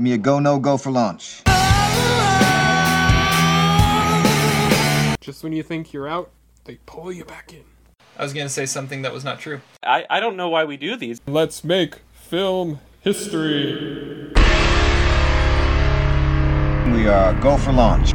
Give me a go, no go for launch. Just when you think you're out, they pull you back in. I was gonna say something that was not true. I, I don't know why we do these. Let's make film history. We are go for launch.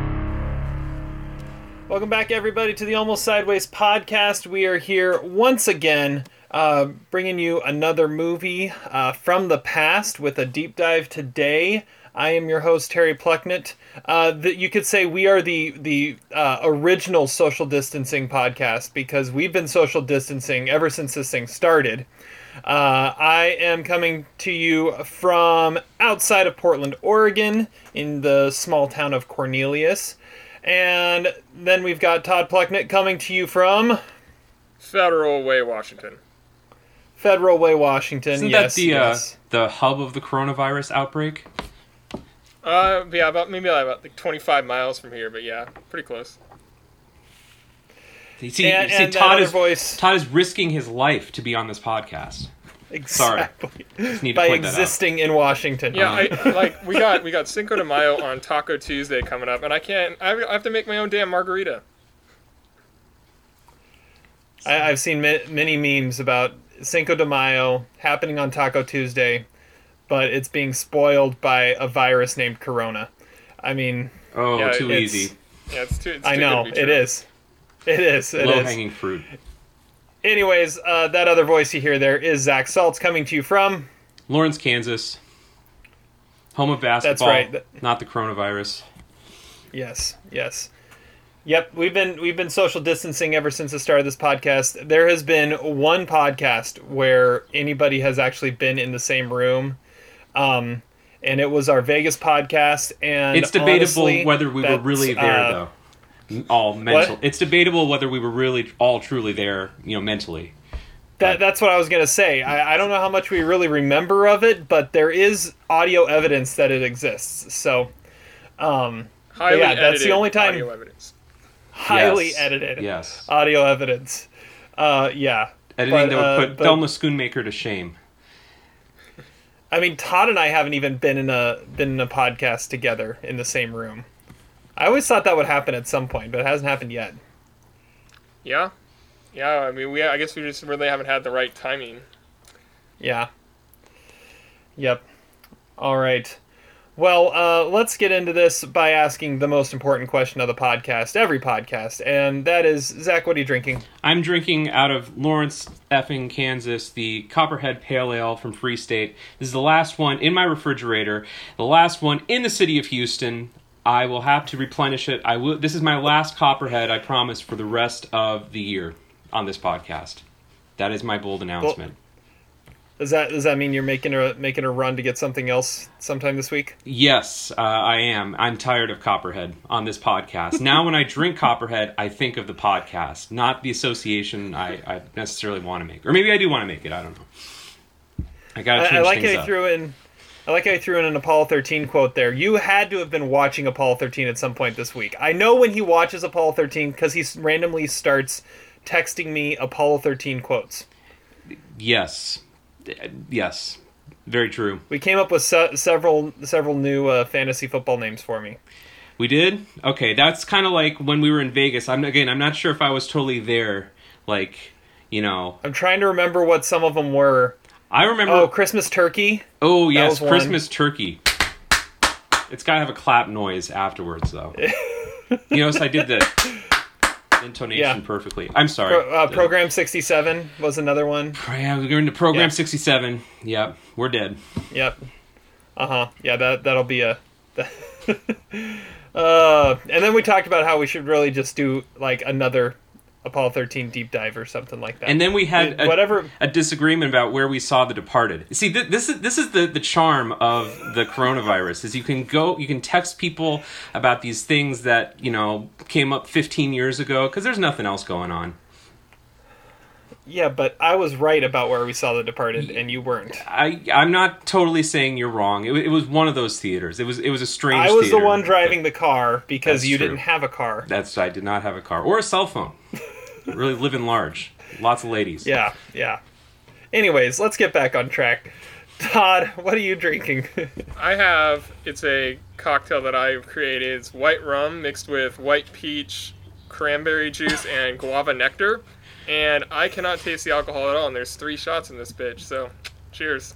Welcome back, everybody, to the Almost Sideways podcast. We are here once again, uh, bringing you another movie uh, from the past with a deep dive today. I am your host Terry Plucknett. Uh, that you could say we are the the uh, original social distancing podcast because we've been social distancing ever since this thing started. Uh, I am coming to you from outside of Portland, Oregon, in the small town of Cornelius. And then we've got Todd Plucknett coming to you from Federal Way, Washington. Federal Way, Washington. Isn't yes, that the yes. uh, the hub of the coronavirus outbreak? Uh, yeah, about maybe like about like 25 miles from here, but yeah, pretty close. You see, And- you see and Todd is voice- Todd is risking his life to be on this podcast. exactly. Just need to By point that out. existing in Washington. Yeah, I like we got we got Cinco de Mayo on Taco Tuesday coming up, and I can't. I have, I have to make my own damn margarita. I, I've seen ma- many memes about Cinco de Mayo happening on Taco Tuesday, but it's being spoiled by a virus named Corona. I mean, Oh, Yeah, too it's- easy. Yeah, it's too. It's I too know good to be it is. It Low is. hanging fruit. Anyways, uh, that other voice you hear there is Zach Saltz coming to you from. Lawrence, Kansas. Home of basketball. That's right. Th- Not the coronavirus. Yes, yes. Yep, we've been we've been social distancing ever since the start of this podcast. There has been one podcast where anybody has actually been in the same room. Um and it was our Vegas podcast and It's debatable honestly, whether we were really there, uh, though. All mental. what? It's debatable whether we were really all truly there, you know, mentally. That, that's what I was gonna say. I, I don't know how much we really remember of it, but there is audio evidence that it exists. So, um, Highly yeah, that's the only time- audio evidence. Highly Yes. edited Yes. audio evidence. Uh, yeah, Editing But, that would uh, put but- Thelma Schoonmaker to shame. I mean, Todd and I haven't even been in a been in a podcast together in the same room. I always thought that would happen at some point, but it hasn't happened yet. Yeah, yeah. I mean, we. I guess we just really haven't had the right timing. Yeah. Yep. All right. Well, uh, let's get into this by asking the most important question of the podcast, every podcast, and that is, Zach, what are you drinking? I'm drinking out of Lawrence, effing Kansas, the Copperhead Pale Ale from Free State. This is the last one in my refrigerator, the last one in the city of Houston. I will have to replenish it. I will. This is my last Copperhead, I promise, for the rest of the year on this podcast. That is my bold announcement. Does that does that mean you're making a making a run to get something else sometime this week? Yes, uh, I am. I'm tired of Copperhead on this podcast. now, when I drink Copperhead, I think of the podcast, not the association I, I necessarily want to make. Or maybe I do want to make it. I don't know. I gotta I, change I like how things you up. threw in. I like how you threw in an Apollo 13 quote there. You had to have been watching Apollo 13 at some point this week. I know when he watches Apollo 13 because he randomly starts texting me Apollo 13 quotes. Yes, yes, very true. We came up with se- several several new uh, fantasy football names for me. We did. Okay, that's kind of like when we were in Vegas. I'm again. I'm not sure if I was totally there. Like, you know, I'm trying to remember what some of them were. I remember. Oh, Christmas turkey. Oh yes, was one. Christmas turkey. It's gotta have a clap noise afterwards, though. you notice I did the intonation Yeah. perfectly. I'm sorry. Pro, uh, Program 67 was another one. Yeah, we're into program Yeah. 67. Yep, we're dead. Yep. Uh huh. Yeah, that that'll be a. uh, and then we talked about how we should really just do like another Apollo 13 deep dive or something like that. And then we had a, whatever. a disagreement about where we saw The Departed. See, th- this is this is the the charm of the coronavirus is you can go, you can text people about these things that you know came up 15 years ago because there's nothing else going on. Yeah, but I was right about where we saw The Departed, and you weren't. I I'm not totally saying you're wrong. It, it was one of those theaters. It was it was a strange. I was the one driving the car because you true. didn't have a car. That's I did not have a car or a cell phone. Really living large. Lots of ladies. Yeah, yeah. Anyways, let's get back on track. Todd, what are you drinking? I have it's a cocktail that I've created. It's white rum mixed with white peach, cranberry juice, and guava nectar. And I cannot taste the alcohol at all. And there's three shots in this bitch. So, cheers.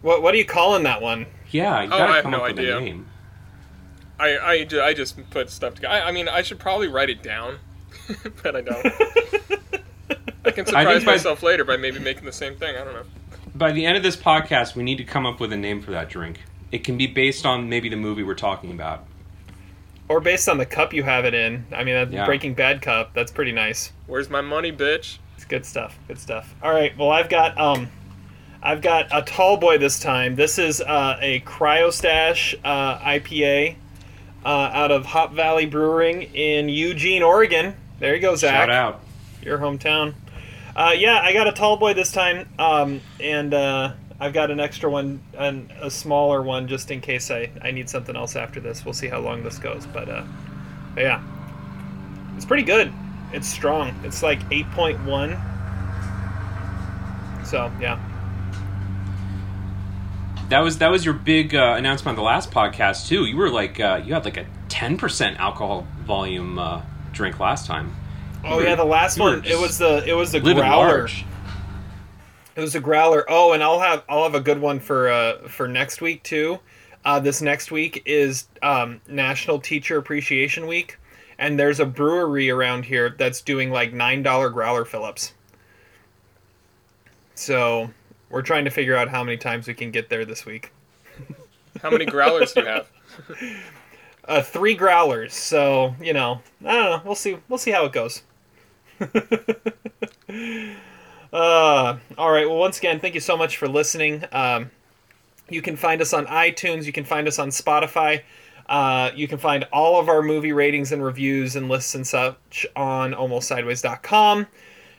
what What are you calling that one? Yeah, you Oh, gotta I have come no up with idea. a name. I I, I just put stuff together. I, I mean, I should probably write it down, but I don't. I can surprise by- myself later by maybe making the same thing. I don't know. By the end of this podcast, we need to come up with a name for that drink. It can be based on maybe the movie we're talking about. Or based on the cup you have it in. I mean, that Yeah. Breaking Bad cup. That's pretty nice. Where's my money, bitch? It's good stuff. Good stuff. All right. Well, I've got um, I've got a tall boy this time. This is uh, a Cryostash uh, IPA uh, out of Hop Valley Brewing in Eugene, Oregon. There you go, Zach. Shout out. your hometown. Uh, yeah, I got a tall boy this time, um, and uh, I've got an extra one, an, a smaller one, just in case I, I need something else after this. We'll see how long this goes, but, uh, but yeah, it's pretty good. It's strong. It's like eight point one. So yeah, That was that was your big uh, announcement on the last podcast too. You were like uh, you had like a ten percent alcohol volume uh, drink last time. oh yeah, the last you one. It was the it was the growler. large. It was a growler. Oh, and I'll have I'll have a good one for uh, for next week too. Uh, this next week is um, National Teacher Appreciation Week, and there's a brewery around here that's doing like nine dollar growler fill-ups. So we're trying to figure out how many times we can get there this week. How many growlers do you have? Uh, three growlers. So you know, I don't know. We'll see. We'll see how it goes. uh, all right. Well, once again, thank you so much for listening. Um, you can find us on iTunes. You can find us on Spotify. Uh, you can find all of our movie ratings and reviews and lists and such on almostsideways.com. You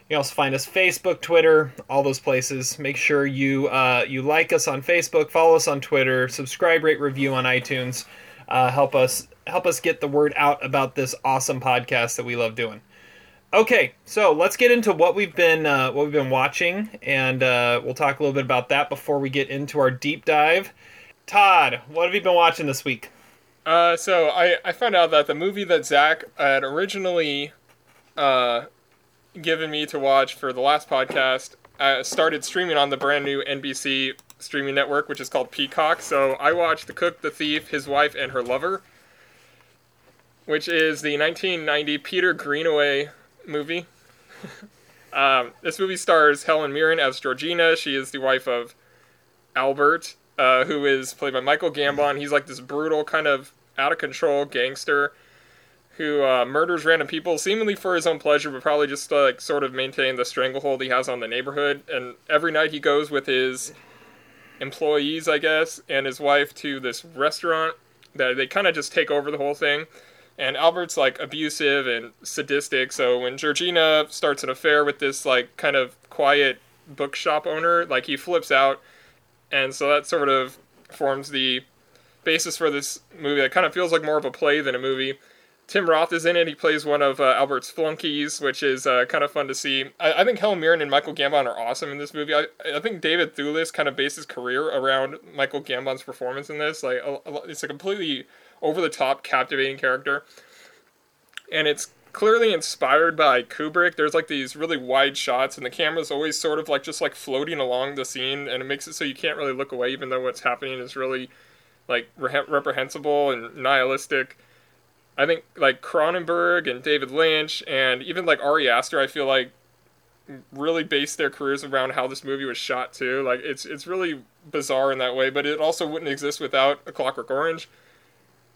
can also find us Facebook, Twitter, all those places. Make sure you uh, you like us on Facebook, follow us on Twitter, subscribe, rate, review on iTunes. Uh, help us help us get the word out about this awesome podcast that we love doing. Okay, so let's get into what we've been uh, what we've been watching, and uh, we'll talk a little bit about that before we get into our deep dive. Todd, what have you been watching this week? Uh, so I, I found out that the movie that Zach had originally uh, given me to watch for the last podcast uh, started streaming on the brand new NBC streaming network, which is called Peacock. So I watched The Cook, the Thief, His Wife, and Her Lover, which is the 1990 Peter Greenaway movie. um, this movie stars Helen Mirren as Georgina. She is the wife of Albert, uh, who is played by Michael Gambon. He's like this brutal, kind of out of control gangster who uh, murders random people, seemingly for his own pleasure, but probably just to, like sort of maintain the stranglehold he has on the neighborhood. And every night he goes with his employees, I guess, and his wife to this restaurant that they kind of just take over the whole thing. And Albert's like abusive and sadistic. So when Georgina starts an affair with this like kind of quiet bookshop owner, like he flips out and so that sort of forms the basis for this movie that kind of feels like more of a play than a movie. Tim Roth is in it. He plays one of uh, Albert's flunkies, which is uh, kind of fun to see. I, I think Helen Mirren and Michael Gambon are awesome in this movie. I, I think David Thewlis kind of based his career around Michael Gambon's performance in this. Like, a, a, it's a completely over the top, captivating character, and it's clearly inspired by Kubrick. There's like these really wide shots, and the camera's always sort of like just like floating along the scene, and it makes it so you can't really look away, even though what's happening is really like re- reprehensible and nihilistic. I think like Cronenberg and David Lynch and even like Ari Aster, I feel like really based their careers around how this movie was shot too. Like it's it's really bizarre in that way, but it also wouldn't exist without A Clockwork Orange.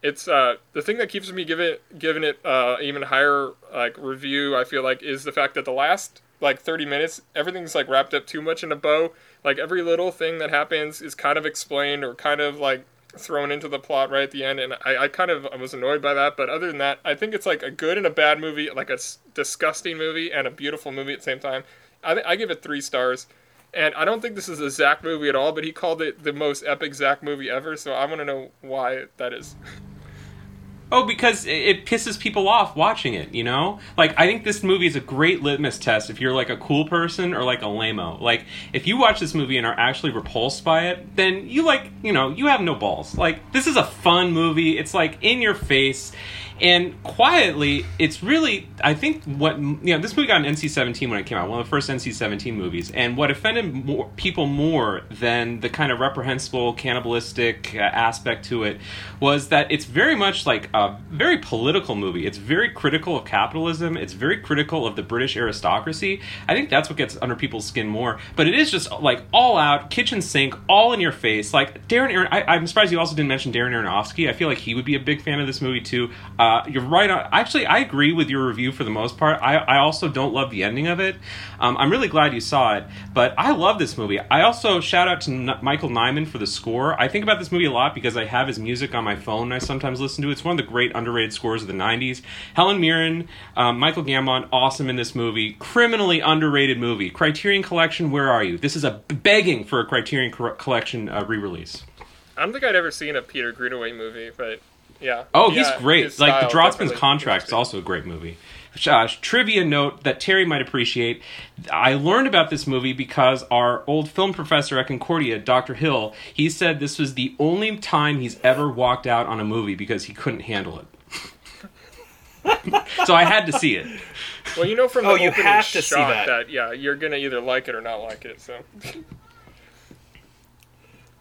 It's uh the thing that keeps me giving giving it uh even higher like review. I feel like is the fact that the last like 30 minutes everything's like wrapped up too much in a bow. Like every little thing that happens is kind of explained or kind of like thrown into the plot right at the end and I, I kind of I was annoyed by that but other than that i think it's like a good and a bad movie like a s- disgusting movie and a beautiful movie at the same time. I, th- I give it three stars and i don't think this is a zach movie at all but he called it the most epic zach movie ever so i want to know why that is Oh, because it, pisses people off watching it, you know? Like, I think this movie is a great litmus test if you're like a cool person or like a lameo. Like, if you watch this movie and are actually repulsed by it, then you like, you know, you have no balls. Like, this is a fun movie. It's like in your face and quietly it's really i think what you know this movie got an nc-17 when it came out one of the first nc-17 movies and what offended more, people more than the kind of reprehensible cannibalistic uh, aspect to it was that it's very much like a very political movie it's very critical of capitalism it's very critical of the british aristocracy i think that's what gets under people's skin more but it is just like all out kitchen sink all in your face like darren Aron- I, i'm surprised you also didn't mention darren aronofsky i feel like he would be a big fan of this movie too uh, uh, you're right on. Actually, I agree with your review for the most part. I, I also don't love the ending of it. Um, I'm really glad you saw it, but I love this movie. I also shout out to N- Michael Nyman for the score. I think about this movie a lot because I have his music on my phone. I sometimes listen to. It. It's one of the great underrated scores of the '90s. Helen Mirren, um, Michael Gambon, awesome in this movie. Criminally underrated movie. Criterion Collection, where are you? This is a begging for a Criterion Collection uh, re-release. I don't think I'd ever seen a Peter Greenaway movie, but yeah. Oh, yeah, he's great. Like the style Draughtsman's Contract is also a great movie. Uh, trivia note that Terry might appreciate. I learned about this movie because our old film professor at Concordia, Dr. Hill, he said this was the only time he's ever walked out on a movie because he couldn't handle it. so I had to see it. Well, you know from the Oh, you opening have to see shot that. yeah, you're gonna either like it or not like it. So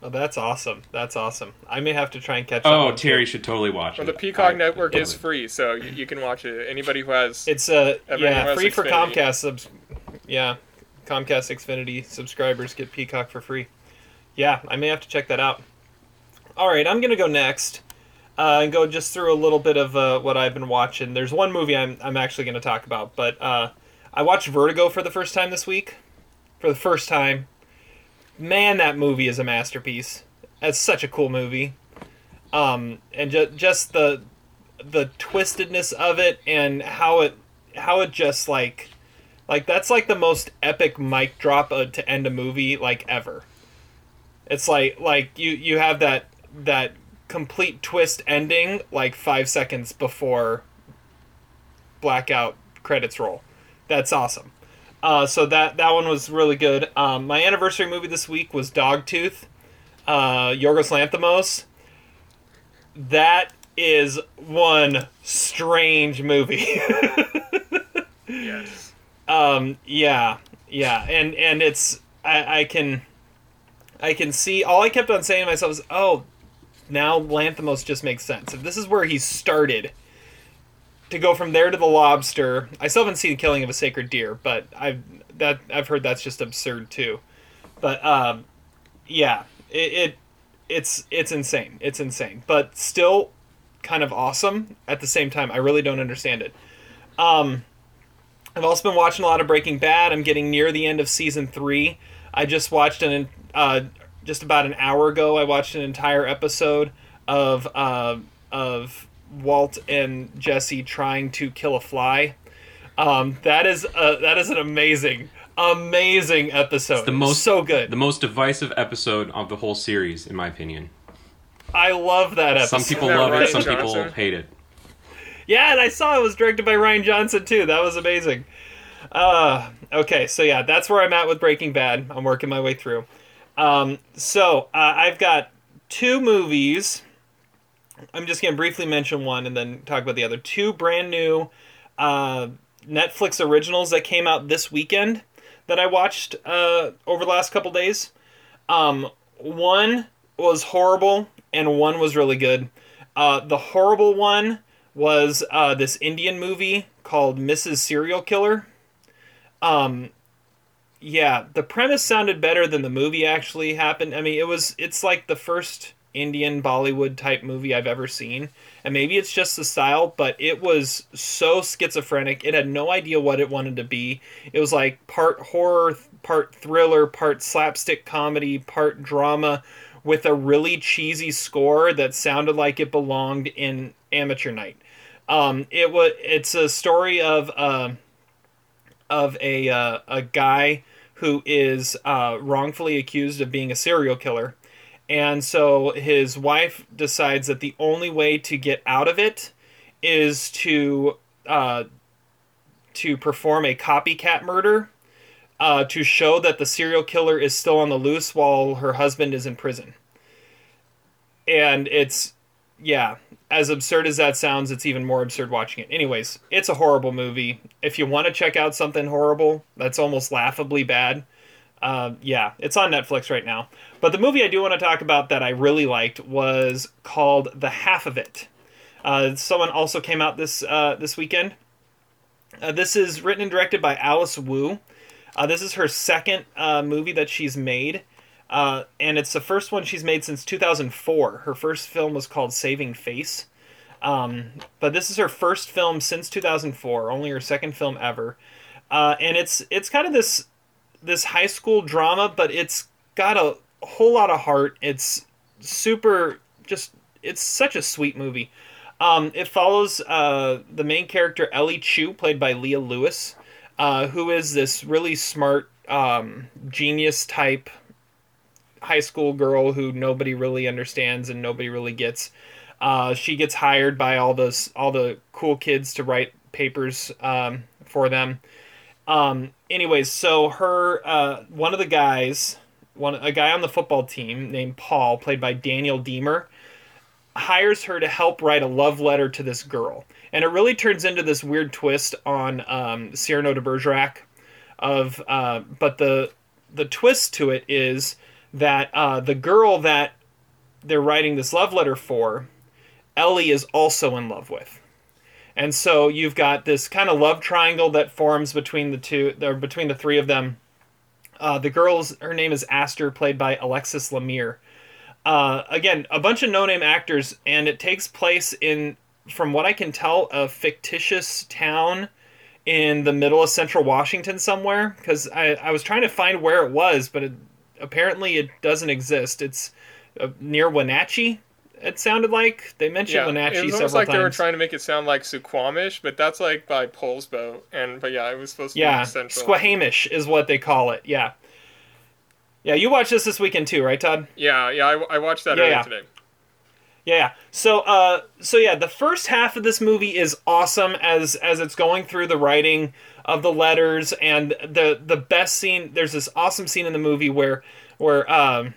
Oh, that's awesome. That's awesome. I may have to try and catch that Oh, one, Terry too. should totally watch well, it. the Peacock I- Network is free, so you, you can watch it. Anybody who has It's uh yeah, has free for Comcast subs. Yeah, Comcast Xfinity subscribers get Peacock for free. Yeah, I may have to check that out. All right, I'm gonna go next. Uh, and go just through a little bit of uh, what I've been watching. There's one movie I'm I'm actually gonna talk about, but uh, I watched Vertigo for the first time this week. For the first time, man, that movie is a masterpiece. That's such a cool movie. Um, and ju- just the the twistedness of it and how it how it just like like that's like the most epic mic drop to end a movie like ever. It's like like you you have that that complete twist ending like 5 seconds before blackout credits roll. That's awesome. Uh, so that that one was really good. Um, my anniversary movie this week was Dogtooth, uh, Yorgos Lanthimos. That is one strange movie. yes. um, yeah, yeah, and and it's I, I can I can see all I kept on saying to myself is oh now Lanthimos just makes sense. If this is where he started to go from there to the lobster, I still haven't seen the Killing of a Sacred Deer, but I've that I've heard that's just absurd too. But um, yeah, it, it it's it's insane. It's insane, but still kind of awesome at the same time. I really don't understand it. Um, I've also been watching a lot of Breaking Bad. I'm getting near the end of season three. I just watched an uh, just about an hour ago. I watched an entire episode of uh, of Walt and Jesse trying to kill a fly. Um, that is a, that is an amazing, amazing episode. the most so good. The most divisive episode of the whole series, in my opinion. I love that episode. Some people Isn't that love it, some Johnson? people hate it. Yeah, and I saw it was directed by Rian Johnson too. That was amazing. Uh, okay, so yeah, that's where I'm at with Breaking Bad. I'm working my way through. Um, so uh, I've got two movies. I'm just gonna briefly mention one and then talk about the other. Two brand new uh, Netflix originals that came out this weekend that I watched uh, over the last couple days. Um, one was horrible and one was really good. Uh, the horrible one was uh, this Indian movie called Mrs. Serial Killer. Um, yeah, the premise sounded better than the movie actually happened. I mean, it was it's like the first Indian Bollywood type movie I've ever seen. And maybe it's just the style, but it was so schizophrenic. It had no idea what it wanted to be. It was like part horror, part thriller, part slapstick comedy, part drama with a really cheesy score that sounded like it belonged in Amateur Night. Um, it was it's a story of uh, of a uh, a guy who is uh, wrongfully accused of being a serial killer, and so his wife decides that the only way to get out of it is to uh, to perform a copycat murder uh, to show that the serial killer is still on the loose while her husband is in prison. And it's yeah, as absurd as that sounds, it's even more absurd watching it. Anyways, it's a horrible movie. If you want to check out something horrible that's almost laughably bad, uh, yeah, it's on Netflix right now. But the movie I do want to talk about that I really liked was called The Half of It. Uh, someone also came out this uh, this weekend. Uh, this is written and directed by Alice Wu. Uh, this is her second uh, movie that she's made, and it's the first one she's made since 2004. Her first film was called Saving Face, um, but this is her first film since 2004. Only her second film ever, and it's it's kind of this this high school drama, but it's got a whole lot of heart. It's super just it's such a sweet movie. Um, it follows uh, the main character Ellie Chu, played by Leah Lewis, uh, who is this really smart, um, genius type high school girl who nobody really understands and nobody really gets. Uh, she gets hired by all those all the cool kids to write papers um, for them. Um, anyways, so her uh, one of the guys, one a guy on the football team named Paul, played by Daniel Diemer hires her to help write a love letter to this girl. And it really turns into this weird twist on um, Cyrano de Bergerac. Of, uh, but the the twist to it is that uh, the girl that they're writing this love letter for, Ellie is also in love with. And so you've got this kind of love triangle that forms between the two, or between the three of them. Uh, the girl's her name is Aster, played by Alexis Lemire. Uh, again, a bunch of no-name actors, and it takes place in, from what I can tell, a fictitious town in the middle of central Washington somewhere. Because I, I was trying to find where it was, but it, apparently it doesn't exist. It's uh, near Wenatchee. It sounded like they mentioned Yeah, Wenatchee it was several like times. they were trying to make it sound like Suquamish, but that's like by Poulsbo, and but yeah, it was supposed to yeah, be central. Squahamish is what they call it. Yeah. Yeah, you watched this this weekend too, right, Todd? Yeah, yeah, I, I watched that Yeah, earlier yeah. today. Yeah. So uh so yeah, the first half of this movie is awesome as as it's going through the writing of the letters and the the best scene there's this awesome scene in the movie where where um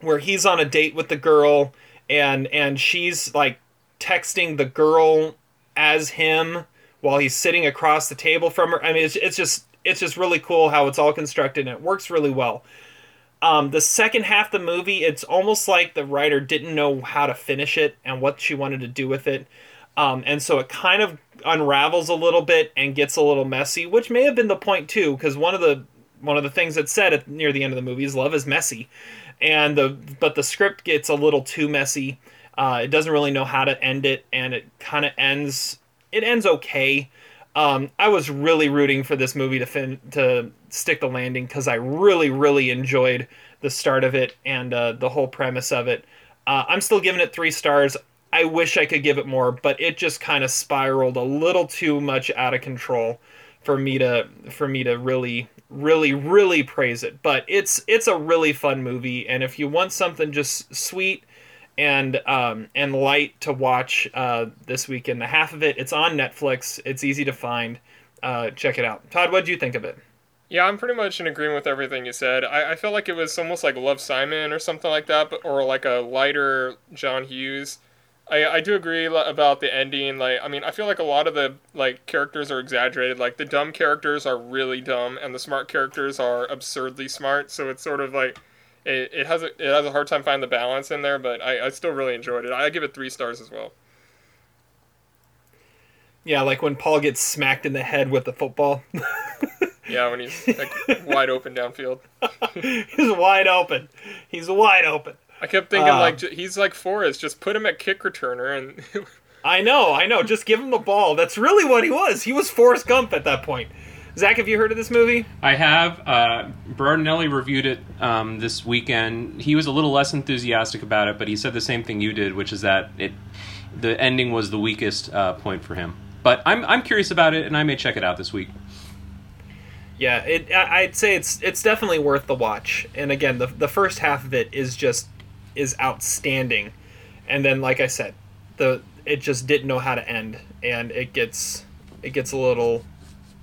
where he's on a date with the girl and and she's like texting the girl as him while he's sitting across the table from her. I mean it's it's just it's just really cool how it's all constructed and it works really well. Um, the second half of the movie, it's almost like the writer didn't know how to finish it and what she wanted to do with it. Um, and so it kind of unravels a little bit and gets a little messy, which may have been the point too, because one of the one of the things that's said at, near the end of the movie is love is messy, and the but the script gets a little too messy. Uh, it doesn't really know how to end it, and it kind of ends. It ends okay. Um, I was really rooting for this movie to fin- to stick the landing because I really, really enjoyed the start of it and uh, the whole premise of it. Uh, I'm still giving it three stars. I wish I could give it more, but it just kind of spiraled a little too much out of control for me to for me to really, really, really praise it. But it's it's a really fun movie, and if you want something just sweet and um, and light to watch uh, this weekend. The half of it, it's on Netflix. It's easy to find. Uh, check it out. Todd, what do you think of it? Yeah, I'm pretty much in agreement with everything you said. I, I felt like it was almost like Love Simon or something like that, but, or like a lighter John Hughes. I, I do agree about the ending. Like, I mean, I feel like a lot of the like characters are exaggerated. Like the dumb characters are really dumb, and the smart characters are absurdly smart. So it's sort of like it, it has a, it has a hard time finding the balance in there. But I, I still really enjoyed it. I give it three stars as well. Yeah, like when Paul gets smacked in the head with the football. Yeah, when he's like wide open downfield. He's wide open. He's wide open. I kept thinking Um, like he's like Forrest. Just put him at kick returner and I know, I know. Just give him the ball. That's really what he was. He was Forrest Gump at that point. Zach, have you heard of this movie? I have. Uh, Berardinelli reviewed it um, this weekend. He was a little less enthusiastic about it, but he said the same thing you did, which is that it the ending was the weakest uh, point for him. But I'm I'm curious about it, and I may check it out this week. Yeah, it. I- I'd say it's it's definitely worth the watch. And again, the the first half of it is just is outstanding, and then like I said, the it just didn't know how to end, and it gets it gets a little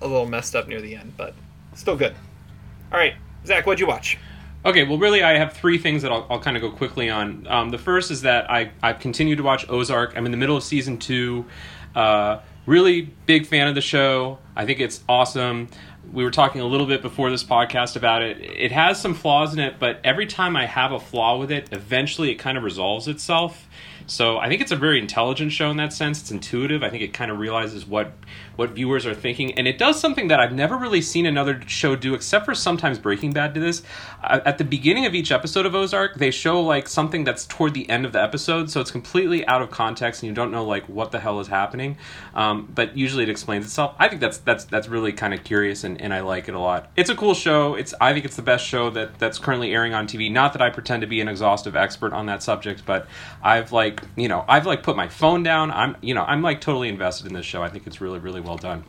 a little messed up near the end, but still good. All right, Zach, what'd you watch? Okay, well, really, I have three things that I'll, I'll kind of go quickly on. Um, the first is that I, I've continued to watch Ozark. I'm in the middle of season two. Uh, really big fan of the show. I think it's awesome. We were talking a little bit before this podcast about it. It has some flaws in it, but every time I have a flaw with it, eventually it kind of resolves itself. So I think it's a very intelligent show in that sense. It's intuitive. I think it kind of realizes what what viewers are thinking, and it does something that I've never really seen another show do, except for sometimes Breaking Bad do this. Uh, at the beginning of each episode of Ozark, they show like something that's toward the end of the episode, so it's completely out of context, and you don't know like what the hell is happening. Um, but usually it explains itself. I think that's that's that's really kind of curious, and, and I like it a lot. It's a cool show. It's I think it's the best show that that's currently airing on TV. Not that I pretend to be an exhaustive expert on that subject, but I've like you know I've like put my phone down. I'm you know I'm like totally invested in this show. I think it's really really well done.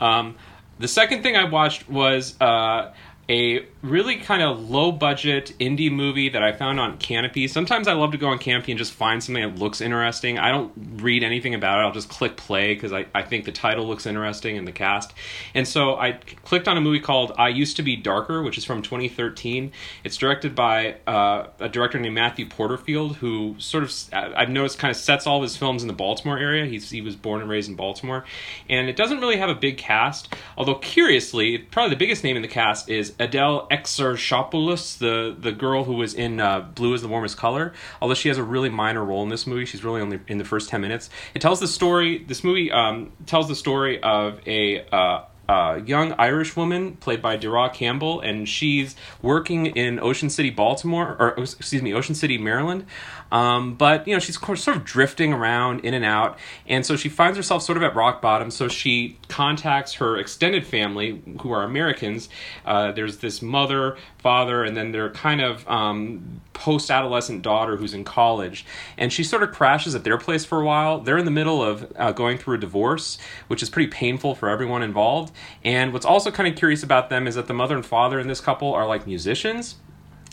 Um, the second thing I watched was uh, a really kind of low budget indie movie that I found on Canopy. Sometimes I love to go on Canopy and just find something that looks interesting. I don't read anything about it. I'll just click play because I, I think the title looks interesting and the cast. And so I clicked on a movie called I Used to Be Darker, which is from 2013. It's directed by uh, a director named Matthew Porterfield, who sort of, I've noticed, kind of sets all of his films in the Baltimore area. He's, he was born and raised in Baltimore. And it doesn't really have a big cast, although curiously, probably the biggest name in the cast is Adele Exarchopoulos, the the girl who was in uh, Blue is the Warmest Color. Although she has a really minor role in this movie, she's really only in the first ten minutes. It tells the story. This movie um, tells the story of a uh, uh, young Irish woman played by Deragh Campbell, and she's working in Ocean City, Baltimore, or excuse me, Ocean City, Maryland. Um, but you know, she's sort of drifting around in and out, and so she finds herself sort of at rock bottom. So she contacts her extended family, who are Americans. Uh, there's this mother, father, and then their kind of um, post-adolescent daughter who's in college, and she sort of crashes at their place for a while. They're in the middle of uh, going through a divorce, which is pretty painful for everyone involved. And what's also kind of curious about them is that the mother and father in this couple are like musicians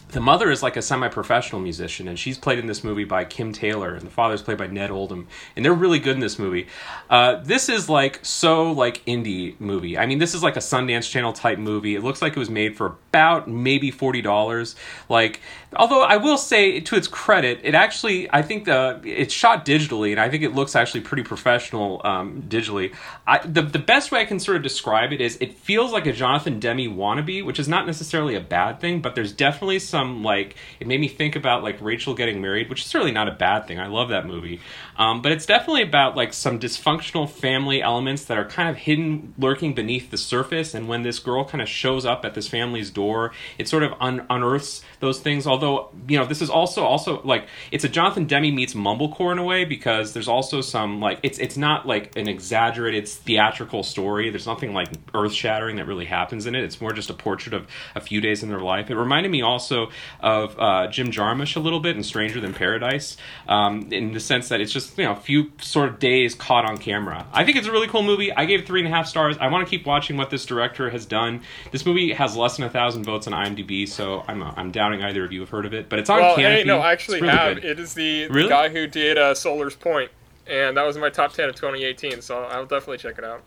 the mother is like a semi-professional musician and she's played in this movie by kim taylor and the father's played by ned oldham and they're really good in this movie. Uh, this is like so like indie movie. I mean this is like a sundance channel type movie. It looks like it was made for about maybe $40 like although i will say to its credit it actually i think the it's shot digitally and i think it looks actually pretty professional um, digitally I, the, the best way i can sort of describe it is it feels like a jonathan demme wannabe which is not necessarily a bad thing but there's definitely some like it made me think about like Rachel getting married, which is certainly not a bad thing. I love that movie, um, but it's definitely about like some dysfunctional family elements that are kind of hidden, lurking beneath the surface. And when this girl kind of shows up at this family's door, it sort of un- unearths those things. Although you know this is also also like it's a Jonathan Demme meets mumblecore in a way because there's also some like it's it's not like an exaggerated theatrical story. There's nothing like earth shattering that really happens in it. It's more just a portrait of a few days in their life. It reminded me also of uh, Jim Jarmusch a little bit in Stranger Than Paradise, um, in the sense that it's just you know a few sort of days caught on camera. I think it's a really cool movie. I gave it three and a half stars. I want to keep watching what this director has done. This movie has less than a thousand votes on IMDb, so I'm I'm doubting either of you have heard of it, but it's on well, Canopy. hey, no, I actually really have. good. It is the, the Really? guy who did uh, Sollers Point, and that was in my top ten of 2018. So I'll definitely check it out.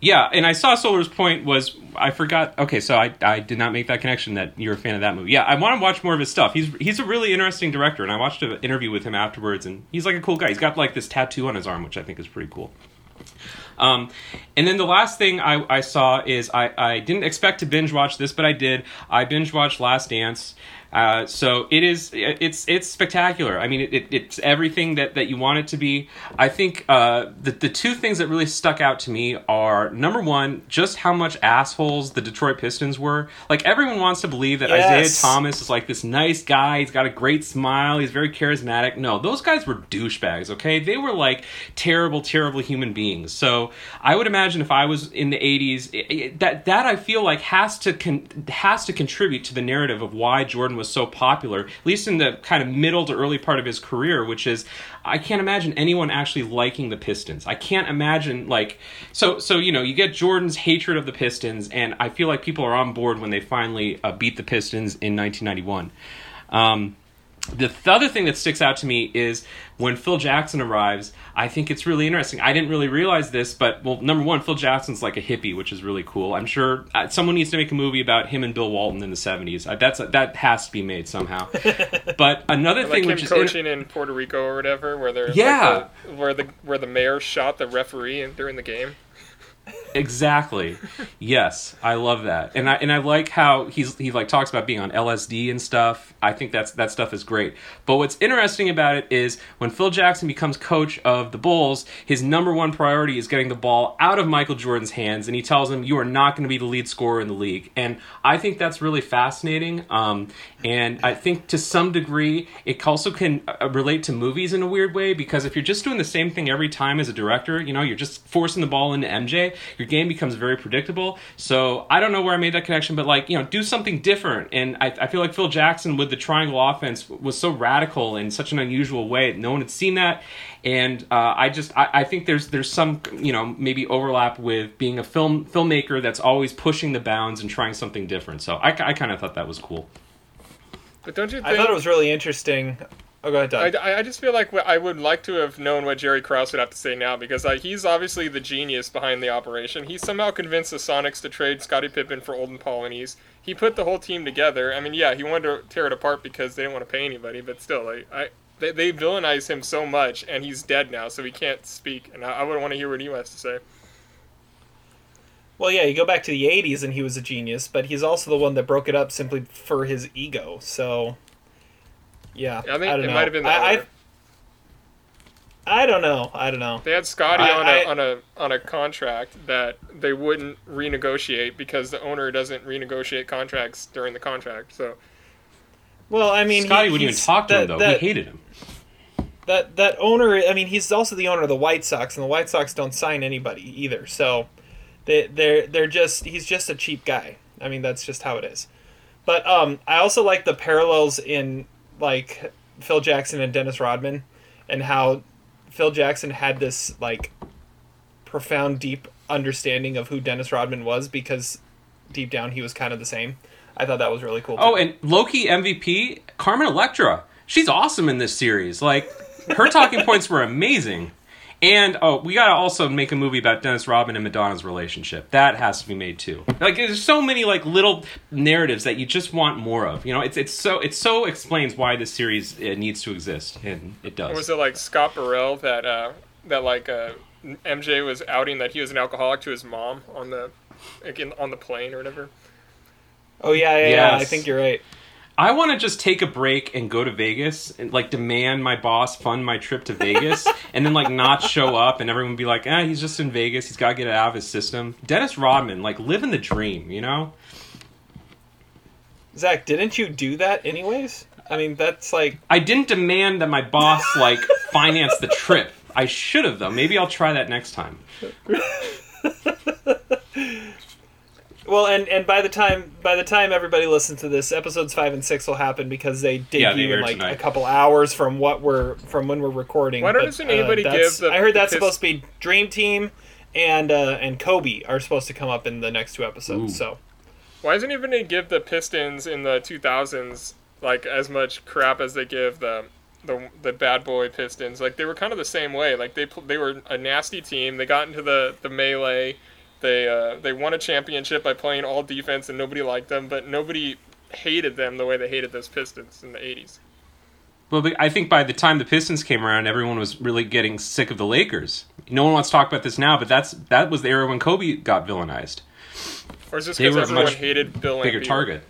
Yeah, and I saw Sollers Point was I forgot. Okay, so I, I did not make that connection that you're a fan of that movie. Yeah, I want to watch more of his stuff. He's he's a really interesting director, and I watched an interview with him afterwards, and he's like a cool guy. He's got like this tattoo on his arm, which I think is pretty cool. Um, and then the last thing I, I saw is I, I didn't expect to binge watch this, but I did. I binge watched Last Dance. Uh, so it is it's it's spectacular. I mean, it, it, it's everything that, that you want it to be. I think uh, the the two things that really stuck out to me are number one, just how much assholes the Detroit Pistons were. Like everyone wants to believe that Yes. Isaiah Thomas is like this nice guy. He's got a great smile. He's very charismatic. No, those guys were douchebags. Okay, they were like terrible, terrible human beings. So I would imagine if I was in the '80s, it, it- that that I feel like has to con- has to contribute to the narrative of why Jordan was so popular, at least in the kind of middle to early part of his career, which is I can't imagine anyone actually liking the Pistons. I can't imagine like so so you know you get Jordan's hatred of the Pistons, and I feel like people are on board when they finally uh, beat the Pistons in 1991. Um, the th- other thing that sticks out to me is when Phil Jackson arrives. I think it's really interesting. I didn't really realize this, but well, number one, Phil Jackson's like a hippie, which is really cool. I'm sure uh, someone needs to make a movie about him and Bill Walton in the '70s. Uh, that's that has to be made somehow. but another Like thing, him which is in- coaching in Puerto Rico or whatever, where they're Yeah. like the, where the where the mayor shot the referee in- during the game. Exactly. Yes, I love that, and I and I like how he's he like talks about being on LSD and stuff. I think that's that stuff is great. But what's interesting about it is when Phil Jackson becomes coach of the Bulls, his number one priority is getting the ball out of Michael Jordan's hands, and he tells him, "You are not going to be the lead scorer in the league." And I think that's really fascinating. Um, and I think to some degree, it also can uh, relate to movies in a weird way because if you're just doing the same thing every time as a director, you know, you're just forcing the ball into MJ, your game becomes very predictable. So I don't know where I made that connection, but like, you know, do something different. And I, I feel like Phil Jackson with the triangle offense was so radical in such an unusual way. No one had seen that. And uh, I just I, I think there's there's some you know maybe overlap with being a film filmmaker that's always pushing the bounds and trying something different. So I, I kind of thought that was cool. But don't you think? I thought it was really interesting. Oh, go ahead, Doug. I, I just feel like I would like to have known what Jerry Krause would have to say now because like, he's obviously the genius behind the operation. He somehow convinced the Sonics to trade Scottie Pippen for Olden Polynice. He put the whole team together. I mean, yeah, he wanted to tear it apart because they didn't want to pay anybody, but still, like, I they, they villainize him so much, and he's dead now, so he can't speak. And I, I would want to hear what he has to say. Well, yeah, you go back to the 80s and he was a genius, but he's also the one that broke it up simply for his ego. So, yeah. I think don't it know. might have been the I. I, I don't know. I don't know. They had Scotty I- on I- a on a on a contract that they wouldn't renegotiate because the owner doesn't renegotiate contracts during the contract. So Well, I mean, Scotty he, wouldn't even talk to that, him though. That, he hated him. that that owner. I mean, he's also the owner of the White Sox, and the White Sox don't sign anybody either. So, they they're they're just he's just a cheap guy. I mean, that's just how it is. But um, I also like the parallels in like Phil Jackson and Dennis Rodman, and how Phil Jackson had this like profound, deep understanding of who Dennis Rodman was because deep down he was kind of the same. I thought that was really cool. Oh, and Loki MVP, Carmen Electra. She's awesome in this series. Like her talking points were amazing. And oh, we gotta also make a movie about Dennis Rodman and Madonna's relationship. That has to be made too. Like there's so many like little narratives that you just want more of. You know, it's it's so it so explains why this series uh needs to exist, and it does. was it like Scott Burrell that uh, that like uh, MJ was outing that he was an alcoholic to his mom on the like in, on the plane or whatever? oh yeah, yeah, yeah. I think you're right. I want to just take a break and go to Vegas and like demand my boss fund my trip to Vegas and then like not show up and everyone be like, ah, he's just in Vegas. He's got to get it out of his system. Dennis Rodman, like living the dream, you know? Zach, didn't you do that anyways? I mean, that's like I didn't demand that my boss like finance the trip. I should have though. Maybe I'll try that next time. well, and and by the time by the time everybody listens to this, episodes five and six will happen because they Yeah, they debut in like tonight. a couple hours from what we're from when we're recording. Why But, doesn't anybody that's- give the- I heard that's Pist- supposed to be Dream Team and uh, and Kobe are supposed to come up in the next two episodes. Ooh. So Why doesn't even they give the Pistons in the 2000s like as much crap as they give the the the bad boy Pistons? Like they were kind of the same way. Like they they were a nasty team. They got into the the melee. They uh, they won a championship by playing all defense and nobody liked them, but nobody hated them the way they hated those Pistons in the 80s. Well, I think by the time the Pistons came around, everyone was really getting sick of the Lakers. No one wants to talk about this now, but that's that was the era when Kobe got villainized. Or is this because were a everyone much hated Bill Bigger Laimbeer? target.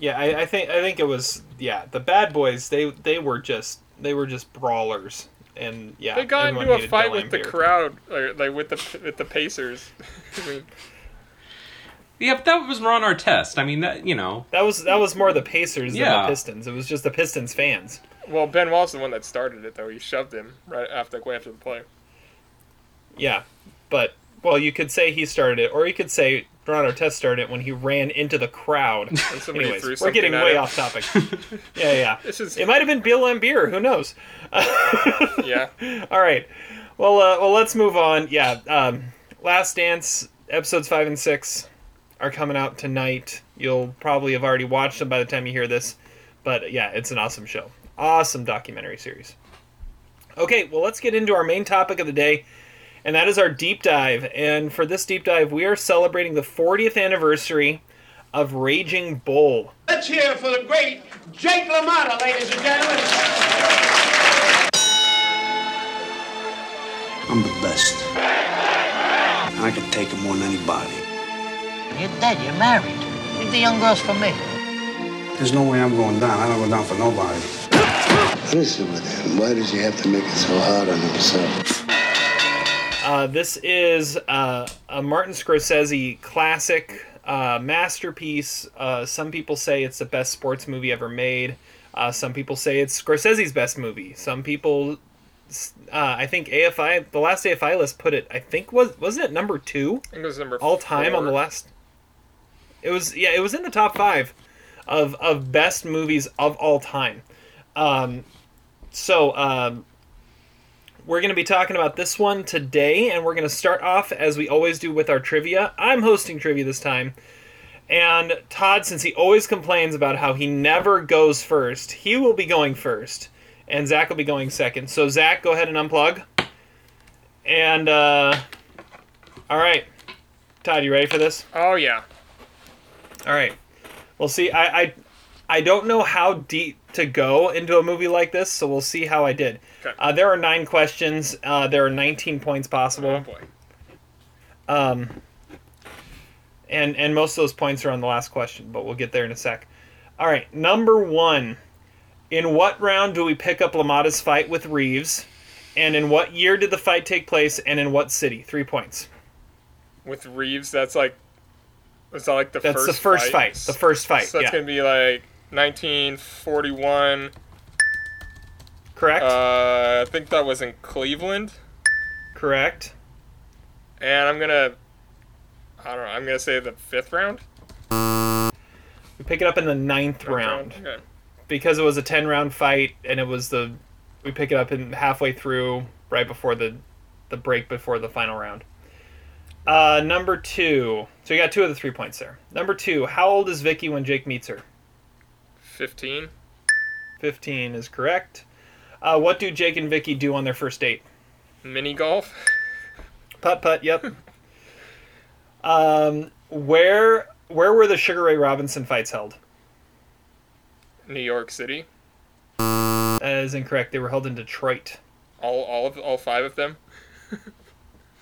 yeah, I, I think I think it was yeah the bad boys. They they were just they were just brawlers. And yeah, They got into a fight with the crowd, like, like with the with the Pacers. I mean, Yeah, but that was Ron Artest. I mean, that you know, That was that was more the Pacers than the Pistons. It was just the Pistons fans. well, Ben Wallace is the one that started it, though. He shoved him right after, like, way after the play. Yeah, but well, you could say he started it, or you could say Ron Artest started it when he ran into the crowd. Anyways, we're getting way off topic. yeah, yeah. This is It might have been Bill Laimbeer. Who knows? yeah. All right. Well, uh, well, let's move on. Yeah. Um, Last Dance episodes five and six are coming out tonight. You'll probably have already watched them by the time you hear this. But yeah, it's an awesome show. Awesome documentary series. Okay, well, let's get into our main topic of the day, and that is our deep dive. And for this deep dive, we are celebrating the 40th anniversary of Raging Bull. Let's hear for the great Jake LaMotta, ladies and gentlemen. I'm the best. And I can take it more than anybody. You're dead. You're married. Leave the young girls for me. There's no way I'm going down. I don't go down for nobody. What is it with him? Why does he have to make it so hard on himself? Uh, this is uh, a Martin Scorsese classic uh, masterpiece. Uh, some people say it's the best sports movie ever made. Uh, some people say it's Scorsese's best movie. Some people, uh, I think AFI, the last AFI list put it. I think was wasn't it number two I think it was number all time on the four. last. It was yeah, it was in the top five of of best movies of all time. Um, so um, we're going to be talking about this one today, and we're going to start off as we always do with our trivia. I'm hosting trivia this time, and Todd, since he always complains about how he never goes first, he will be going first, and Zach will be going second. So Zach, go ahead and unplug. And uh, all right, Todd, you ready for this? Oh yeah. All right. We'll see. I, I I don't know how deep to go into a movie like this, so we'll see how I did. Okay. Uh, there are nine questions. Uh, there are 19 points possible. Oh boy. and and most of those points are on the last question, but we'll get there in a sec. All right, number one. In what round do we pick up LaMotta's fight with Reeves? And in what year did the fight take place? And in what city? Three points. With Reeves, that's like. Was that like the That's first? the first fight. The first fight. So that's yeah. gonna be like 1941. Correct. Uh, I think that was in Cleveland, Correct. and I'm gonna. I don't know. I'm gonna say the fifth round. We pick it up in the ninth round. Okay. because it was a 10 round fight and it was the we pick it up in halfway through right before the the break before the final round uh number two so you got two of the three points there number two how old is vicky when jake meets her 15. 15 is correct uh, what do jake and vicky do on their first date Mini golf. putt putt yep um where where were the sugar ray robinson fights held New York City. that is incorrect they were held in detroit All all of all five of them.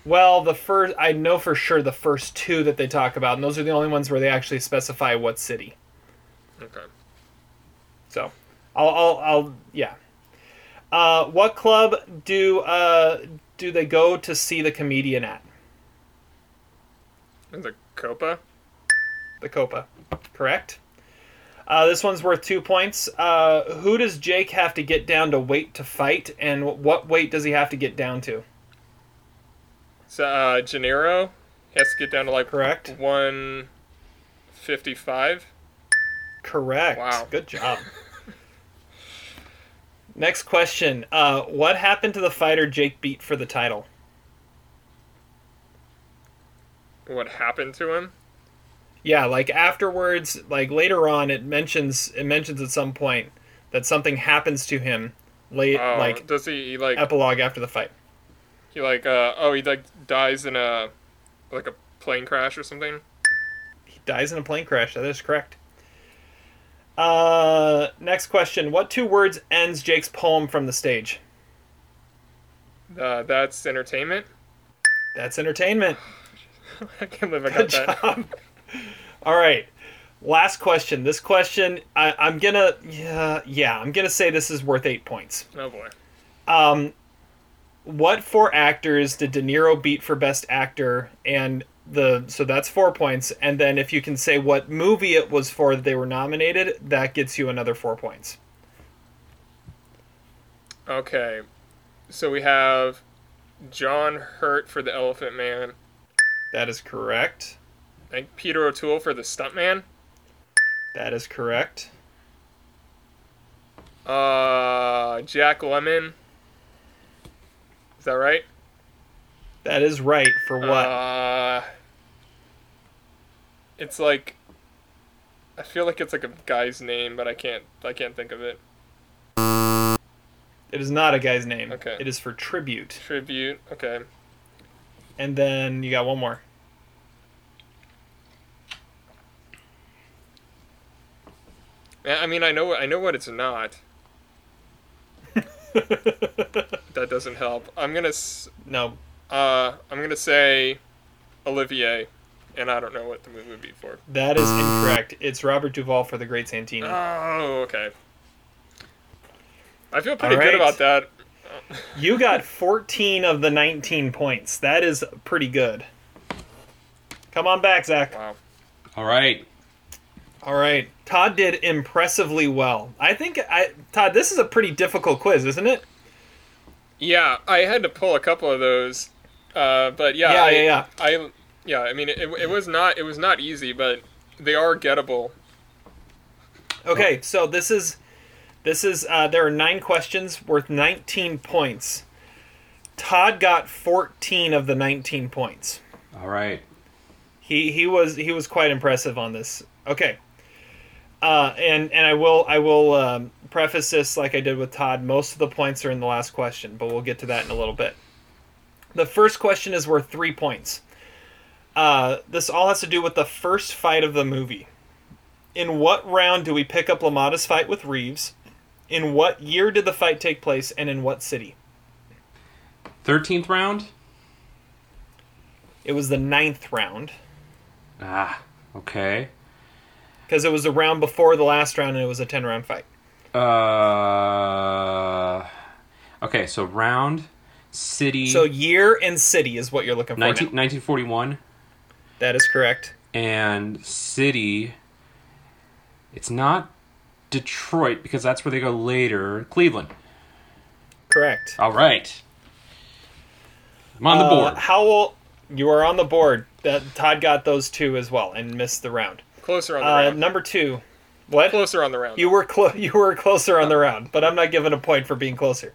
Well, the first I know for sure the first two that they talk about, and those are the only ones where they actually specify what city. Okay. So, I'll, I'll, I'll yeah. Uh, what club do uh do they go to see the comedian at? The Copa. The Copa, correct? Uh, this one's worth two points. Uh, who does Jake have to get down to weight to fight, and what weight does he have to get down to? So uh, Janiro has to get down to like Correct. 155. Correct. Wow. Good job. Next question. Uh, what happened to the fighter Jake beat for the title? What happened to him? Yeah, like afterwards, like later on, it mentions it mentions at some point that something happens to him. Late, Oh, like does he, he like epilogue after the fight. he like uh oh he like dies in a like a plane crash or something? He dies in a plane crash. That is correct. Uh, next question. What two words ends Jake's poem from the stage? Uh, that's entertainment. That's entertainment. I can't believe I got Good that. job. All right. Last question. This question, I, I'm gonna, yeah, yeah, I'm gonna say this is worth eight points. Oh boy. Um, what four actors did De Niro beat for Best Actor? And the so that's four points. And then if you can say what movie it was for that they were nominated, that gets you another four points. Okay. So we have John Hurt for the Elephant Man. That is correct. I think Peter O'Toole for the Stuntman. That is correct. Uh, Jack Lemmon. Is that right? That is right for what? Uh, it's like I feel like it's like a guy's name, but I can't I can't think of it. It is not a guy's name. Okay. It is for tribute. Tribute. Okay. And then you got one more. Yeah, I mean, I know I know what it's not. that doesn't help. I'm gonna s- No. uh I'm gonna say Olivier, and I don't know what the movie would be for. That is incorrect. It's Robert Duvall for The Great Santini. Oh, okay. I feel pretty All good about that. You got 14 of the 19 points. That is pretty good. Come on back, Zach. Wow. All right. All right. Todd did impressively well. I think I Todd, this is a pretty difficult quiz, isn't it? Yeah, I had to pull a couple of those, uh, but yeah, Yeah, I, yeah, yeah. I, yeah, I mean, it, it was not it was not easy, but they are gettable. Okay, so this is this is uh, there are nine questions worth 19 points. Todd got 14 of the 19 points. All right. He he was he was quite impressive on this. Okay. Uh, and and I will I will um, preface this like I did with Todd. Most of the points are in the last question, but we'll get to that in a little bit. The first question is worth three points. Uh, this all has to do with the first fight of the movie. In what round do we pick up LaMotta's fight with Reeves? In what year did the fight take place, and in what city? 13th round? It was the ninth round Ah, okay. because it was the round before the last round, and it was a ten round fight. Uh, okay, so round, city, So year and city is what you're looking for. 19, now. 1941, That is correct. and city, it's not Detroit because that's where they go later. Cleveland. Correct. All right. I'm on the Uh, board. how will you are on the board? That Todd got those two as well and missed the round. Closer on the Uh, round. number two. What? Closer on the round. You were clo- you were closer on the round, but I'm not giving a point for being closer.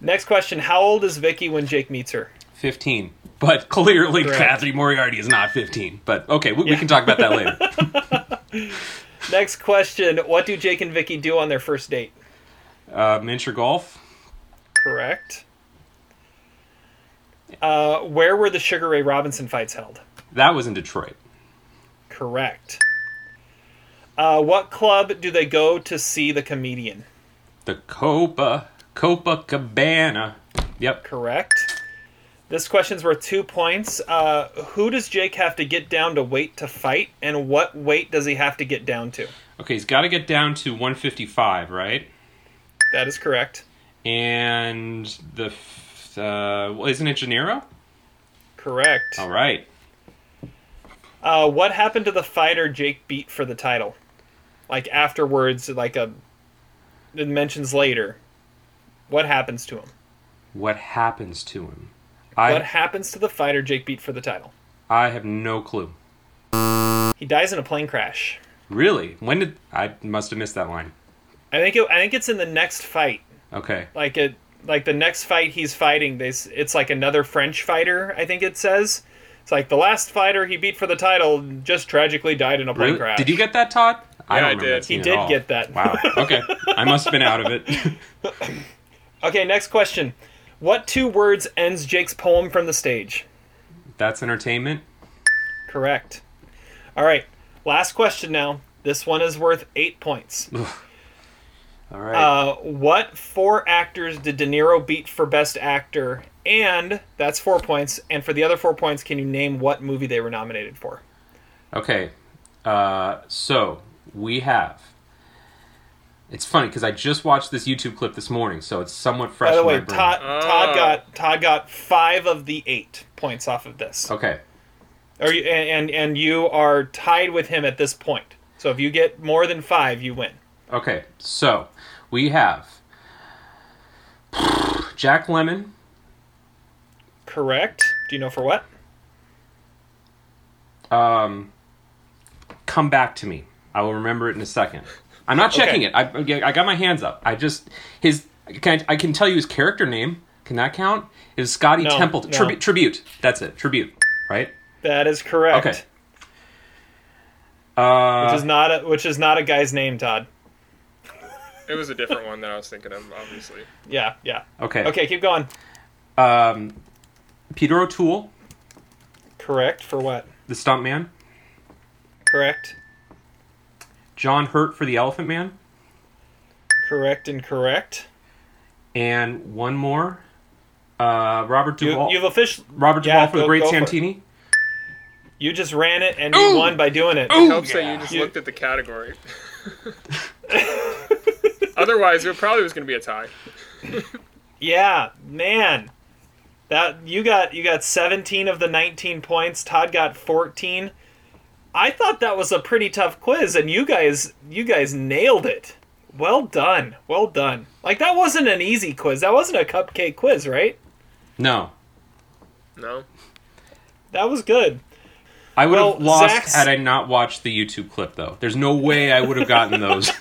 Next question: How old is Vicky when Jake meets her? 15. But clearly, Correct. Cathy Moriarty is not 15. But okay, we, we can talk about that later. Next question: What do Jake and Vicky do on their first date? Uh, miniature golf. Correct. Uh, where were the Sugar Ray Robinson fights held? That was in Detroit. Correct. Uh, what club do they go to see the comedian? The Copa Copa Cabana. Yep. Correct. This question's worth two points. Uh, who does Jake have to get down to weight to fight, and what weight does he have to get down to? Okay, he's got to get down to 155, right? That is correct. And the uh, well, isn't it Janiro? Correct. All right. Uh, what happened to the fighter Jake beat for the title? Like afterwards, like a it mentions later. What happens to him? What happens to him? I What happens to the fighter Jake beat for the title? I have no clue. He dies in a plane crash. Really? When did I must have missed that line? I think it, I think it's in the next fight. Okay. Like it like the next fight he's fighting, they, s- it's like another French fighter. I think it says. It's like the last fighter he beat for the title just tragically died in a plane Really? crash. Did you get that, Todd? I Yeah, don't I did. that He did get that. Wow. Okay. I must have been out of it. Okay, next question. What two words ends Jake's poem from the stage? That's entertainment. Correct. All right, last question now. This one is worth eight points. All right. Uh, what four actors did De Niro beat for Best Actor? And that's four points. And for the other four points, can you name what movie they were nominated for? Okay. Uh, so we have. It's funny because I just watched this YouTube clip this morning, so it's somewhat fresh. By the in my way, brain. Todd, Todd Oh. got Todd got five of the eight points off of this. Okay. Or you, and and you are tied with him at this point. So if you get more than five, you win. Okay. So we have Jack Lemmon. Correct. Do you know for what? Um, come back to me. I will remember it in a second. I'm not checking Okay. it. I, I got my hands up. I just his. Can I, I can tell you his character name. Can that count? Is Scotty No, Templeton no. tribute? Tribute. That's it. Tribute. Right. That is correct. Okay. Uh, which is not a, which is not a guy's name, Todd. It was a different one that I was thinking of, obviously. Yeah, yeah. okay. Okay, keep going. Um, Peter O'Toole, Correct for what? the stuntman. Correct. John Hurt for the Elephant Man. Correct and correct. And one more. Uh, Robert You, Duvall. you've officially Robert Yeah, Duvall for the Great go for it. Santini. you just ran it and you won by doing it. It helps that you just You- looked at the category. Otherwise, it probably was going to be a tie. Yeah, man. That you got you got 17 of the 19 points. Todd got 14. I thought that was a pretty tough quiz and you guys you guys nailed it. Well done. Well done. Like that wasn't an easy quiz. That wasn't a cupcake quiz, right? No, No? That was good. I would Well, have lost Zach's- had I not watched the YouTube clip though. There's no way I would have gotten those.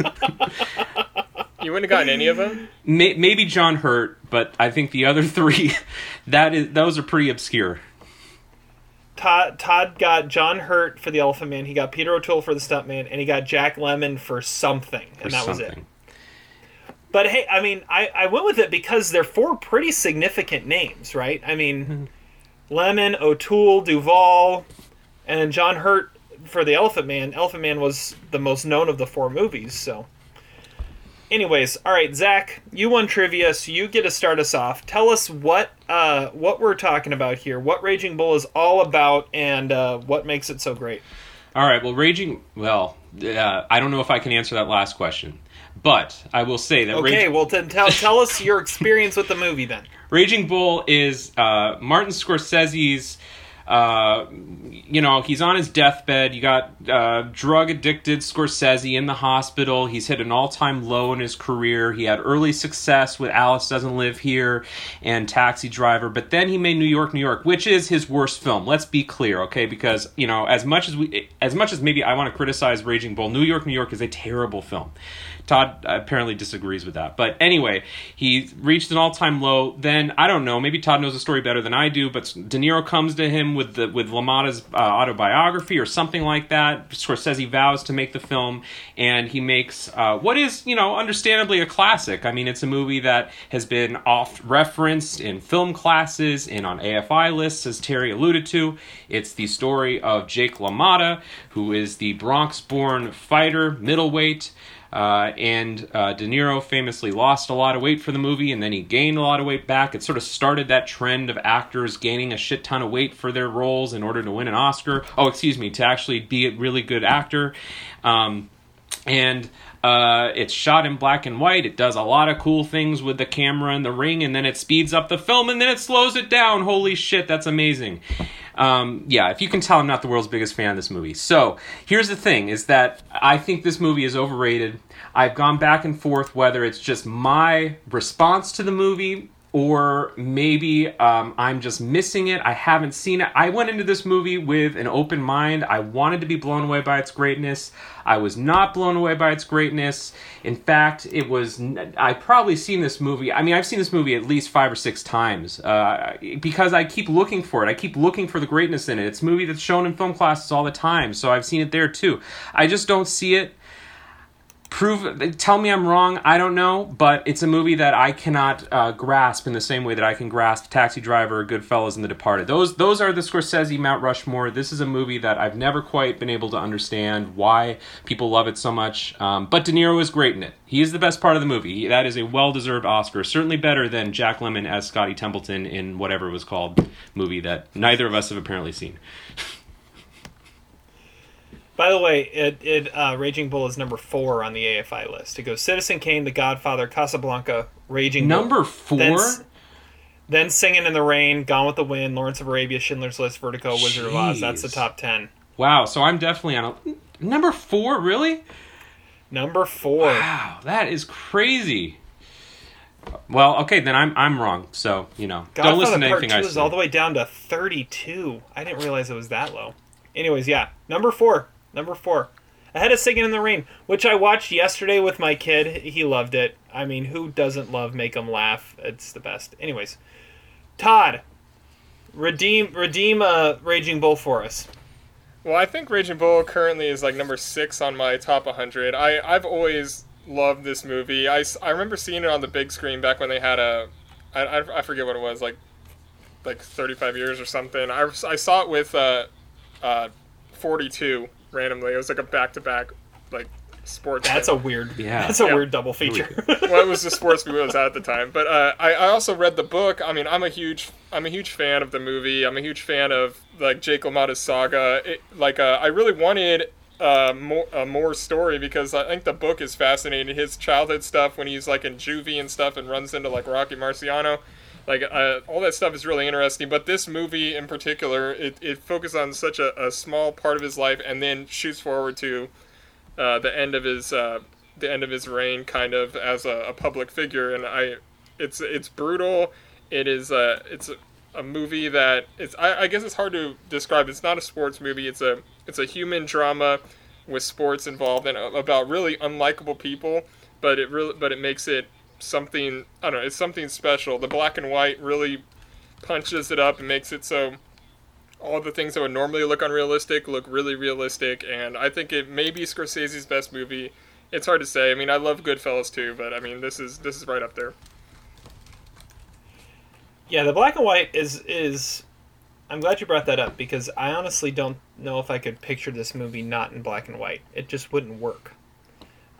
You wouldn't have gotten any of them? Maybe John Hurt, but I think the other three, that is those are pretty obscure. Todd Todd got John Hurt for the Elephant Man. He got Peter O'Toole for the Stuntman, and he got Jack Lemmon for something, Or and that was it. But hey, I mean, I, I went with it because they're four pretty significant names, right? I mean, mm-hmm. Lemmon, O'Toole, Duvall, and then John Hurt for the Elephant Man. Elephant Man was the most known of the four movies, so. Anyways, all right, Zach, you won trivia, so you get to start us off. Tell us what uh, what we're talking about here, what Raging Bull is all about, and uh, what makes it so great. All right. Well, raging. Well, uh, I don't know if I can answer that last question, but I will say that Okay, Raging, well, then tell tell us your experience with the movie then. Raging Bull is uh, Martin Scorsese's. Uh, you know, he's on his deathbed. You got uh, drug addicted Scorsese in the hospital. He's hit an all time low in his career. He had early success with Alice Doesn't Live Here and Taxi Driver, but then he made New York, New York, which is his worst film. Let's be clear, okay? Because you know, as much as we, as much as maybe I want to criticize Raging Bull, New York, New York is a terrible film. Todd apparently disagrees with that. But anyway, he reached an all-time low. Then I don't know, maybe Todd knows the story better than I do. But De Niro comes to him with the with LaMotta's uh, autobiography or something like that. Scorsese vows to make the film, and he makes uh, what is you know understandably a classic. I mean, it's a movie that has been oft referenced in film classes and on AFI lists, as Terry alluded to. It's the story of Jake LaMotta, who is the Bronx-born fighter, middleweight. Uh, and uh, De Niro famously lost a lot of weight for the movie, and then he gained a lot of weight back. It sort of started that trend of actors gaining a shit ton of weight for their roles in order to win an Oscar. Oh, excuse me, to actually be a really good actor. Um, and uh, it's shot in black and white. It does a lot of cool things with the camera and the ring, and then it speeds up the film, and then it slows it down. Holy shit, that's amazing. Um, yeah, if you can tell, I'm not the world's biggest fan of this movie. So here's the thing: is that I think this movie is overrated. I've gone back and forth whether it's just my response to the movie or maybe um, I'm just missing it. I haven't seen it. I went into this movie with an open mind. I wanted to be blown away by its greatness. I was not blown away by its greatness. In fact, it was. I've probably seen this movie. I mean, I've seen this movie at least five or six times uh, because I keep looking for it. I keep looking for the greatness in it. It's a movie that's shown in film classes all the time, so I've seen it there too. I just don't see it prove tell me i'm wrong i don't know but it's a movie that i cannot uh, grasp in the same way that i can grasp taxi driver goodfellas and the departed. Those those are the scorsese mount rushmore. This is a movie that i've never quite been able to understand why people love it so much um, but de niro is great in it. He is the best part of the movie. That is a well-deserved oscar certainly better than jack lemmon as scotty templeton in whatever it was called movie that neither of us have apparently seen By the way, it, it uh, Raging Bull is number four on the AFI list. It goes Citizen Kane, The Godfather, Casablanca, Raging number Bull. four Then, then Singing in the Rain, Gone with the Wind, Lawrence of Arabia, Schindler's List, Vertigo, Wizard of Oz. That's the top ten. wow so i'm definitely on a number four really Number four. Wow, that is crazy. Well, okay, then I'm I'm wrong. So you know, Godfather don't listen to anything I say. all the way down to thirty-two. I didn't realize it was that low. Anyways, yeah, number four. Number four. Ahead of Singing in the Rain, which I watched yesterday with my kid. He loved it. I mean, who doesn't love Make 'em Laugh? It's the best. Anyways, Todd, redeem redeem uh, Raging Bull for us. Well, I think Raging Bull currently is like number six on my top 100. I I've always loved this movie. I, I remember seeing it on the big screen back when they had a, I, I, I forget what it was like, like 35 years or something. I, I saw it with uh, uh, 42 randomly. It was like a back to back like sports. That's thing. a weird. Yeah. That's a Yeah. weird double feature. well, it was the sports movie I was at at the time. But uh, I, I also read the book. I mean, I'm a huge I'm a huge fan of the movie. I'm a huge fan of like Jake LaMotta's saga. It, like uh, I really wanted uh, more a more story because I think the book is fascinating. His childhood stuff when he's like in juvie and stuff and runs into like Rocky Marciano. Like uh, all that stuff is really interesting, but this movie in particular, it, it focuses on such a, a small part of his life, and then shoots forward to uh, the end of his uh, the end of his reign, kind of as a, a public figure, and I, it's it's brutal. It is a it's a, a movie that it's I, I guess it's hard to describe. It's not a sports movie. It's a it's a human drama with sports involved and about really unlikable people, but it really but it makes it something I don't know. It's something special. The black and white really punches it up and makes it so all the things that would normally look unrealistic look really realistic, and I think it may be Scorsese's best movie. It's hard to say. I mean, I love Goodfellas too, but I mean, this is this is right up there. yeah, the black and white is is. I'm glad you brought that up because I honestly don't know if I could picture this movie not in black and white. It just wouldn't work.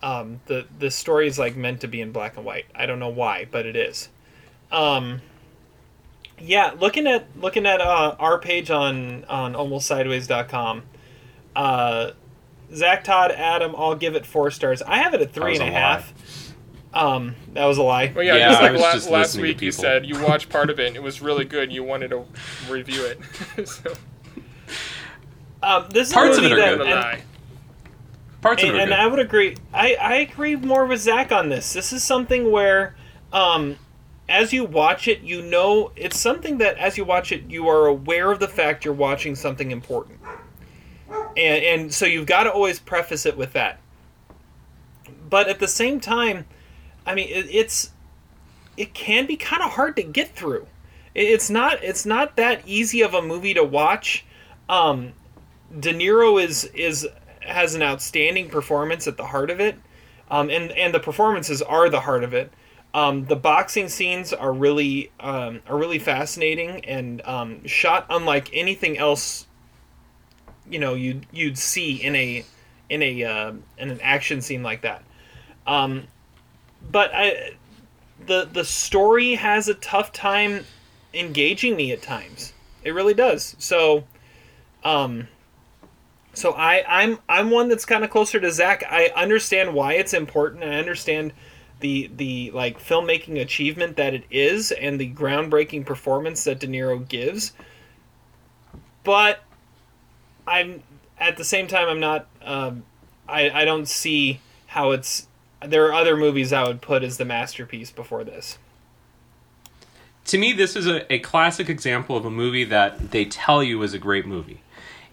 Um, the the story is like meant to be in black and white. I don't know why, but it is. Um, yeah, looking at looking at uh, our page on on almostsideways.com, uh, Zach Todd Adam, I'll give it four stars. I have it at three and a a half. Um, that was a lie. Well, yeah, Yeah, just I like was la- just last week you said you watched part of it and it was really good. You wanted to review it. so, Um, this is Parts a of it are that, good. a and- Parts of and, it and. I would agree. I, I agree more with Zach on this. This is something where, um, as you watch it, you know it's something that as you watch it, you are aware of the fact you're watching something important, and and so you've got to always preface it with that. But at the same time, I mean, it, it's it can be kind of hard to get through. It, it's not it's not that easy of a movie to watch. Um, De Niro is is has an outstanding performance at the heart of it, um, and and the performances are the heart of it. Um, the boxing scenes are really um, are really fascinating and um, shot unlike anything else. You know, you would you'd see in a in a uh, in an action scene like that. Um, but I, the the story has a tough time engaging me at times. It really does. So, um, so I I'm I'm one that's kind of closer to Zach. I understand why it's important. I understand the the like filmmaking achievement that it is and the groundbreaking performance that De Niro gives. But I'm at the same time I'm not um, I I don't see how it's there are other movies I would put as the masterpiece before this. to me, this is a, a classic example of a movie that they tell you is a great movie.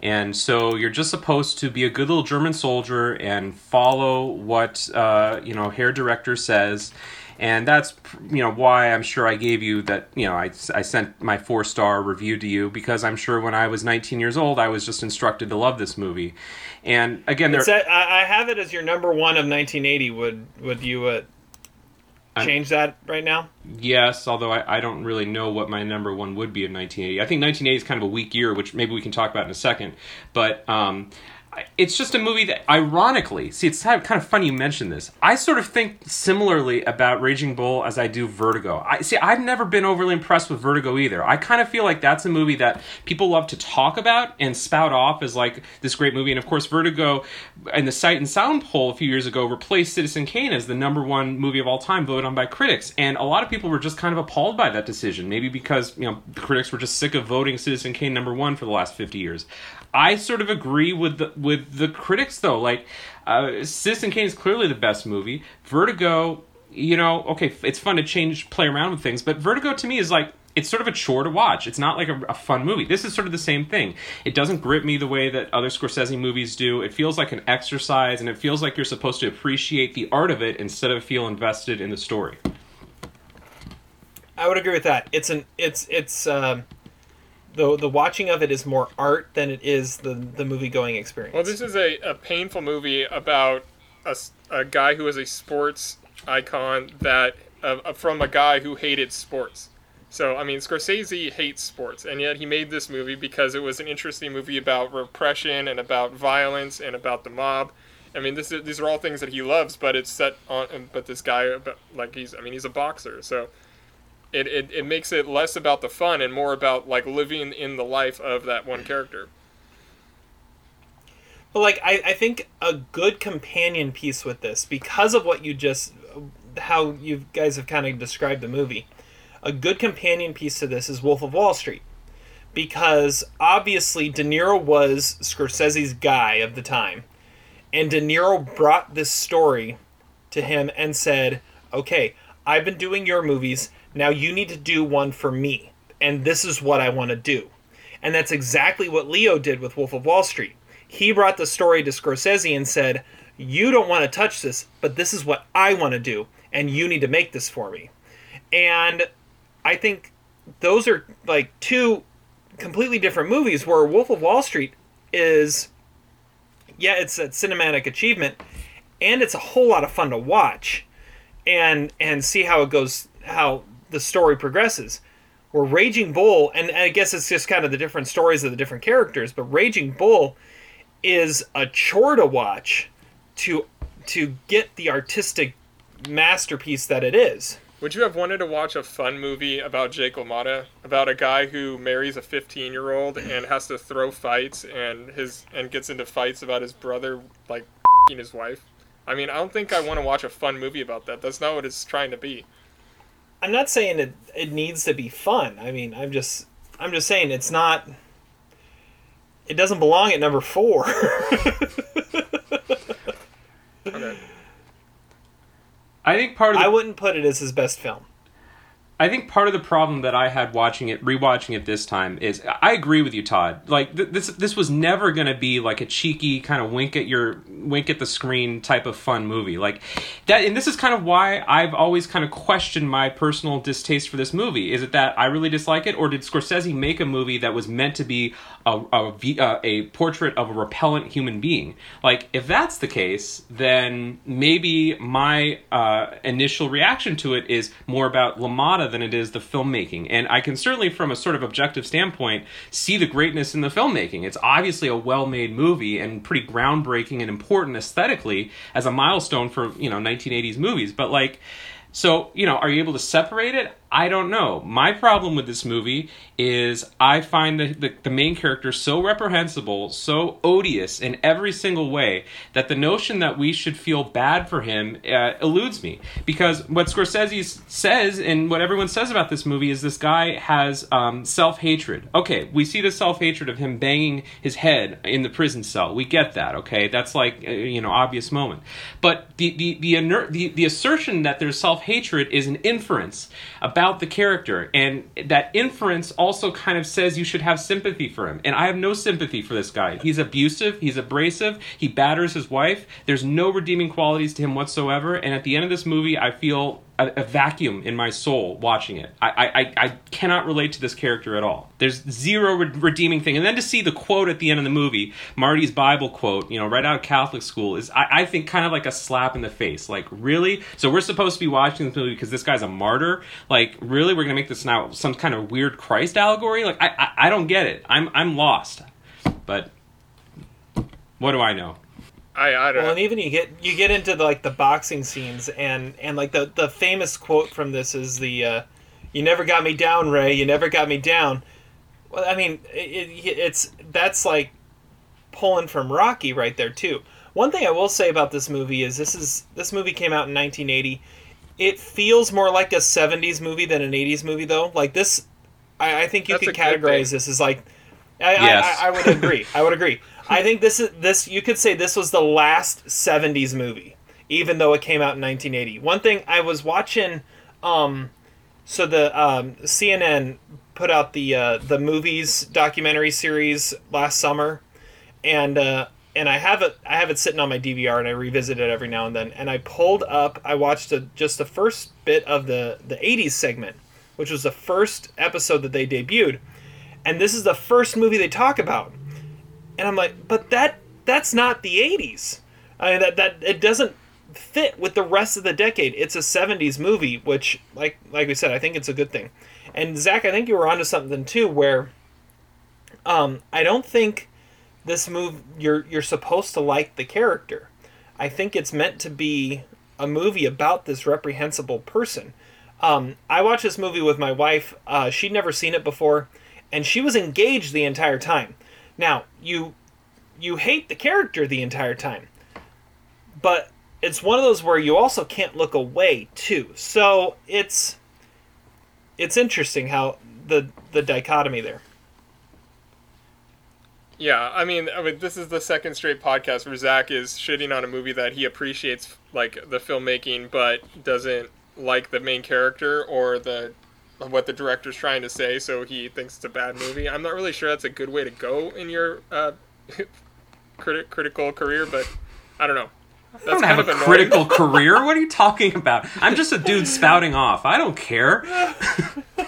And so you're just supposed to be a good little German soldier and follow what uh, you know Herr director says, and that's you know why I'm sure I gave you that you know I, I sent my four star review to you because I'm sure when I was 19 years old I was just instructed to love this movie, and again there that, I, have it as your number one of 1980. Would would you uh, change that right now? Yes, although I, I don't really know what my number one would be in 1980. I think 1980 is kind of a weak year, which maybe we can talk about in a second. But um, it's just a movie that, ironically, see, it's kind of funny you mention this. I sort of think similarly about Raging Bull as I do Vertigo. I see. I've never been overly impressed with Vertigo either. I kind of feel like that's a movie that people love to talk about and spout off as like this great movie. And of course, Vertigo, in the Sight and Sound poll a few years ago, replaced Citizen Kane as the number one movie of all time voted on by critics. And a lot of people were just kind of appalled by that decision. Maybe because you know the critics were just sick of voting Citizen Kane number one for the last fifty years. I sort of agree with the with the critics though. Like, uh, Citizen Kane is clearly the best movie. Vertigo, you know, okay, it's fun to change, play around with things, but Vertigo to me is like it's sort of a chore to watch. It's not like a, a fun movie. This is sort of the same thing. It doesn't grip me the way that other Scorsese movies do. It feels like an exercise, and it feels like you're supposed to appreciate the art of it instead of feel invested in the story. I would agree with that. It's an it's it's um, the the watching of it is more art than it is the the movie going experience. Well, this is a, a painful movie about a, a guy who is a sports icon that uh, from a guy who hated sports. So, I mean, Scorsese hates sports, and yet he made this movie because it was an interesting movie about repression and about violence and about the mob. I mean, this is, these are all things that he loves, but it's set on. But this guy, like he's, I mean, he's a boxer, so it, it, it makes it less about the fun and more about like living in the life of that one character. But like I, I think a good companion piece with this, because of what you just how you guys have kind of described the movie, a good companion piece to this is Wolf of Wall Street. Because obviously De Niro was Scorsese's guy of the time. And De Niro brought this story to him and said, Okay, I've been doing your movies, now you need to do one for me. And this is what I want to do. And that's exactly what Leo did with Wolf of Wall Street. He brought the story to Scorsese and said, You don't want to touch this, but this is what I want to do, and you need to make this for me. And I think those are like two completely different movies where Wolf of Wall Street is, yeah, it's a cinematic achievement, and it's a whole lot of fun to watch and and see how it goes, how the story progresses where Raging Bull, and I guess it's just kind of the different stories of the different characters, but Raging Bull is a chore to watch to to get the artistic masterpiece that it is. Would you have wanted to watch a fun movie about Jake LaMotta, about a guy who marries a 15-year-old and has to throw fights and his and gets into fights about his brother like his wife? I mean, I don't think I want to watch a fun movie about that. That's not what it's trying to be. I'm not saying it it needs to be fun. I mean, I'm just I'm just saying it's not it doesn't belong at number 4. Okay. I think part of the I wouldn't put it as his best film. I think part of the problem that I had watching it, rewatching it this time, is I agree with you, Todd. Like th- this, this was never going to be like a cheeky kind of wink at your wink at the screen type of fun movie. Like that, and this is kind of why I've always kind of questioned my personal distaste for this movie. Is it that I really dislike it, or did Scorsese make a movie that was meant to be a a, a portrait of a repellent human being? Like if that's the case, then maybe my uh, initial reaction to it is more about LaMotta than it is the filmmaking. And I can certainly, from a sort of objective standpoint, see the greatness in the filmmaking. It's obviously a well-made movie and pretty groundbreaking and important aesthetically as a milestone for you know 1980s movies. But like. So, you know, are you able to separate it? I don't know. My problem with this movie is I find the, the, the, main character so reprehensible, so odious in every single way, that the notion that we should feel bad for him uh, eludes me. Because what Scorsese says and what everyone says about this movie is this guy has um, self hatred. Okay, we see the self hatred of him banging his head in the prison cell. We get that, okay? That's like, uh, you know, obvious moment. But the, the, the, inert, the, the assertion that there's self hatred is an inference about the character and that inference also kind of says you should have sympathy for him. And i have no sympathy for this guy. He's abusive he's abrasive he batters his wife. There's no redeeming qualities to him whatsoever and at the end of this movie i feel a, a vacuum in my soul watching it. I, I i cannot relate to this character at all. There's zero re- redeeming thing. And then to see the quote at the end of the movie marty's bible quote you know right out of catholic school is i, I think kind of like a slap in the face. Like really? So we're supposed to be watching this movie because this guy's a martyr? Like really? We're gonna make this now some kind of weird christ allegory? Like i i, I don't get it. I'm i'm lost. But what do i know I, I don't well, know. and even you get you get into the, like the boxing scenes, and and like the the famous quote from this is the, uh, "You never got me down, Ray. You never got me down." Well, I mean, it, it, it's that's like pulling from Rocky right there too. One thing I will say about this movie is this is this movie came out in 1980. It feels more like a 70s movie than an 80s movie, though. Like this, I, I think you That's could categorize this as like. I, Yes. I, I, I would agree. I would agree. I think this is this. You could say this was the last '70s movie, even though it came out in 1980. One thing I was watching, um, so the um, CNN put out the uh, the movies documentary series last summer, and uh, and I have it I have it sitting on my DVR and I revisit it every now and then. And I pulled up I watched a, just the first bit of the the 80s segment, which was the first episode that they debuted. and this is the first movie they talk about. And I'm like, but that that's not the 80s. I mean, that that it doesn't fit with the rest of the decade. It's a 70s movie, which like like we said, I think it's a good thing. And Zach, I think you were onto something too, where um, I don't think this move you're you're supposed to like the character. I think it's meant to be a movie about this reprehensible person. Um, I watched this movie with my wife. Uh, she'd never seen it before, and she was engaged the entire time. Now you you hate the character the entire time, but it's one of those where you also can't look away too. So it's it's interesting how the the dichotomy there. Yeah, I mean, I mean, this is the second straight podcast where Zach is shitting on a movie that he appreciates, like the filmmaking, but doesn't like the main character or the what the director's trying to say, so he thinks it's a bad movie. I'm not really sure that's a good way to go in your uh, criti- critical career, but I don't know. That's I don't kind have of a annoying. critical career. What are you talking about? I'm just a dude spouting off. I don't care.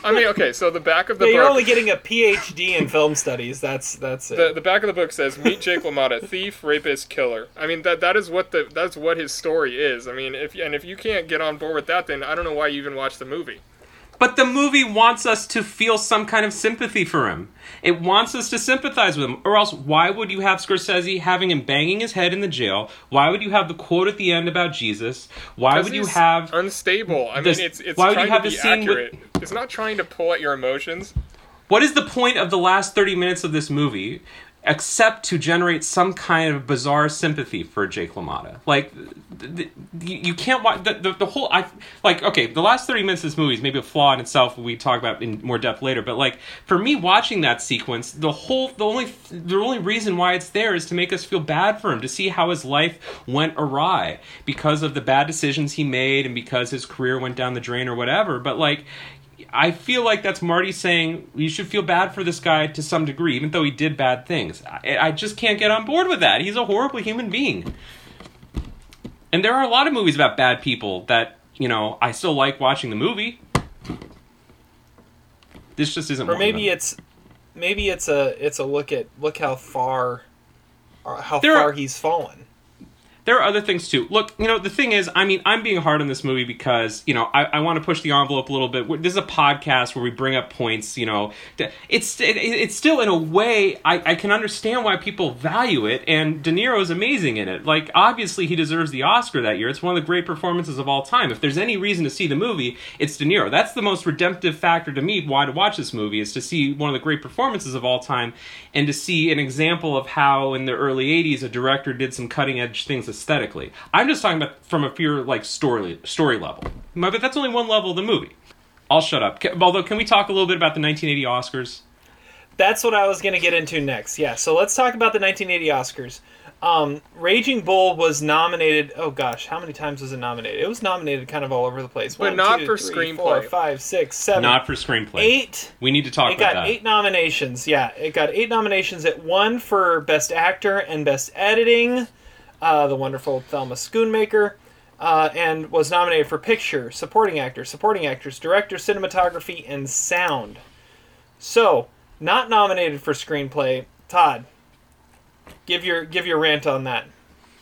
I mean, okay, so the back of the Yeah, you're book. only getting a PhD in film studies. That's that's it. the, the back of the book says meet Jake LaMotta, thief, rapist, killer. I mean that that is what the that's what his story is. I mean, if and if you can't get on board with that, then I don't know why you even watch the movie. But the movie wants us to feel some kind of sympathy for him. It wants us to sympathize with him. Or else, why would you have Scorsese having him banging his head in the jail? Why would you have the quote at the end about Jesus? Why would you have unstable? I this- mean, it's it's why would you have to the be scene with- accurate. It's not trying to pull at your emotions. What is the point of the last 30 minutes of this movie except to generate some kind of bizarre sympathy for Jake LaMotta? Like, th- th- you can't watch the, the, the whole. I Like, okay, the last 30 minutes of this movie is maybe a flaw in itself, we talk about in more depth later, but like, for me watching that sequence, the whole, the only, the only reason why it's there is to make us feel bad for him, to see how his life went awry because of the bad decisions he made and because his career went down the drain or whatever. But like, I feel like that's Marty saying you should feel bad for this guy to some degree, even though he did bad things. I, I just can't get on board with that. He's a horrible human being. And there are a lot of movies about bad people that, you know, I still like watching the movie. This just isn't or maybe it's maybe it's a it's a look at look how far uh, how There far are- he's fallen. There are other things too. Look, you know, the thing is, I mean, I'm being hard on this movie because, you know, I, I want to push the envelope a little bit. This is a podcast where we bring up points, you know. It's it, it's still, in a way, I, I can understand why people value it, and De Niro is amazing in it. Like, obviously, he deserves the Oscar that year. It's one of the great performances of all time. If there's any reason to see the movie, it's De Niro. That's the most redemptive factor to me why to watch this movie, is to see one of the great performances of all time and to see an example of how, in the early 80s, a director did some cutting edge things aesthetically. I'm just talking about from a pure like story story level, but that's only one level of the movie. I'll shut up. Although, can we talk a little bit about the 1980 Oscars? That's what I was going to get into next. Yeah, so let's talk about the 1980 Oscars. Um, Raging Bull was nominated. Oh gosh, how many times was it nominated? It was nominated kind of all over the place. But One, not two, for three, screenplay. four, five, six, seven, Not for screenplay. eight. We need to talk about It about got that. eight nominations. Yeah, it got eight nominations. It won for Best Actor and Best Editing. Uh, the wonderful Thelma Schoonmaker. Uh, and was nominated for Picture, Supporting Actor, Supporting Actress, Director, Cinematography, and Sound. So, not nominated for Screenplay. Todd, give your give your rant on that.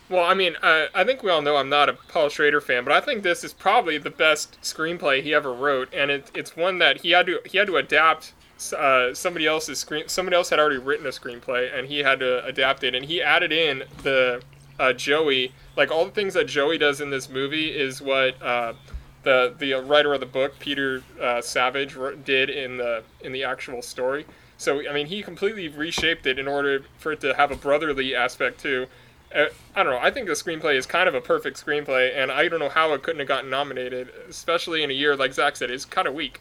Well, I mean, uh, I think we all know I'm not a Paul Schrader fan, but I think this is probably the best screenplay he ever wrote, and it, it's one that he had to he had to adapt uh, somebody else's screen. Somebody else had already written a screenplay, and he had to adapt it, and he added in the uh, Joey, like all the things that Joey does in this movie is what uh, the the writer of the book, Peter uh, Savage, did in the in the actual story. So I mean, he completely reshaped it in order for it to have a brotherly aspect too. Uh, I don't know. I think the screenplay is kind of a perfect screenplay, and I don't know how it couldn't have gotten nominated, especially in a year like Zach said is kind of weak.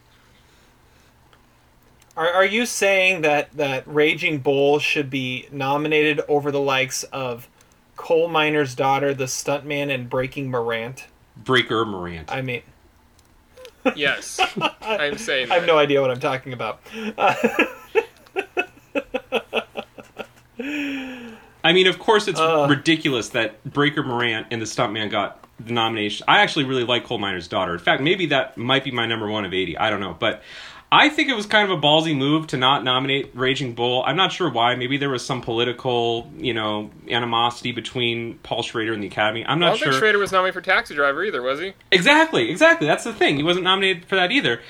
Are, are you saying that, that Raging Bull should be nominated over the likes of Coal Miner's Daughter, The Stuntman, and Breaking Morant? Breaker Morant. I mean, Yes, I'm saying. I have that. no idea what I'm talking about. I mean, of course, it's Uh. ridiculous that Breaker Morant and the Stuntman got the nomination. I actually really like Coal Miner's Daughter. In fact, maybe that might be my number one of 80. I don't know. But I think it was kind of a ballsy move to not nominate Raging Bull. I'm not sure why. Maybe there was some political, you know, animosity between Paul Schrader and the Academy. I'm I not don't sure. think Schrader was nominated for Taxi Driver either, was he? Exactly, exactly. That's the thing. He wasn't nominated for that either.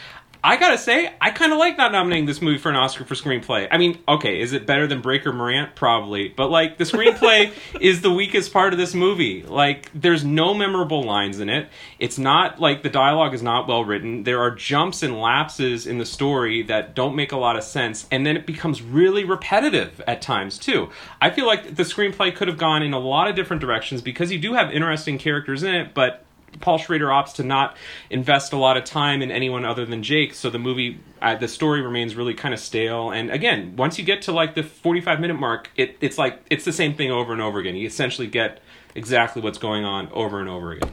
I gotta say, I kind of like not nominating this movie for an Oscar for screenplay. I mean, okay, is it better than Breaker Morant? Probably, but like the screenplay is the weakest part of this movie. Like, there's no memorable lines in it. It's not like the dialogue is not well written. There are jumps and lapses in the story that don't make a lot of sense, and then it becomes really repetitive at times too. I feel like the screenplay could have gone in a lot of different directions because you do have interesting characters in it, but Paul Schrader opts to not invest a lot of time in anyone other than Jake, so the movie, uh, the story remains really kind of stale. And again, once you get to like the forty-five minute mark, it, it's like it's the same thing over and over again. You essentially get exactly what's going on over and over again.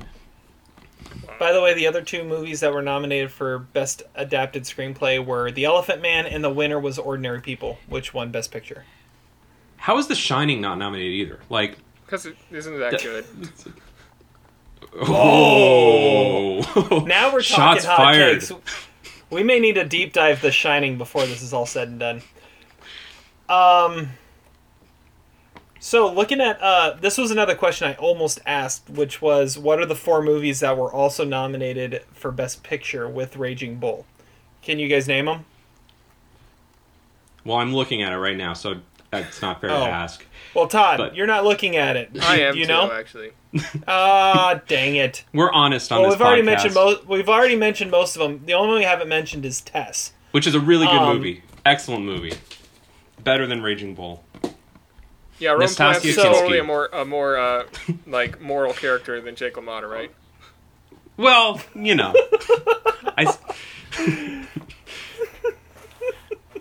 By the way, the other two movies that were nominated for Best Adapted Screenplay were The Elephant Man and the winner was Ordinary People, which won Best Picture. How is The Shining not nominated either? Like, Because it isn't that good. oh, Now we're talking shots hot fired. takes. We may need a deep dive The Shining before this is all said and done. Um. So looking at uh, this was another question I almost asked, which was, what are the four movies that were also nominated for Best Picture with Raging Bull? Can you guys name them? Well, I'm looking at it right now, so it's not fair Oh. to ask. Well, Todd, But- you're not looking at it. I am you too, know? actually. Ah, dang it. We're honest on Well, this we've already mentioned most. We've already mentioned most of them. The only one we haven't mentioned is Tess. which is a really good Um, movie, excellent movie, better than Raging Bull. Yeah, Roman Nastassja Polanski's Kinski. totally a more a more uh, like moral character than Jake LaMotta, right? Well, you know, I, s-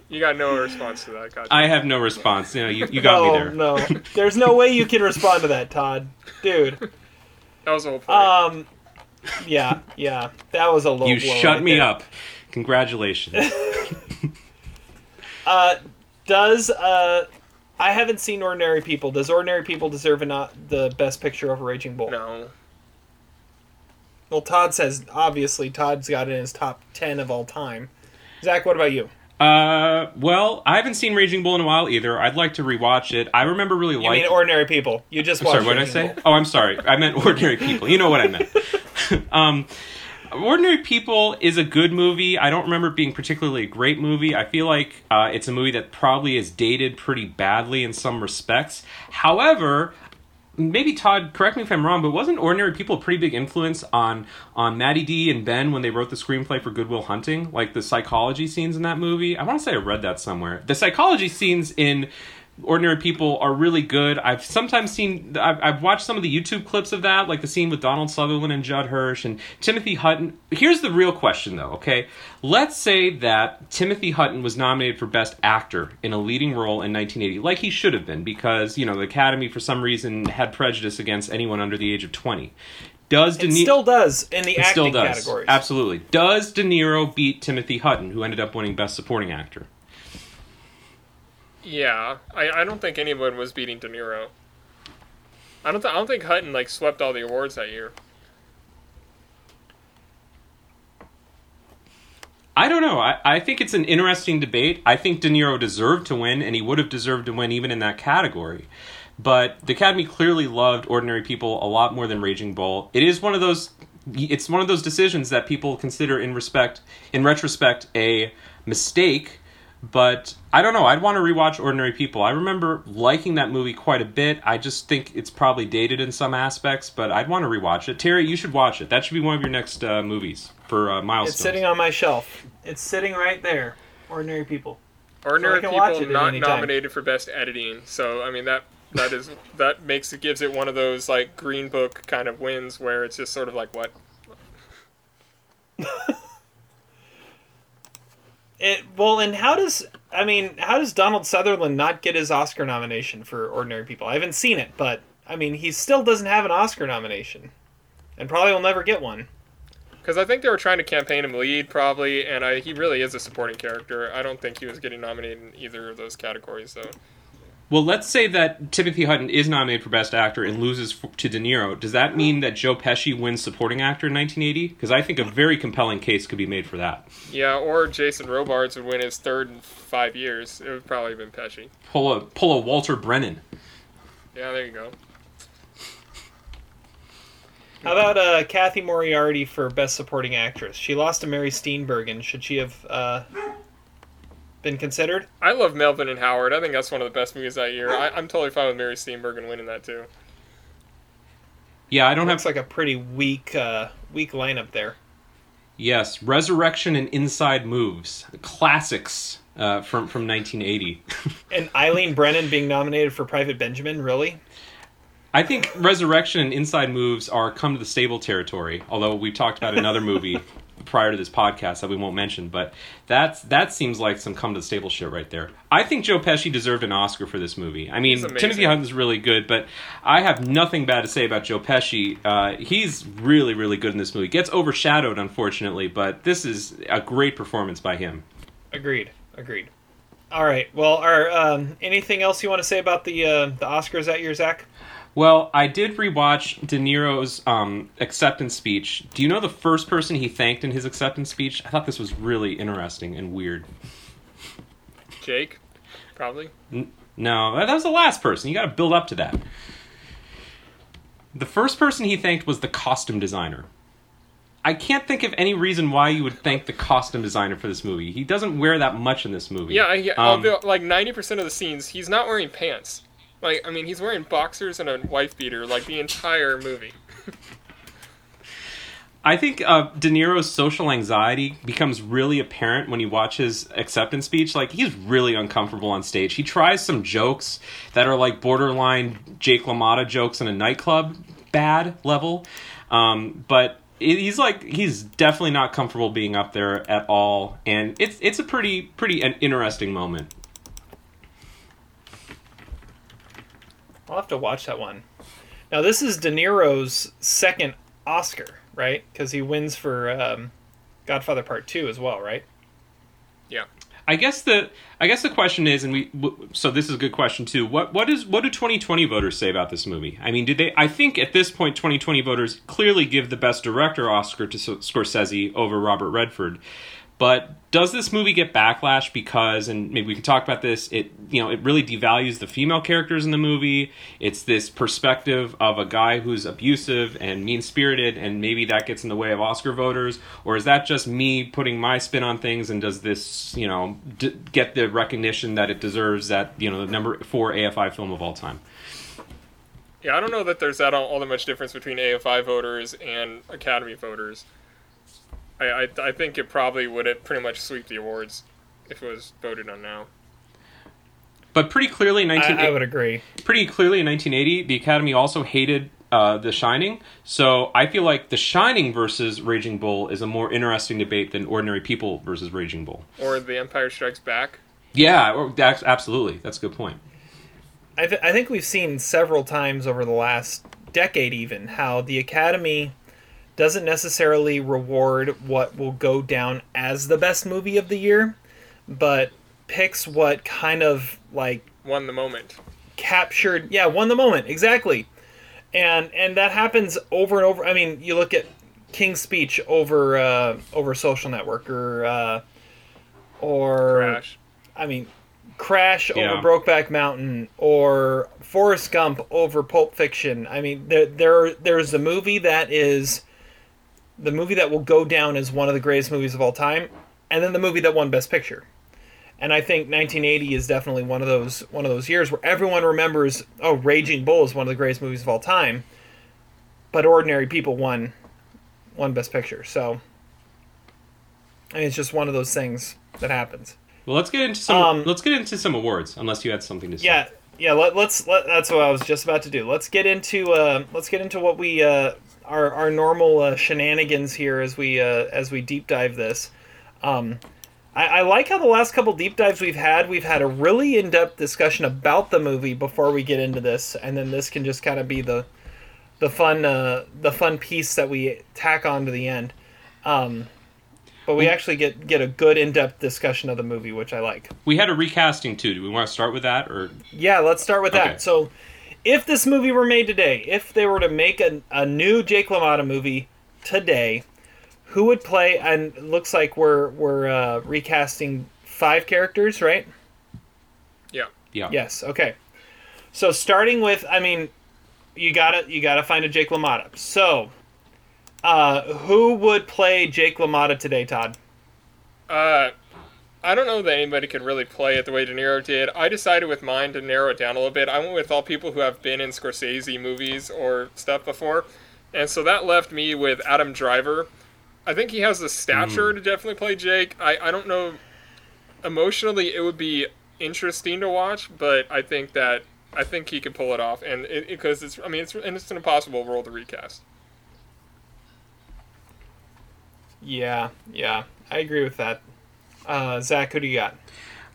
You got no response to that, gotcha. I have no response. You know, you, you got no, me there. no. There's no way you can respond to that, Todd. Dude. That was a whole point. Um. Yeah, yeah. That was a low you blow shut right me there. up. Congratulations. Uh, does uh, I haven't seen Ordinary People. Does Ordinary People deserve a not the best picture over Raging Bull? no. Well, Todd says obviously Todd's got it in his top ten of all time. Zach, what about you? Uh, well, I haven't seen Raging Bull in a while either. I'd like to rewatch it. I remember really You liking. mean Ordinary People? You just sorry, what did I say? Bull. Oh, I'm sorry. I meant Ordinary People. You know what I meant. um, Ordinary People is a good movie. I don't remember it being particularly a great movie. I feel like uh, it's a movie that probably is dated pretty badly in some respects. However, maybe Todd, correct me if I'm wrong, but wasn't Ordinary People a pretty big influence on on Maddie D and Ben when they wrote the screenplay for Goodwill Hunting? Like the psychology scenes in that movie. I want to say I read that somewhere. The psychology scenes in Ordinary People are really good. I've sometimes seen, I've, I've watched some of the YouTube clips of that, like the scene with Donald Sutherland and Judd Hirsch and Timothy Hutton. Here's the real question, though, okay? Let's say that Timothy Hutton was nominated for Best Actor in a leading role in 1980, like he should have been, because, you know, the Academy, for some reason, had prejudice against anyone under the age of 20. Does De It still does in the acting still does. categories. Absolutely. Does De Niro beat Timothy Hutton, who ended up winning Best Supporting Actor? Yeah, I, I don't think anyone was beating De Niro. I don't th- I don't think Hutton like swept all the awards that year. I don't know. I, I think it's an interesting debate. I think De Niro deserved to win, and he would have deserved to win even in that category. But the Academy clearly loved Ordinary People a lot more than Raging Bull. It is one of those. It's one of those decisions that people consider in respect, in retrospect, a mistake. But I don't know. I'd want to rewatch Ordinary People. I remember liking that movie quite a bit. I just think it's probably dated in some aspects, but I'd want to rewatch it. Terry, you should watch it. That should be one of your next uh, movies for uh, milestones. It's sitting on my shelf. It's sitting right there. Ordinary People. Ordinary So I watch People it not any time. nominated for best editing. So I mean that that is that makes it gives it one of those like Green Book kind of wins where it's just sort of like what It well, and how does I mean, how does Donald Sutherland not get his Oscar nomination for Ordinary People? I haven't seen it, but I mean, he still doesn't have an Oscar nomination, and probably will never get one. because I think they were trying to campaign him lead probably, and I, he really is a supporting character. I don't think he was getting nominated in either of those categories though. Well, let's say that Timothy Hutton is nominated for Best Actor and loses f- to De Niro. Does that mean that Joe Pesci wins Supporting Actor in 1980? Because I think a very compelling case could be made for that. Yeah, or Jason Robards would win his third in five years. It would probably have been Pesci. Pull a pull a Walter Brennan. Yeah, there you go. How about uh, Cathy Moriarty for Best Supporting Actress? She lost to Mary Steenburgen. Should she have uh, been considered? I love Melvin and Howard. I think that's one of the best movies that year. I, I'm totally fine with Mary Steenburgen winning that too. Yeah, I don't Looks have. like a pretty weak, uh, weak lineup there. Yes, Resurrection and Inside Moves, classics uh, from from 1980. And Eileen Brennan being nominated for Private Benjamin, really? I think Resurrection and Inside Moves are come to the stable territory. Although we talked about another movie prior to this podcast that we won't mention, but that's that seems like some come to the stable shit right there. I think Joe Pesci deserved an Oscar for this movie. I mean. Timothy Hutton's really good, but I have nothing bad to say about Joe Pesci. Uh, he's really, really good in this movie. Gets overshadowed, unfortunately, but this is a great performance by him. Agreed. Agreed. All right. Well, are um, anything else you want to say about the uh, the Oscars that year, Zach? Well, I did rewatch De Niro's um, acceptance speech. Do you know the first person he thanked in his acceptance speech? I thought this was really interesting and weird. Jake, probably. No, that was the last person. You got to build up to that. The first person he thanked was the costume designer. I can't think of any reason why you would thank the costume designer for this movie. He doesn't wear that much in this movie. Yeah, I, yeah Um, although like ninety percent of the scenes, he's not wearing pants. Like, I mean, he's wearing boxers and a wife beater like the entire movie. I think uh, De Niro's social anxiety becomes really apparent when you watch his acceptance speech. Like he's really uncomfortable on stage. He tries some jokes that are like borderline Jake LaMotta jokes in a nightclub, bad level. Um, but he's like he's definitely not comfortable being up there at all, and it's it's a pretty pretty an interesting moment. I'll have to watch that one. Now, this is De Niro's second Oscar, right? Because he wins for um, Godfather Part Two as well, right? Yeah. I guess the I guess the question is, and we so this is a good question too. What what is what do 2020 voters say about this movie? I mean, did they? I think at this point, 2020 voters clearly give the Best Director Oscar to S- Scorsese over Robert Redford. But does this movie get backlash because, and maybe we can talk about this? It you know it really devalues the female characters in the movie. It's this perspective of a guy who's abusive and mean spirited, and maybe that gets in the way of Oscar voters. Or is that just me putting my spin on things? And does this you know d- get the recognition that it deserves? That you know the number four AFI film of all time. Yeah, I don't know that there's that all, all that much difference between AFI voters and Academy voters. I, I, I think it probably would have pretty much sweep the awards if it was voted on now. But pretty clearly, in I, I would agree. pretty clearly in 1980, the Academy also hated uh, The Shining. So I feel like The Shining versus Raging Bull is a more interesting debate than Ordinary People versus Raging Bull. Or The Empire Strikes Back. Yeah, or, that's, absolutely. That's a good point. I, th- I think we've seen several times over the last decade, even, how the Academy doesn't necessarily reward what will go down as the best movie of the year, but picks what kind of like Won the moment. captured yeah won the moment exactly and and that happens over and over i mean you look at king's speech over uh over social network or uh or Crash. i mean crash Yeah. over brokeback mountain or forrest gump over pulp fiction i mean there there there's a movie that is the movie that will go down as one of the greatest movies of all time and then the movie that won best picture and I think 1980 is definitely one of those one of those years where everyone remembers. Oh, Raging Bull is one of the greatest movies of all time, but Ordinary People won won Best Picture. So, I mean, it's just one of those things that happens. Well, let's get into some. Um, let's get into some awards. Unless you had something to say. Yeah, yeah. Let, let's let, that's what I was just about to do. Let's get into uh, let's get into what we uh, our our normal uh, shenanigans here as we uh, as we deep dive this. Um, I, I like how the last couple deep dives we've had, we've had a really in depth discussion about the movie before we get into this, and then this can just kind of be the the fun uh, the fun piece that we tack on to the end. Um, but we actually get get a good in depth discussion of the movie, which I like. We had a recasting too. Do we want to start with that or Yeah, let's start with Okay. that. So, if this movie were made today, if they were to make a, a new Jake LaMotta movie today, who would play? And it looks like we're we're uh, recasting five characters, right? Yeah. yeah? Yes. Okay. So starting with, I mean, you gotta you gotta find a Jake LaMotta. So, uh, who would play Jake LaMotta today, Todd? Uh, I don't know that anybody could really play it the way De Niro did. I decided with mine to narrow it down a little bit. I went with all people who have been in Scorsese movies or stuff before, and so that left me with Adam Driver. I think he has the stature hmm. to definitely play Jake. I, I don't know. Emotionally, it would be interesting to watch, but I think that I think he could pull it off, and it because it's I mean it's and it's an impossible role to recast. Yeah, yeah, I agree with that. Uh, Zach, who do you got?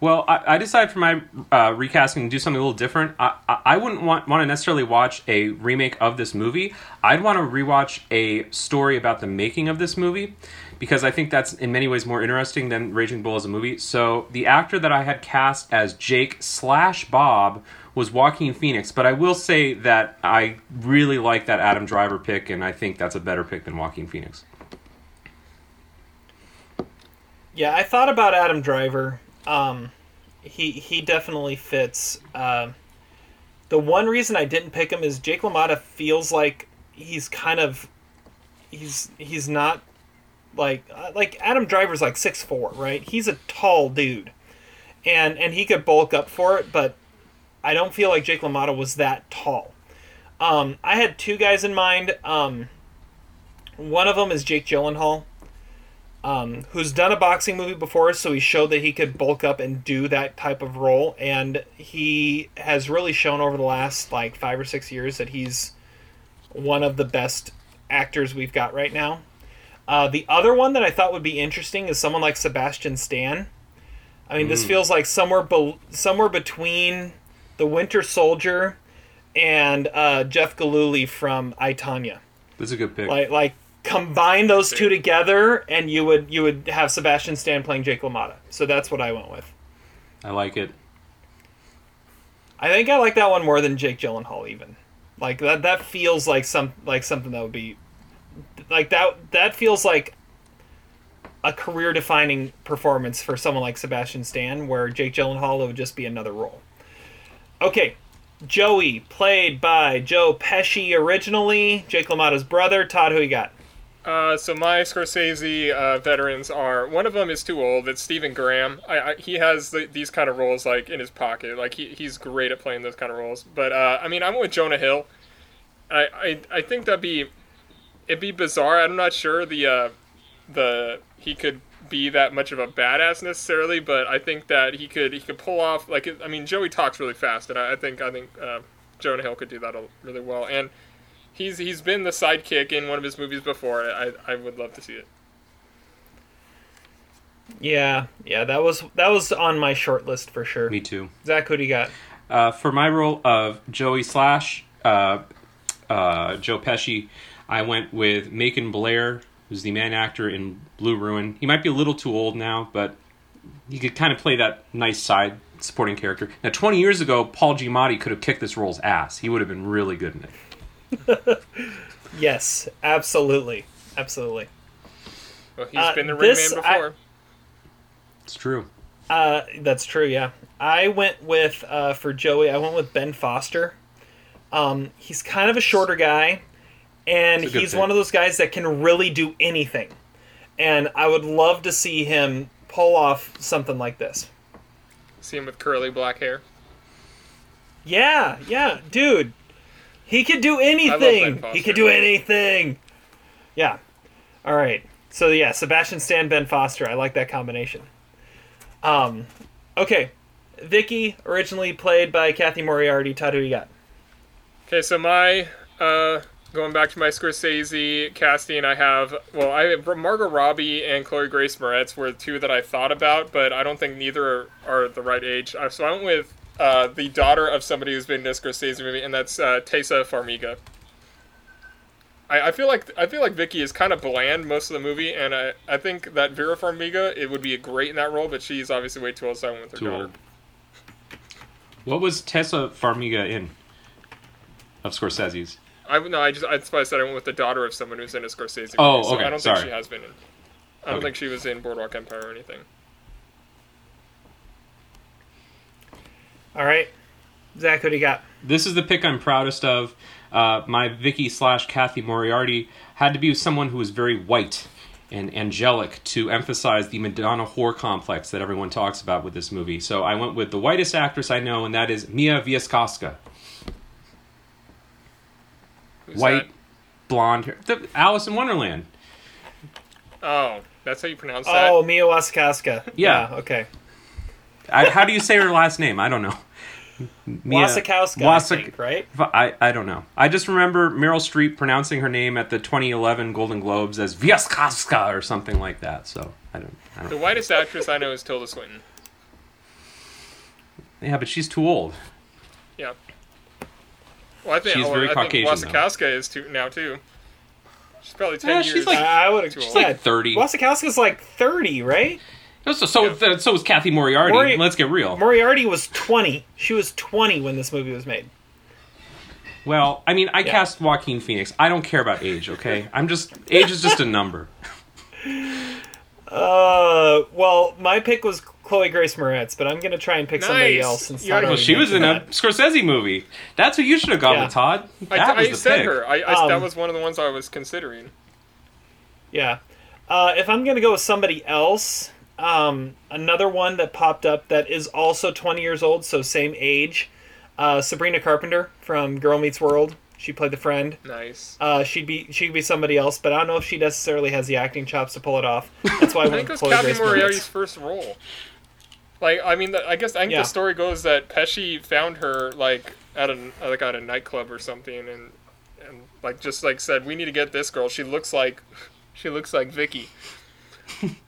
Well, I, I decided for my uh, recasting to do something a little different. I, I, I wouldn't want, want to necessarily watch a remake of this movie. I'd want to rewatch a story about the making of this movie because I think that's in many ways more interesting than Raging Bull as a movie. So the actor that I had cast as Jake slash Bob was Joaquin Phoenix, but I will say that I really like that Adam Driver pick, and I think that's a better pick than Joaquin Phoenix. Yeah, I thought about Adam Driver. Um, he he definitely fits. Um the one reason I didn't pick him is Jake LaMotta feels like he's kind of he's he's not like uh, like Adam Driver's like six four, right? He's a tall dude, and and he could bulk up for it, but I don't feel like Jake LaMotta was that tall. Um, I had two guys in mind. Um, one of them is Jake Gyllenhaal um, who's done a boxing movie before, so he showed that he could bulk up and do that type of role, and he has really shown over the last like five or six years that he's one of the best actors we've got right now. Uh, the other one that I thought would be interesting is someone like Sebastian Stan. I mean, this feels like somewhere be- somewhere between the Winter Soldier and uh, Jeff Gillooly from I Tonya That's a good pick. like like combine those two together and you would you would have Sebastian Stan playing Jake LaMotta. So that's what I went with. I like it. I think I like that one more than Jake Gyllenhaal even. Like that that feels like some like something that would be like that that feels like a career defining performance for someone like Sebastian Stan where Jake Gyllenhaal would just be another role. Okay. Joey, played by Joe Pesci originally, Jake LaMotta's brother. Todd, who you got? Uh, so my Scorsese uh, veterans are one of them is too old. It's Stephen Graham. I, I he has the, these kind of roles like in his pocket. Like he, he's great at playing those kind of roles. But uh, I mean, I'm with Jonah Hill. I, I I think that'd be it'd be bizarre. I'm not sure the uh, the he could be that much of a badass necessarily, but I think that he could he could pull off like I mean Joey talks really fast, and I, I think I think uh, Jonah Hill could do that really well. And he's he's been the sidekick in one of his movies before. I I would love to see it. Yeah, yeah, that was that was on my short list for sure. Me too. Zach, who do you got? Uh, for my role of Joey slash uh, uh, Joe Pesci, I went with Macon Blair, who's the main actor in Blue Ruin. He might be a little too old now, but he could kind of play that nice side supporting character. Now, 20 years ago, Paul Giamatti could have kicked this role's ass. He would have been really good in it. Yes, absolutely, absolutely. Well, he's Uh, been the this- ring man I- before. It's true. Uh, that's true. Yeah, I went with uh, for Joey. I went with Ben Foster. Um, he's kind of a shorter guy, and It's a good he's pick. one of those guys that can really do anything. And I would love to see him pull off something like this. See him with curly black hair. Yeah, yeah, dude. He could do anything. He could do anything. Yeah. All right. So yeah, Sebastian Stan, Ben Foster. I like that combination. Um, okay. Vicky, originally played by Cathy Moriarty. Todd, who you got? Okay, so my uh, going back to my Scorsese casting, I have well, I Margot Robbie and Chloe Grace Moretz were two that I thought about, but I don't think neither are, are the right age. Uh, So I went with uh, the daughter of somebody who's been in a Scorsese movie, and that's uh, Taissa Farmiga. I, I feel like I feel like Vicky is kind of bland most of the movie, and I, I think that Vera Farmiga it would be great in that role, but she's obviously way too old. So I went with her Too daughter. old. What was Taissa Farmiga in? Of Scorsese's. I no, I just that's why I said I went with the daughter of someone who's in a Scorsese. Oh, movie, so I don't sorry. think she has been in. I don't Okay. think she was in Boardwalk Empire or anything. All right, Zach, what do you got? This is the pick I'm proudest of. Uh, my Vicky slash Cathy Moriarty had to be someone who was very white and angelic to emphasize the Madonna whore complex that everyone talks about with this movie. So I went with the whitest actress I know, and that is Mia Vieskoska. Who's White, blonde hair. The, Alice in Wonderland. Oh, that's how you pronounce that. Oh, Mia Wasikowska. Yeah. okay. I, how do you say her last name? I don't know. Mia- Wasikowska, I think, right? I, I don't know. I just remember Meryl Streep pronouncing her name at the 2011 Golden Globes as Vieskoska or something like that. So I don't. I The don't. whitest actress I know is Tilda Swinton. Yeah, but she's too old. Yeah. Well, I think She's oh, very I Caucasian, think though. Wasikowska is too now too. She's probably ten Yeah, years. she's like- I would have Too old. like 30. Wasikowska's like 30, right? So so, so was Cathy Moriarty. Mori- Let's get real. Moriarty was 20. She was 20 when this movie was made. well, I mean, I Yeah. cast Joaquin Phoenix. I don't care about age. Okay, I'm just age is just a number. Uh, well, my pick was Chloe Grace Moretz, but I'm gonna try and pick somebody else since You Todd already- Well, she was in mentioned a Scorsese movie. That's who you should have gone Yeah. with, Todd. I, was I the said pick. her. I, I that Um, was one of the ones I was considering. Yeah. Uh, if I'm gonna go with somebody else, um, another one that popped up that is also 20 years old, so same age, uh, Sabrina Carpenter from Girl Meets World. She played the friend. Nice. Uh, she'd be she'd be somebody else, but I don't know if she necessarily has the acting chops to pull it off. That's why I I went think it with was Chloe Cathy Moriarty's first role. Like, I mean, the, I guess I think Yeah. the story goes that Pesci found her like at a like at a nightclub or something, and and like just like said, we need to get this girl. She looks like she looks like Vicky.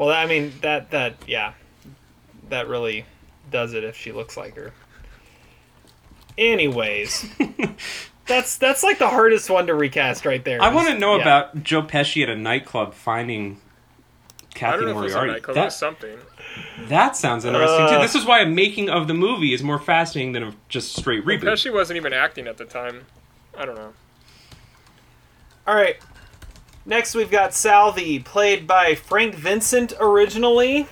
Well, I mean that that yeah, that really does it if she looks like her. Anyways, that's that's like the hardest one to recast right there. I want to know Yeah. about Joe Pesci at a nightclub finding I Cathy don't know if it was a Moriarty. nightclub. That, something. that sounds interesting too. Uh, This is why a making of the movie is more fascinating than a just straight reboot. Pesci wasn't even acting at the time. I don't know. All right. Next, we've got Salvi, played by Frank Vincent originally.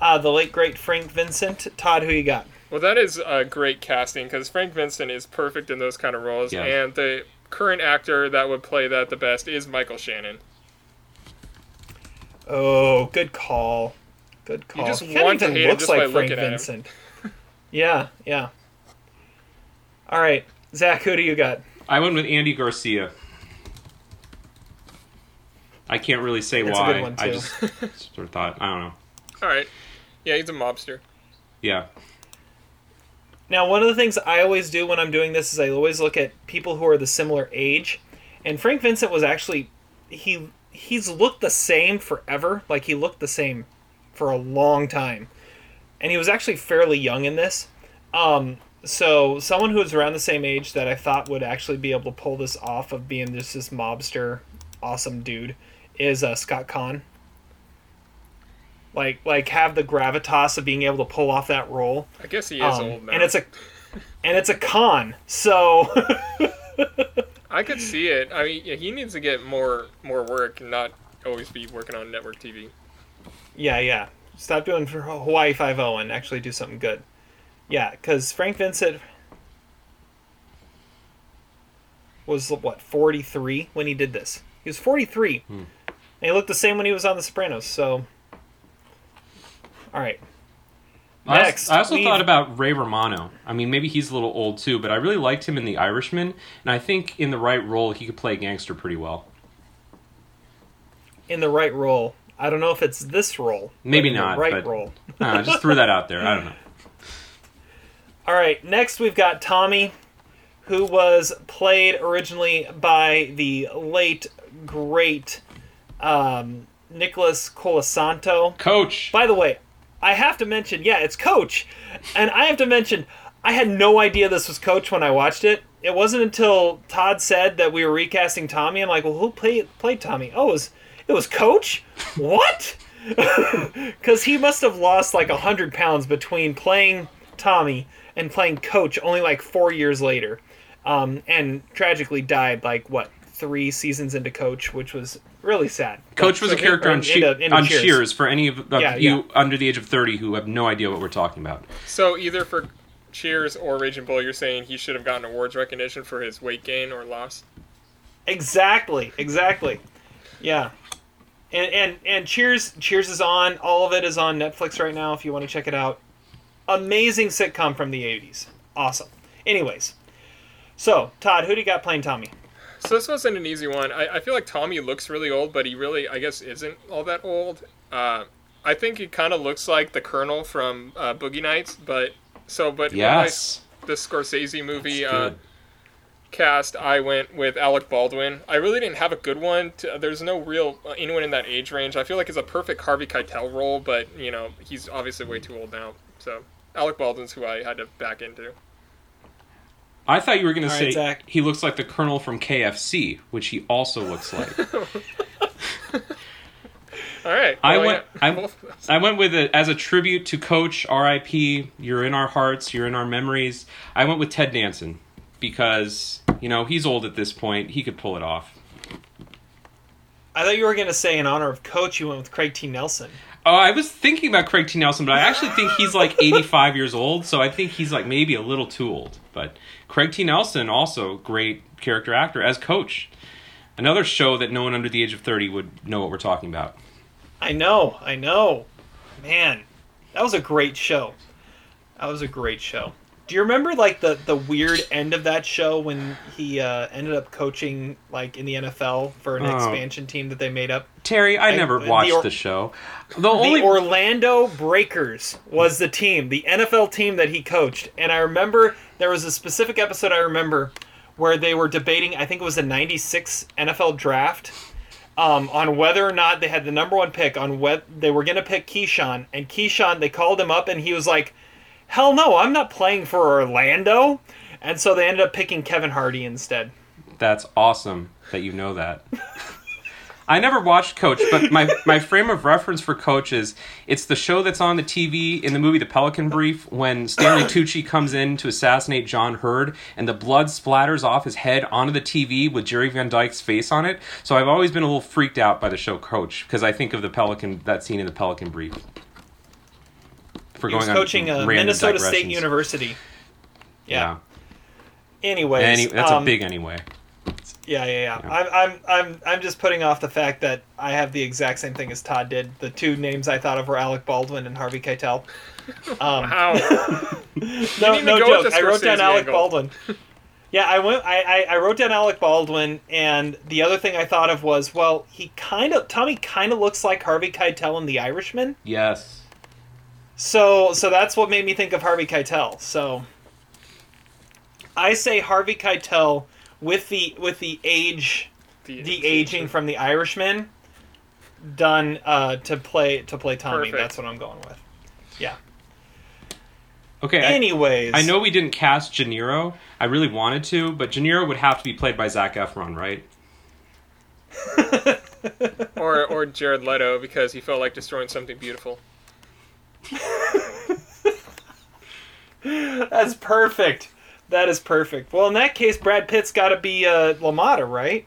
Uh, the late great Frank Vincent. Todd, who you got? Well, that is a great casting because Frank Vincent is perfect in those kind of roles, Yeah. and the current actor that would play that the best is Michael Shannon. Oh, good call. Good call. just He kinda want to even hate him looks just by like Frank looking at him. Vincent. yeah, yeah. All right, Zach, who do you got? I went with Andy Garcia. I can't really say It's a why. good one, I just sort of thought I don't know. All right, yeah, he's a mobster. Yeah, Now, one of the things I always do when I'm doing this is I always look at people who are the similar age, and Frank Vincent was actually he he's looked the same forever. Like he looked the same for a long time, and he was actually fairly young in this. Um, so someone who was around the same age that I thought would actually be able to pull this off of being just this mobster, awesome dude, is uh, Scott Caan. Like like have the gravitas of being able to pull off that role. I guess he is Um, old now. And it's a and it's a con. So I could see it. I mean, yeah, he needs to get more more work and not always be working on network TV. yeah, yeah. Stop doing for Hawaii Five O and actually do something good. Yeah, because Frank Vincent was what forty three when he did this. He was forty three, and he looked the same when he was on The Sopranos. So, all right. I Next, I also thought about Ray Romano. I mean, maybe he's a little old too, but I really liked him in The Irishman, and I think in the right role he could play a gangster pretty well. in the right role. I don't know if it's this role. Maybe the not, right but- role. I just threw that out there. I don't know. All right, next we've got Tommy, who was played originally by the late, great um, Nicholas Colasanto. Coach. By the way, I have to mention, yeah, it's Coach, and I have to mention, I had no idea this was Coach when I watched it. It wasn't until Todd said that we were recasting Tommy. I'm like, well, who played played Tommy? Oh, it was it was Coach? What? Because he must have lost like a hundred pounds between playing Tommy and playing Coach only like four years later, um, and tragically died like what three seasons into Coach, which was really sad. Coach was So a character or on, into- che- into on Cheers. Cheers. for any of, of Yeah, you yeah. under the age of 30 who have no idea what we're talking about. So either for Cheers or Raging Bull, you're saying he should have gotten awards recognition for his weight gain or loss. Exactly, exactly. Yeah. And and and Cheers Cheers is on. All of it is on Netflix right now if you want to check it out. Amazing sitcom from the 80s. Awesome. Anyways. So, Todd, who do you got playing Tommy? So this wasn't an easy one. I, I feel like Tommy looks really old, but he really, I guess, isn't all that old. Uh, I think he kind of looks like the Colonel from uh, Boogie Nights, but so but when I- the Scorsese movie uh, cast, I went with Alec Baldwin. I really didn't have a good one. To, there's no real uh, anyone in that age range. I feel like it's a perfect Harvey Keitel role, but you know he's obviously way too old now. So Alec Baldwin's who I had to back into. I thought you were going to say right, Zach. he looks like the Colonel from KFC, which he also looks like. All right, I went. yeah, I, both of those. I went with it as a tribute to Coach R.I.P. You're in our hearts. You're in our memories. I went with Ted Danson because you know he's old at this point. He could pull it off. I thought you were going to say in honor of Coach, you went with Craig T. Nelson. Oh, I was thinking about Craig T. Nelson, but I actually think he's like 85 years old, so I think he's like maybe a little too old. But Craig T. Nelson, also great character actor as Coach. Another show that no one under the age of 30 would know what we're talking about. I know, I know. Man, that was a great show. That was a great show. Do you remember like the the weird end of that show when he uh, ended up coaching like in the NFL for an Oh. expansion team that they made up? Terry, I, I- never the watched or- the show. The only the Orlando Breakers was the team, the NFL team that he coached. And I remember there was a specific episode I remember where they were debating, I think it was the 96 NFL draft, um, on whether or not they had the number one pick, on what they were going to pick Keyshawn. And Keyshawn, they called him up and he was like, hell no, I'm not playing for Orlando. And so they ended up picking Kevin Hardy instead. That's awesome that you know that. I never watched Coach, but my, my frame of reference for Coach is it's the show that's on the TV in the movie The Pelican Brief when Stanley Tucci comes in to assassinate John Heard and the blood splatters off his head onto the TV with Jerry Van Dyke's face on it. So I've always been a little freaked out by the show Coach because I think of the Pelican that scene in the Pelican Brief. For He was coaching uh, random Minnesota State. University. Yeah. Anyways, Any, that's um, a big anyway. Yeah, yeah, yeah. I'm, I'm, I'm, I'm just putting off the fact that I have the exact same thing as Todd did. The two names I thought of were Alec Baldwin and Harvey Keitel. Um, Wow. no, no joke. I wrote down Alec angle. Baldwin. Yeah, I went. I, I, I wrote down Alec Baldwin, and the other thing I thought of was, well, he kind of Tommy kind of looks like Harvey Keitel in The Irishman. Yes. So so that's what made me think of Harvey Keitel. So I say Harvey Keitel with the with the age the aging from the Irishman done uh, to play to play Tommy. Perfect. That's what I'm going with. Yeah. Okay. I- Anyways, I know we didn't cast De Niro. I really wanted to, but De Niro would have to be played by Zac Efron, right? or or Jared Leto because he felt like destroying something beautiful. that's perfect. That is perfect. Well, in that case, Brad Pitt's got to be uh, LaMotta, right?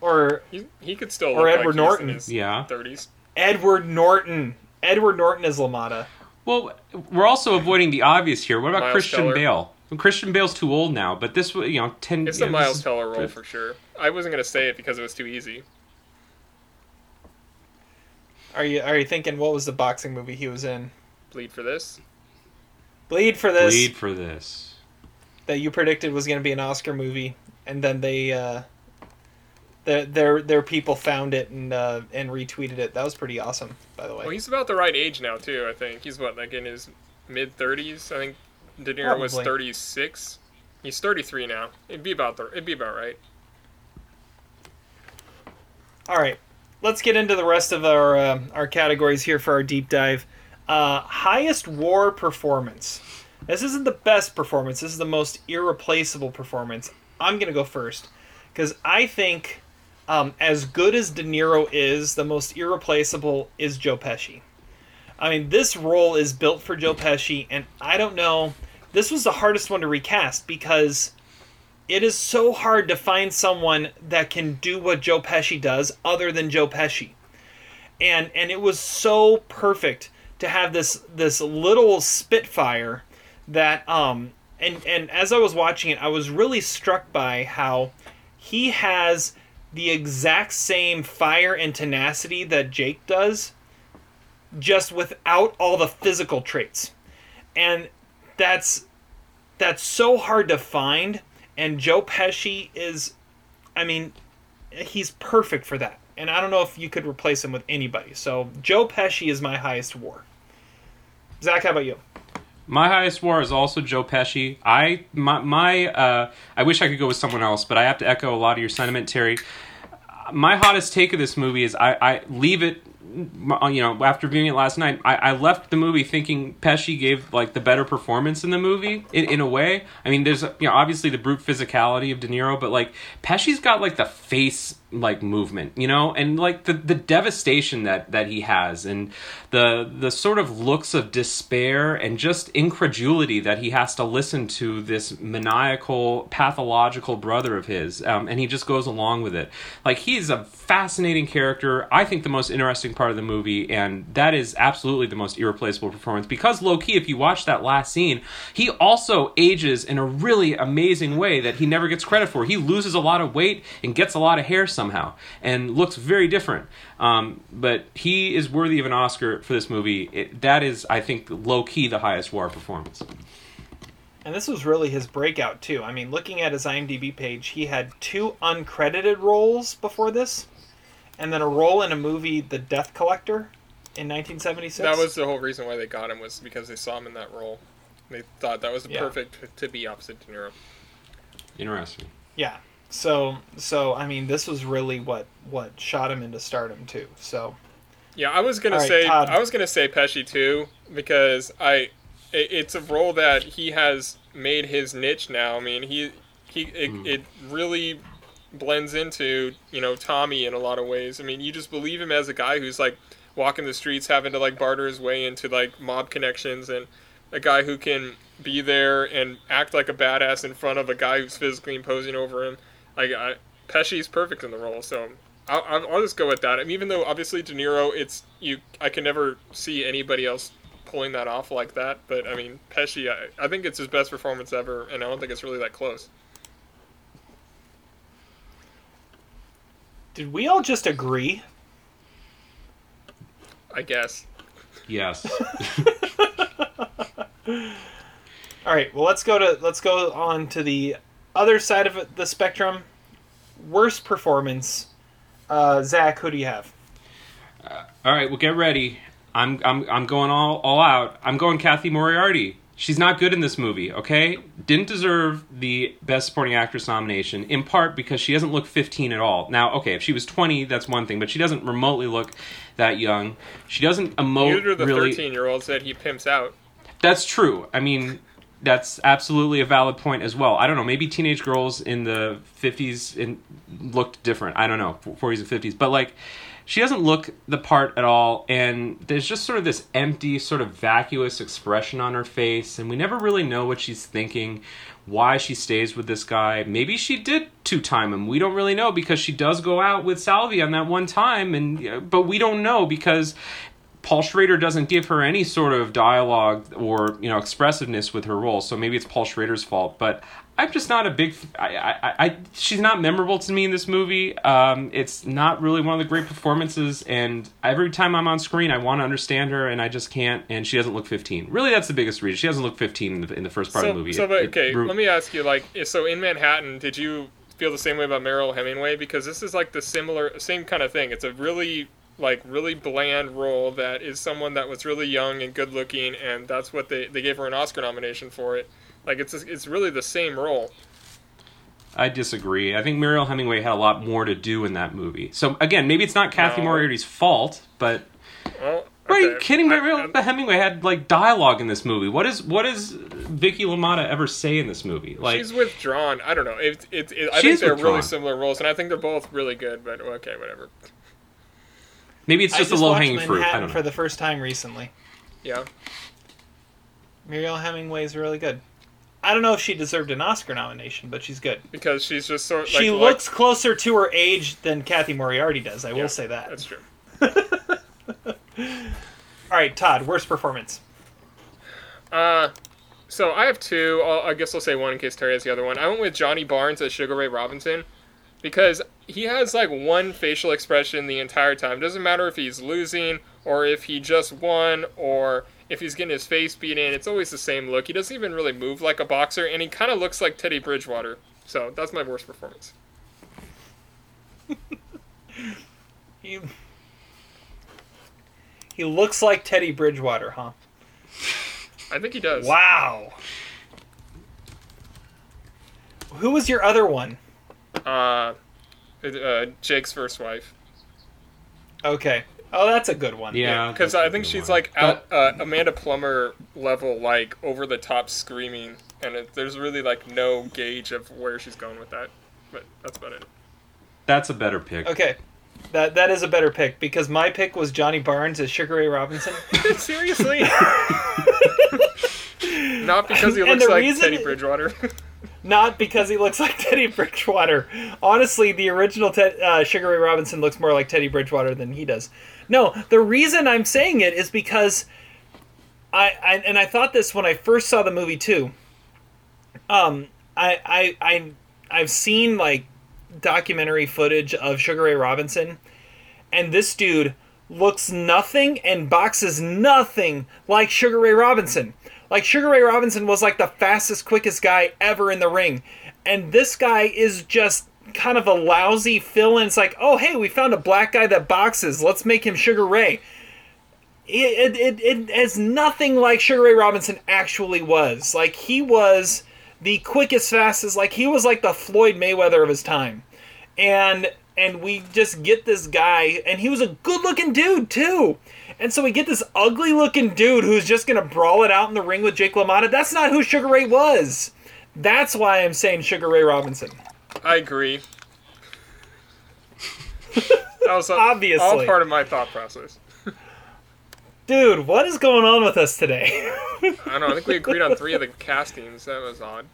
Or He, he could still Or look Edward like he's Norton. in his Yeah. 30s. Edward Norton. Edward Norton is LaMotta. Well, we're also avoiding the obvious here. What about Miles Christian Teller. Bale? Well, Christian Bale's too old now, but this was, you know, 10 It's you the know, Miles is- Teller role for sure. I wasn't gonna say it because it was too easy. Are you are you thinking what was the boxing movie he was in? Bleed for this. Bleed for this. Bleed for this. That you predicted was going to be an Oscar movie, and then they, uh, their their their people found it and uh, and retweeted it. That was pretty awesome, by the way. Well, he's about the right age now too. I think he's what like in his mid 30s. I think De Niro was 36. He's 33 now. It'd be about the. It'd be about right. All right, let's get into the rest of our uh, our categories here for our deep dive. Uh, highest war performance. This isn't the best performance. This is the most irreplaceable performance. I'm gonna go first because I think, um, as good as De Niro is, the most irreplaceable is Joe Pesci. I mean, this role is built for Joe Pesci, and I don't know. This was the hardest one to recast because it is so hard to find someone that can do what Joe Pesci does other than Joe Pesci. And and it was so perfect to have this this little spitfire that um and and as I was watching it I was really struck by how he has the exact same fire and tenacity that Jake does just without all the physical traits. And that's that's so hard to find and Joe Pesci is I mean he's perfect for that. And I don't know if you could replace him with anybody. So Joe Pesci is my highest war. Zach, how about you? My highest war is also Joe Pesci. I my, my uh, I wish I could go with someone else, but I have to echo a lot of your sentiment, Terry. My hottest take of this movie is I, I leave it you know, after viewing it last night, I, I left the movie thinking Pesci gave like the better performance in the movie in, in a way. I mean, there's you know obviously the brute physicality of De Niro, but like Pesci's got like the face like movement, you know, and like the the devastation that that he has, and the the sort of looks of despair and just incredulity that he has to listen to this maniacal, pathological brother of his, um, and he just goes along with it. Like he's a fascinating character. I think the most interesting part of the movie, and that is absolutely the most irreplaceable performance because low key, if you watch that last scene, he also ages in a really amazing way that he never gets credit for. He loses a lot of weight and gets a lot of hair somehow, and looks very different. Um, but he is worthy of an Oscar for this movie. It, that is, I think, low key the highest war performance. And this was really his breakout too. I mean, looking at his IMDb page, he had two uncredited roles before this and then a role in a movie, The Death Collector, in 1976. That was the whole reason why they got him was because they saw him in that role. They thought that was Yeah. perfect to be opposite De Niro. Interesting. Yeah. So so I mean, this was really what what shot him into stardom too. So Yeah, I was gonna All right, say Todd. I was gonna say Pesci too because I it, it's a role that he has made his niche now. I mean he he it, hmm. it really blends into you know Tommy in a lot of ways. I mean you just believe him as a guy who's like walking the streets having to like barter his way into like mob connections and a guy who can be there and act like a badass in front of a guy who's physically imposing over him. Like I, Pesci's perfect in the role, so I'll, I'll I'll just go with that. I mean, even though obviously De Niro, it's you, I can never see anybody else pulling that off like that. But I mean, Pesci, I, I think it's his best performance ever, and I don't think it's really that close. did we all just agree? I guess. Yes. All right. Well, let's go to let's go on to the other side of the spectrum. Worst performance. Uh, Zach, who do you have? All right, well, get ready. I'm I'm I'm going all all out. I'm going Cathy Moriarty. She's not good in this movie, okay? Didn't deserve the Best Supporting Actress nomination, in part because she doesn't look 15 at all. Now, okay, if she was 20, that's one thing, but she doesn't remotely look that young. She doesn't emote Neither the really. thirteen-year-olds that he pimps out. That's true. I mean, that's absolutely a valid point as well. I don't know. Maybe teenage girls in the 50s in, looked different. I don't know, 40s and 50s. But, like, she doesn't look the part at all. And there's just sort of this empty, sort of vacuous expression on her face. And we never really know what she's thinking, why she stays with this guy. Maybe she did two time him. We don't really know because she does go out with Salvi on that one time. and uh, But we don't know because Paul Schrader doesn't give her any sort of dialogue or you know expressiveness with her role, so maybe it's Paul Schrader's fault. But I'm just not a big. I, I, I she's not memorable to me in this movie. Um, it's not really one of the great performances, and every time I'm on screen, I want to understand her, and I just can't. And she doesn't look 15. Really, that's the biggest reason. She doesn't look 15 in the, in the first part so, of the movie. so It- but, it okay, ru- let me ask you, like, so in Manhattan, did you feel the same way about Mariel Hemingway? Because this is like the similar, same kind of thing. It's a really, like, really bland role that is someone that was really young and good looking, and that's what they they gave her an Oscar nomination for it. Like, it's it's really the same role. I disagree. I think Mariel Hemingway had a lot more to do in that movie. So again, maybe it's not Cathy No. Moriarty's fault, but Well, Are you kidding me? I- Mariel Hemingway had like dialogue in this movie. What is what is Vicky LaMotta ever say in this movie? Like, She's withdrawn. I don't know. It, it, it, I think they're withdrawn. really similar roles, and I think they're both really good. But okay, whatever. Maybe it's just, just a low hanging fruit. I don't know. for the first time recently. Yeah. Mariel Hemingway's really good. I don't know if she deserved an Oscar nomination, but she's good. Because she's just sort like she like- looks closer to her age than Cathy Moriarty does. I Yeah, will say that. That's true. All right, Todd, worst performance. Uh, so I have two. I'll, I guess I'll say one in case Terry has the other one. I went with Johnny Barnes as Sugar Ray Robinson because he has like one facial expression the entire time. Doesn't matter if he's losing or if he just won or if he's getting his face beat in. It's always the same look. He doesn't even really move like a boxer, and he kind of looks like Teddy Bridgewater. So that's my worst performance. He he looks like Teddy Bridgewater, huh? I think he does. Wow. Who was your other one? Uh, uh, Jake's first wife. Okay. Oh, that's a good one. yeah, Because that's a I think she's one. like out, uh, Amanda Plummer level, like over the top screaming, and it, there's really like no gauge of where she's going with that. But that's about it. That's a better pick. Okay. That that is a better pick because my pick was Johnny Barnes as Sugar Ray Robinson. Seriously? Not because he looks like reason- Teddy Bridgewater. Not because he looks like Teddy Bridgewater. Honestly, the original Ted, uh, Sugar Ray Robinson looks more like Teddy Bridgewater than he does. No, the reason I'm saying it is because I, I and I thought this when I first saw the movie too. Um, I I I I've seen like documentary footage of Sugar Ray Robinson, and this dude looks nothing and boxes nothing like Sugar Ray Robinson. Like Sugar Ray Robinson was like the fastest, quickest guy ever in the ring, and this guy is just kind of a lousy fill-in. It's like, oh hey, we found a black guy that boxes. Let's make him Sugar Ray. It it, it, is nothing like Sugar Ray Robinson actually was. Like he was the quickest, fastest. Like he was like the Floyd Mayweather of his time, and and we just get this guy, and he was a good-looking dude too. And so we get this ugly-looking dude who's just gonna brawl it out in the ring with Jake LaMotta. That's not who Sugar Ray was. That's why I'm saying Sugar Ray Robinson. I agree. That was all- all part of my thought process. Dude, what is going on with us today? I don't know. I think we agreed on three of the castings. That was odd.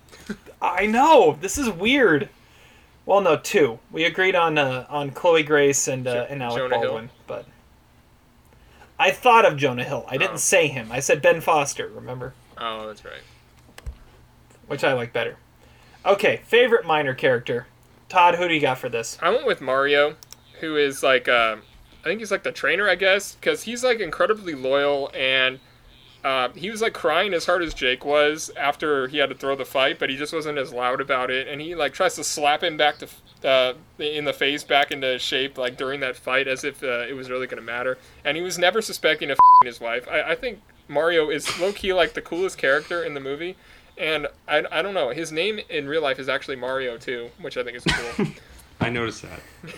I know this is weird. Well, no, two. We agreed on uh, on Chloe Grace and uh, and Alec Jonah Hill? Baldwin, but I thought of Jonah Hill. I didn't Oh. say him. I said Ben Foster. Remember, Oh, that's right. which I like better. Okay, favorite minor character. Todd, who do you got for this? I went with Mario, who is like, uh, I think he's like the trainer, I guess, because he's like incredibly loyal and uh, he was like crying as hard as Jake was after he had to throw the fight, but he just wasn't as loud about it. And he like tries to slap him back to uh, in the face, back into shape, like during that fight, as if uh, it was really gonna matter. And he was never suspecting of his wife. I, I think Mario is low key like the coolest character in the movie. And I, I don't know, his name in real life is actually Mario too, which I think is cool. I noticed that.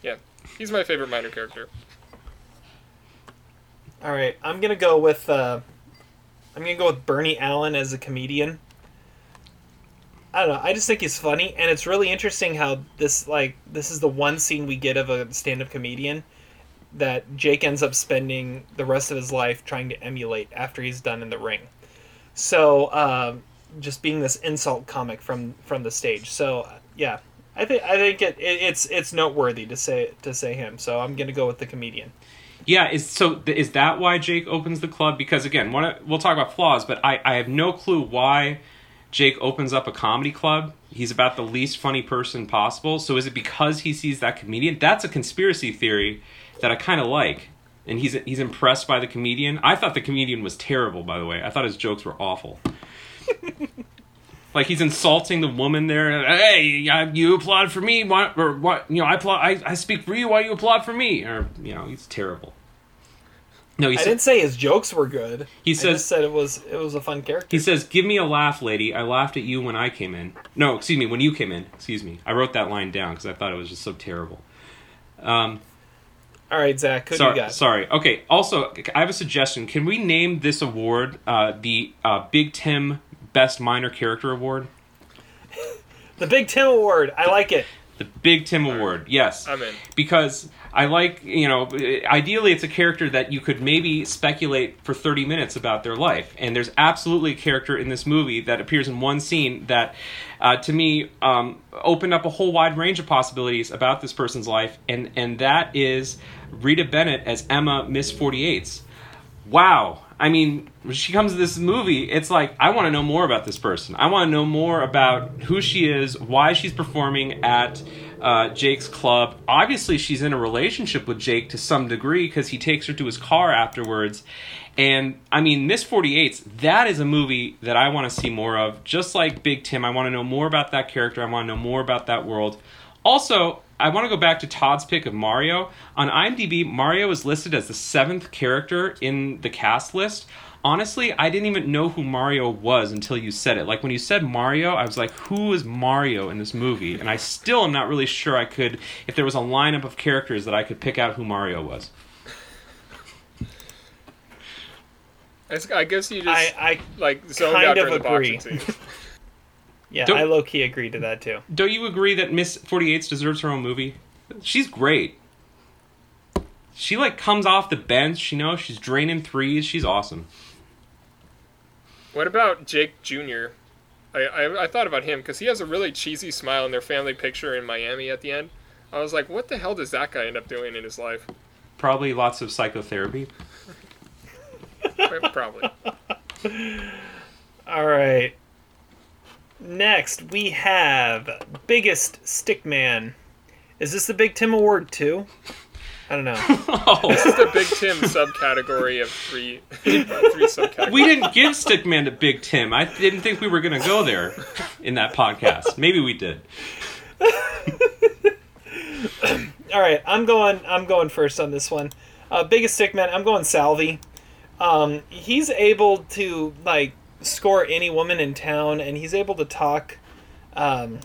Yeah, he's my favorite minor character. All right, I'm gonna go with uh, I'm gonna go with Bernie Allen as a comedian. I don't know. I just think he's funny, and it's really interesting how this like this is the one scene we get of a stand-up comedian that Jake ends up spending the rest of his life trying to emulate after he's done in the ring. So um, just being this insult comic from from the stage. So uh, yeah, I think I think it, it it's it's noteworthy to say to say him. So I'm gonna go with the comedian. Yeah, is so is that why Jake opens the club? Because again, one we'll talk about flaws, but I, I have no clue why Jake opens up a comedy club. He's about the least funny person possible. So is it because he sees that comedian? That's a conspiracy theory that I kind of like. And he's he's impressed by the comedian. I thought the comedian was terrible, by the way. I thought his jokes were awful. like he's insulting the woman there. Hey, I- you applaud for me, why, or what? You know, I applaud. I, I speak for you. Why you applaud for me? Or you know, he's terrible. No, he I said, didn't say his jokes were good. He I says- just said it was it was a fun character. He says, "Give me a laugh, lady. I laughed at you when I came in. No, excuse me, when you came in. Excuse me. I wrote that line down because I thought it was just so terrible." Um, All right, Zach, who sorry, you got? sorry. Okay. Also, I have a suggestion. Can we name this award uh, the uh, Big Tim Best Minor Character Award. The Big Tim Award. I like it. The Big Tim Award, yes. I'm in. Because I like, you know, ideally it's a character that you could maybe speculate for 30 minutes about their life. And there's absolutely a character in this movie that appears in one scene that, uh, to me, um, opened up a whole wide range of possibilities about this person's life. And, and that is Rita Bennett as Emma Miss 48's. Wow. I mean, when she comes to this movie, it's like I want to know more about this person. I want to know more about who she is, why she's performing at uh, Jake's club. Obviously, she's in a relationship with Jake to some degree because he takes her to his car afterwards. And I mean, Miss 48's, that is a movie that I want to see more of. Just like Big Tim, I want to know more about that character. I want to know more about that world. Also, I want to go back to Todd's pick of Mario. On IMDb, Mario is listed as the seventh character in the cast list. Honestly, I didn't even know who Mario was until you said it. Like when you said Mario, I was like, who is Mario in this movie? And I still am not really sure I could, if there was a lineup of characters that I could pick out who Mario was. I guess you just I, I like zoned kind out of during the agree. boxing scene. yeah, Don't- I low key agree to that too. Don't you agree that Miss 48 deserves her own movie? She's great. She like comes off the bench, you know, she's draining threes, she's awesome. What about Jake Jr.? I, I, I thought about him because he has a really cheesy smile in their family picture in Miami at the end. I was like, what the hell does that guy end up doing in his life? Probably lots of psychotherapy. Probably. All right. Next, we have Biggest Stickman. Is this the Big Tim Award too? I don't know. This is the Big Tim subcategory of three, three subcategories. We didn't give Stickman to Big Tim. I didn't think we were going to go there in that podcast. Maybe we did. All right, I'm going. I'm going first on this one. Uh, biggest stickman. I'm going Salvi. Um, he's able to like score any woman in town, and he's able to talk. Um,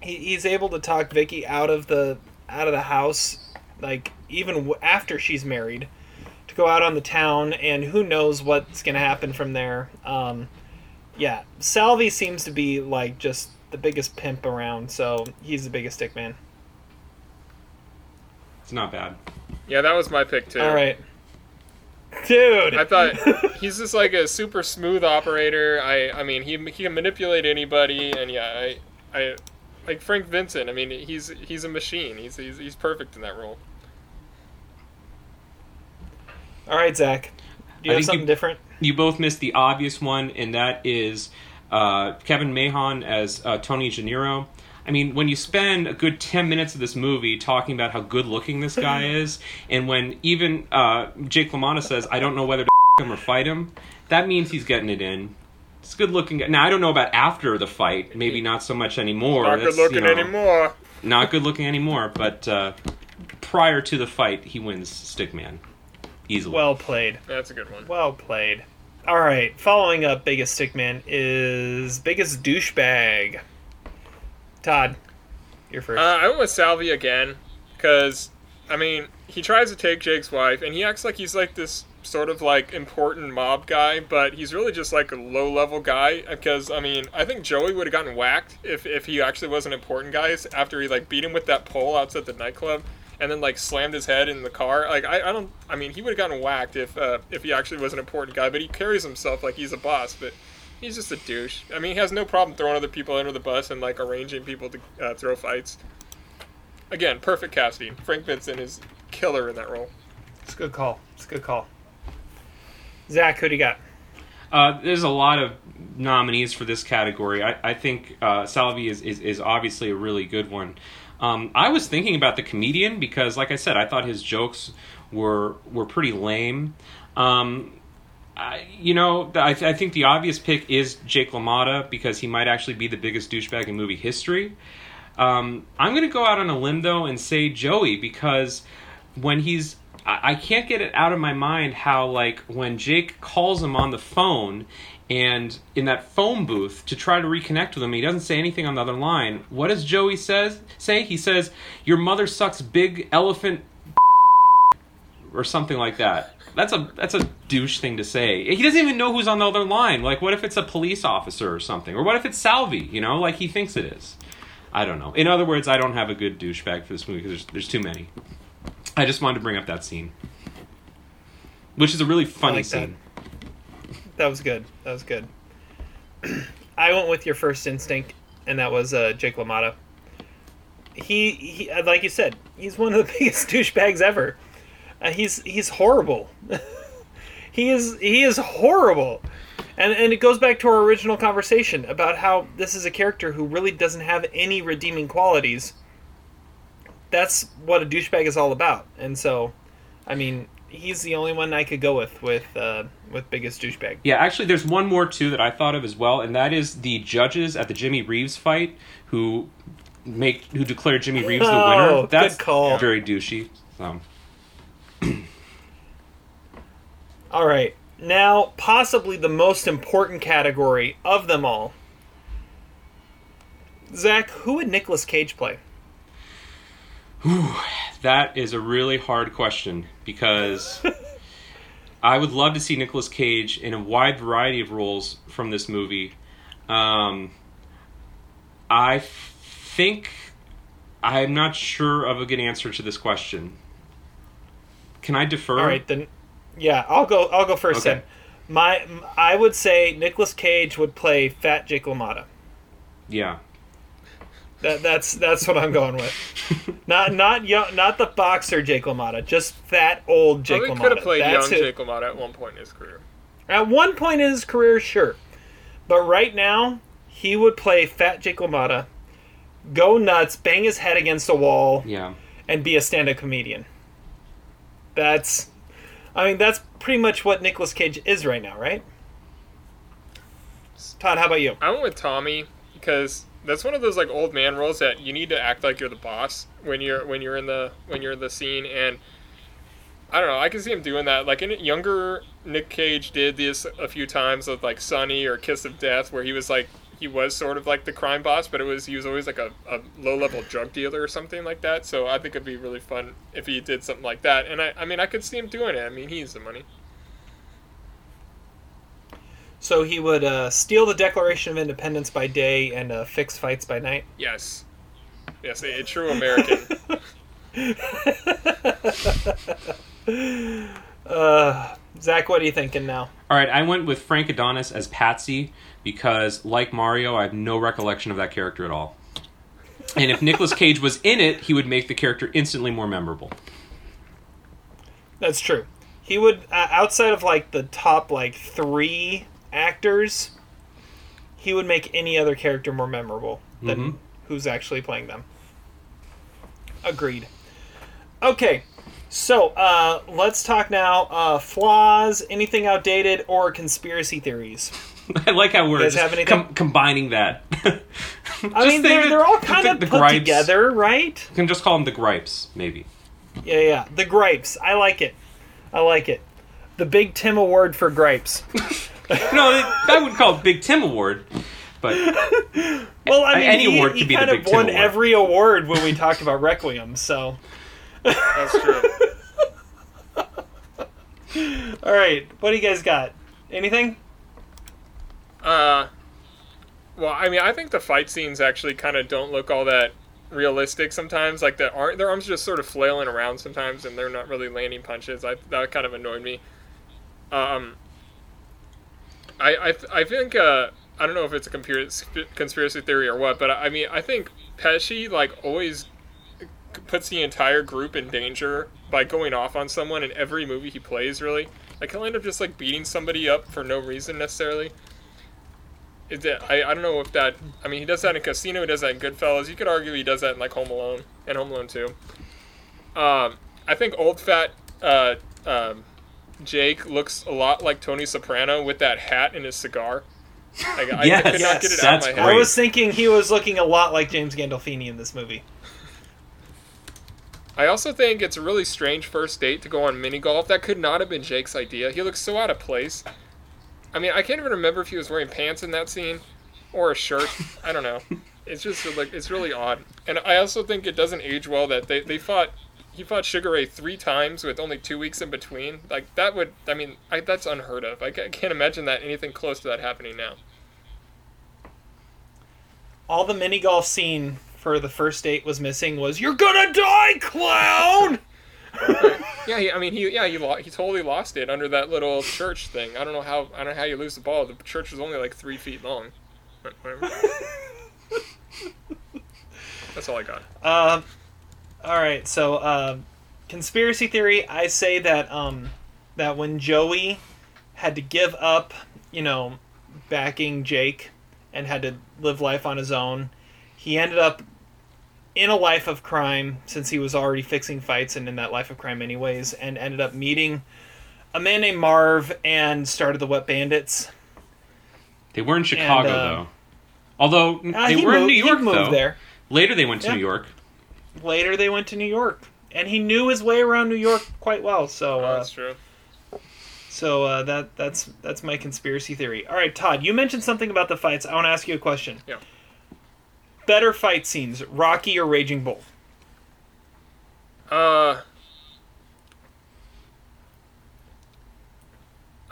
he, he's able to talk Vicky out of the out of the house, like even w- after she's married, to go out on the town, and who knows what's gonna happen from there. Um, yeah, Salvi seems to be like just the biggest pimp around, so he's the biggest dick stickman. It's not bad. Yeah, that was my pick too. All right. Dude. I thought he's just like a super smooth operator. I I mean he he can manipulate anybody, and yeah, I I like Frank Vincent. I mean he's he's a machine. He's he's, he's perfect in that role. All right, Zach. Do you I have something you- different? You both missed the obvious one, and that is uh, Kevin Mahon as uh, Tony Gennaro. I mean, when you spend a good 10 minutes of this movie talking about how good looking this guy is, and when even uh, Jake LaMotta says, I don't know whether to him or fight him, that means he's getting it in. It's a good looking guy. Now, I don't know about after the fight. Maybe not so much anymore. Not That's, good looking you know, anymore. Not good looking anymore, but uh, prior to the fight, he wins Stickman. Easily. Well played. That's a good one. Well played. All right. Following up, biggest stickman is biggest douchebag. Todd, you're first. Uh, I went with Salvi again because I mean he tries to take Jake's wife, and he acts like he's like this sort of like important mob guy, but he's really just like a low level guy. Because I mean, I think Joey would have gotten whacked if if he actually was an important guy after he like beat him with that pole outside the nightclub. And then like slammed his head in the car. Like I, I don't. I mean, he would have gotten whacked if uh, if he actually was an important guy. But he carries himself like he's a boss. But he's just a douche. I mean, he has no problem throwing other people under the bus and like arranging people to uh, throw fights. Again, perfect casting. Frank Vincent is killer in that role. it's a good call. It's a good call. Zach, who do you got? Uh, there's a lot of nominees for this category. I, I think uh, Salvi is, is, is obviously a really good one. Um, I was thinking about the comedian because, like I said, I thought his jokes were were pretty lame. Um, I, you know, I, I think the obvious pick is Jake LaMotta because he might actually be the biggest douchebag in movie history. Um, I'm going to go out on a limb though and say Joey because when he's I, I can't get it out of my mind how like when Jake calls him on the phone and in that phone booth to try to reconnect with him he doesn't say anything on the other line what does joey says say he says your mother sucks big elephant or something like that that's a that's a douche thing to say. He doesn't even know who's on the other line. Like, what if it's a police officer or something, or what if it's Salvi? You know, like he thinks it is. I don't know. In other words, I don't have a good douchebag for this movie because there's there's too many. I just wanted to bring up that scene, which is a really funny like scene. That was good. That was good. I went with your first instinct, and that was uh, Jake LaMotta. He, he, uh, like you said, he's one of the biggest douchebags ever. Uh, he's he's horrible. he is he is horrible, and and it goes back to our original conversation about how this is a character who really doesn't have any redeeming qualities. That's what a douchebag is all about, and so, I mean, he's the only one I could go with with uh, with biggest douchebag. Yeah, actually, there's one more too that I thought of as well, and that is the judges at the Jimmy Reeves fight who make who declare Jimmy Reeves the Oh, winner. good That's call. very douchey. Um, All right. Now, possibly the most important category of them all. Zach, who would Nicolas Cage play? That is a really hard question because I would love to see Nicolas Cage in a wide variety of roles from this movie. Um, I think I'm not sure of a good answer to this question. Can I defer? All right, then. Yeah, I'll go. I'll go first. Okay. Then, my I would say Nicolas Cage would play Fat Jake LaMotta. Yeah. That, that's that's what I'm going with. not not young, not the boxer Jake LaMotta, just fat old Jake Probably LaMotta. could have played That's young who- Jake LaMotta at one point in his career. At one point in his career, sure. But right now, he would play Fat Jake LaMotta, go nuts, bang his head against a wall, Yeah. and be a stand up comedian. That's. I mean, that's pretty much what Nicolas Cage is right now, right? Todd, how about you? I went with Tommy because that's one of those like old man roles that you need to act like you're the boss when you're when you're in the when you're in the scene and I don't know I can see him doing that. Like in younger Nick Cage did this a few times with like Sonny or Kiss of Death where he was like he was sort of like the crime boss but it was he was always like a, a low level drug dealer or something like that. So I think it'd be really fun if he did something like that and I, I mean I could see him doing it. I mean he needs the money So he would uh, steal the Declaration of Independence by day and uh, fix fights by night. yes yes a, a true American Uh, Zach, what are you thinking now? All right, I went with Frank Adonis as Patsy because, like Mario, I have no recollection of that character at all. And if Nicolas Cage was in it, he would make the character instantly more memorable. That's true. He would uh, outside of like the top like three actors, he would make any other character more memorable than Mhm. who's actually playing them. Agreed. Okay, so uh, let's talk now. Uh, flaws, anything outdated, or conspiracy theories. I like how we're just com- combining that. I mean, they're, they're all kind of put together, right? You can just call them the gripes, maybe. Yeah, yeah. The gripes. I like it. I like it. The Big Tim Award for gripes. No, I would call it Big Tim Award, but Well, I mean, Any he, award he could be the kind Big of Tim won Award. every award when we talked about Requiem. So, that's true all right, what do you guys got? Anything? Uh, well, I mean, I think the fight scenes actually kind of don't look all that realistic sometimes. Like the ar- their arms are just sort of flailing around sometimes, and they're not really landing punches. I that kind of annoyed me. Um, I I, I think uh, I don't know if it's a conspiracy theory or what, but I I mean, I think Pesci like always puts the entire group in danger by going off on someone in every movie he plays. Really, like he'll end up just like beating somebody up for no reason necessarily. Is that I, I don't know if that I mean he does that in Casino, he does that in Goodfellas. You could argue he does that in like Home Alone and Home Alone Two. Um, I think old fat uh, um, Jake looks a lot like Tony Soprano with that hat and his cigar. Like, I, I Yes, could not get it out of that's my great. I was thinking he was looking a lot like James Gandolfini in this movie. I also think it's a really strange first date to go on mini golf. That could not have been Jake's idea. He looks so out of place. I mean, I can't even remember if he was wearing pants in that scene or a shirt. I don't know. It's just like it's really odd. And I also think it doesn't age well that they, they fought he fought Sugar Ray three times with only two weeks in between. Like that would, I mean, I, that's unheard of. I, I can't imagine that anything close to that happening now. All the mini golf scene for the first date was missing was "You're gonna die, clown." Yeah, he, I mean, he yeah he lo- he totally lost it under that little church thing. I don't know how I don't know how you lose the ball. The church was only like three feet long. Whatever. That's all I got. Um, all right. So, um, conspiracy theory. I say that um, that when Joey had to give up, you know, backing Jake and had to live life on his own, he ended up in a life of crime since he was already fixing fights and in that life of crime anyways, and ended up meeting a man named Marv and started the Wet Bandits. They were in Chicago uh, though. Although Ah, they he were in New York moved though. there. Later they went to Yeah. New York. Later, they went to New York, and he knew his way around New York quite well. So, Oh, uh, that's true. So uh, that that's that's my conspiracy theory. All right, Todd, you mentioned something about the fights. I want to ask you a question. Yeah. Better fight scenes, Rocky or Raging Bull? Uh,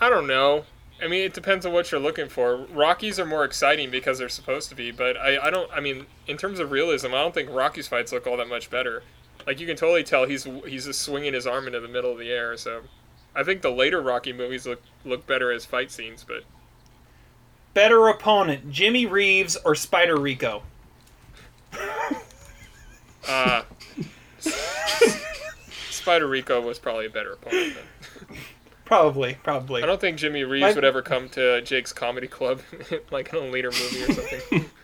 I don't know. I mean, it depends on what you're looking for. Rockies are more exciting because they're supposed to be, but I, I don't. I mean, in terms of realism, I don't think Rocky's fights look all that much better. Like you can totally tell he's he's just swinging his arm into the middle of the air. So, I think the later Rocky movies look look better as fight scenes. But Better opponent, Jimmy Reeves or Spider Rico? uh, Spider Rico was probably a better opponent. Then. Probably, probably. I don't think Jimmy Reeves My- would ever come to Jake's comedy club, like in a later movie or something.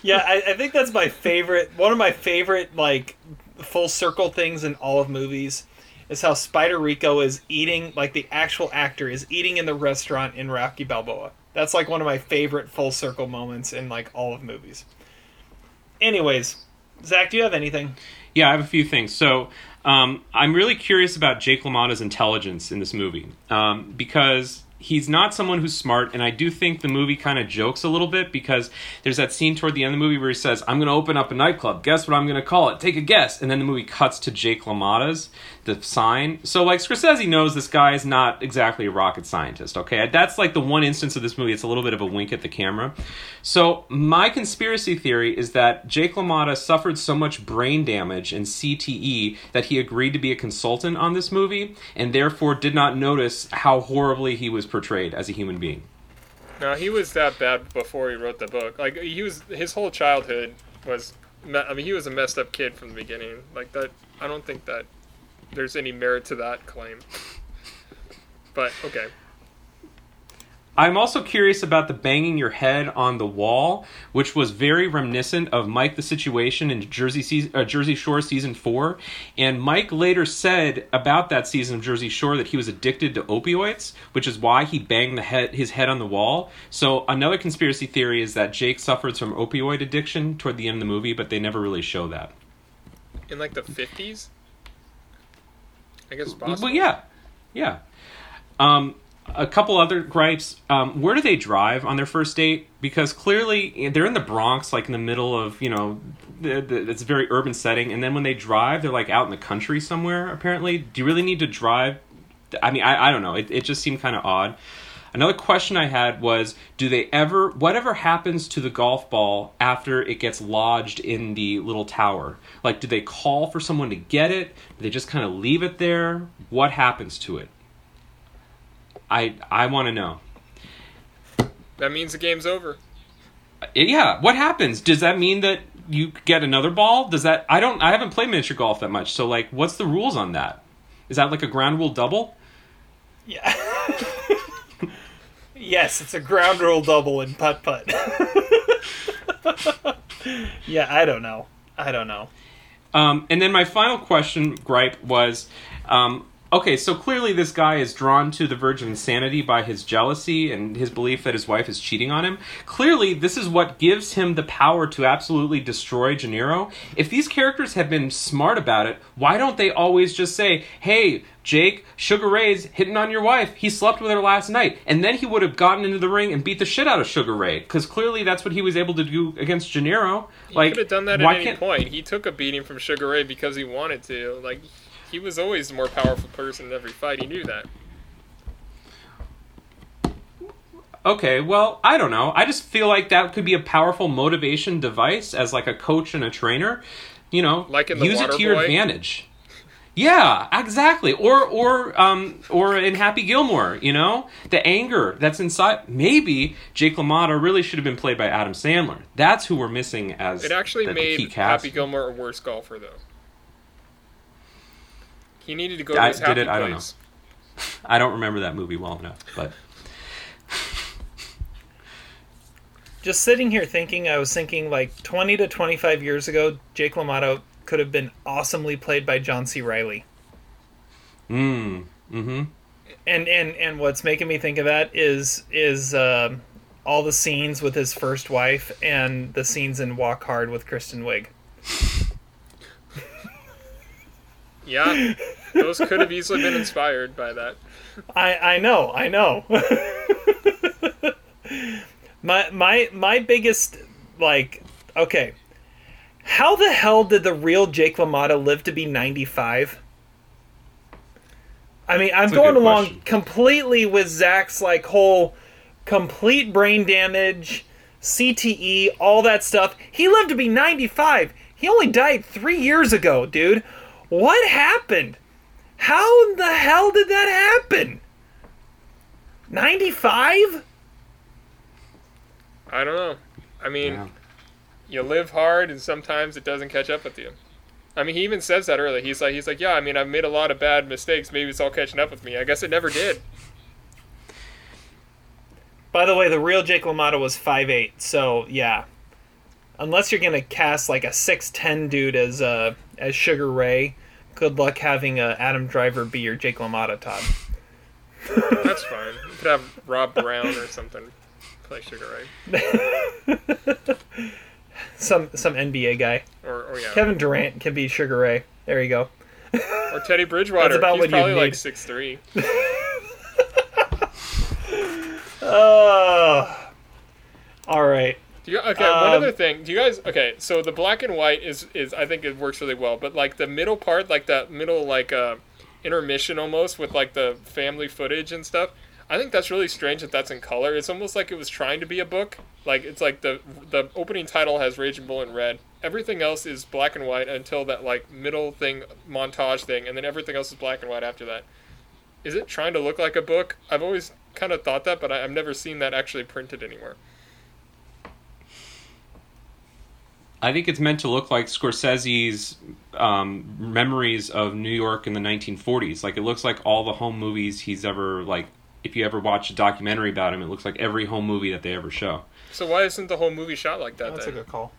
Yeah, I, I think that's my favorite. One of my favorite like full circle things in all of movies is how Spider Rico is eating, like the actual actor is eating in the restaurant in Rocky Balboa. That's like one of my favorite full circle moments in like all of movies. Anyways, Zach, do you have anything? Yeah, I have a few things. So um, I'm really curious about Jake LaMotta's intelligence in this movie um, because he's not someone who's smart, and I do think the movie kind of jokes a little bit because there's that scene toward the end of the movie where he says, "I'm going to open up a nightclub. Guess what I'm going to call it? Take a guess." And then the movie cuts to Jake LaMotta's the sign. So like Scorsese knows this guy is not exactly a rocket scientist. Okay, that's like the one instance of this movie. It's a little bit of a wink at the camera. So my conspiracy theory is that Jake LaMotta suffered so much brain damage and CTE that he agreed to be a consultant on this movie and therefore did not notice how horribly he was portrayed as a human being. No, he was that bad before he wrote the book. Like he was, his whole childhood was. I mean, he was a messed up kid from the beginning. Like that. I don't think that there's any merit to that claim. But okay. I'm also curious about the banging your head on the wall, which was very reminiscent of Mike the Situation in Jersey season, uh, Jersey Shore season four. And Mike later said about that season of Jersey Shore that he was addicted to opioids, which is why he banged the head, his head on the wall. So another conspiracy theory is that Jake suffered from opioid addiction toward the end of the movie, but they never really show that. In like the fifties. I guess it's possible. Well, yeah, yeah. Um, a couple other gripes. Um, where do they drive on their first date? Because clearly they're in the Bronx, like in the middle of you know, the, the, it's a very urban setting. And then when they drive, they're like out in the country somewhere. Apparently, do you really need to drive? I mean, I, I don't know. It, it just seemed kind of odd. Another question I had was do they ever whatever happens to the golf ball after it gets lodged in the little tower? Like do they call for someone to get it? Do they just kind of leave it there? What happens to it? I I want to know. That means the game's over. Uh, Yeah, what happens? Does that mean that you get another ball? Does that I don't I haven't played miniature golf that much. So like what's the rules on that? Is that like a ground rule double? Yeah. yes, it's a ground rule double in putt putt. yeah, I don't know. I don't know. Um, and then my final question, gripe, was um, okay, so clearly this guy is drawn to the verge of insanity by his jealousy and his belief that his wife is cheating on him. Clearly, this is what gives him the power to absolutely destroy Gennaro. If these characters had been smart about it, why don't they always just say, hey, Jake, Sugar Ray's hitting on your wife. He slept with her last night. And then he would have gotten into the ring and beat the shit out of Sugar Ray. Because clearly that's what he was able to do against Gennaro. He Like, could have done that at any can't- point. He took a beating from Sugar Ray because he wanted to. Like, he was always the more powerful person in every fight. He knew that. Okay, well, I don't know. I just feel like that could be a powerful motivation device as like a coach and a trainer. You know, Like The use it to your advantage. Yeah, exactly. Or or um or in Happy Gilmore, you know, the anger that's inside. Maybe Jake LaMotta really should have been played by Adam Sandler. That's who we're missing as It actually the, the made cast. Happy Gilmore a worse golfer, though. He needed to go to I- his did happy it? I don't place. I don't remember that movie well enough, but Just sitting here thinking, I was thinking like 20 to 25 years ago, Jake LaMotta could have been awesomely played by John C. Reilly. mm, mm-hmm. And and and what's making me think of that is is um all the scenes with his first wife and the scenes in Walk Hard with Kristen Wiig. Yeah, those could have easily been inspired by that. I I know, I know. my my my biggest like okay. How the hell did the real Jake LaMotta live to be 95? I mean, I'm That's going along question. completely with Zach's like whole complete brain damage, CTE, all that stuff. He lived to be 95. He only died 3 years ago, dude. What happened? How in the hell did that happen? 95? I don't know. I mean, Yeah. you live hard, and sometimes it doesn't catch up with you. I mean, he even says that earlier. He's like, he's like, yeah. I mean, I've made a lot of bad mistakes. Maybe it's all catching up with me. I guess it never did. By the way, the real Jake LaMotta was 5'8", so yeah. Unless you're gonna cast like a 6'10 dude as uh as Sugar Ray, good luck having uh, Adam Driver be your Jake LaMotta, Todd. That's fine. You could have Rob Brown or something play Sugar Ray, Some some NBA guy. or, or yeah, Kevin Durant can be Sugar Ray. There you go. or Teddy Bridgewater. That's about He's what probably like six three. Oh. All right. Do you, okay, one Um, other thing. Do you guys okay? So the black and white is is I think it works really well, but like the middle part, like that middle like uh, intermission almost with like the family footage and stuff. I think that's really strange that that's in color. It's almost like it was trying to be a book. Like it's like the the opening title has Raging Bull in red. Everything else is black and white until that like middle thing montage thing, and then everything else is black and white after that. Is it trying to look like a book? I've always kind of thought that, but I, I've never seen that actually printed anywhere. I think it's meant to look like Scorsese's um, memories of New York in the 1940s. Like it looks like all the home movies he's ever like. If you ever watch a documentary about him, it looks like every home movie that they ever show. So why isn't the whole movie shot like that That's a good call.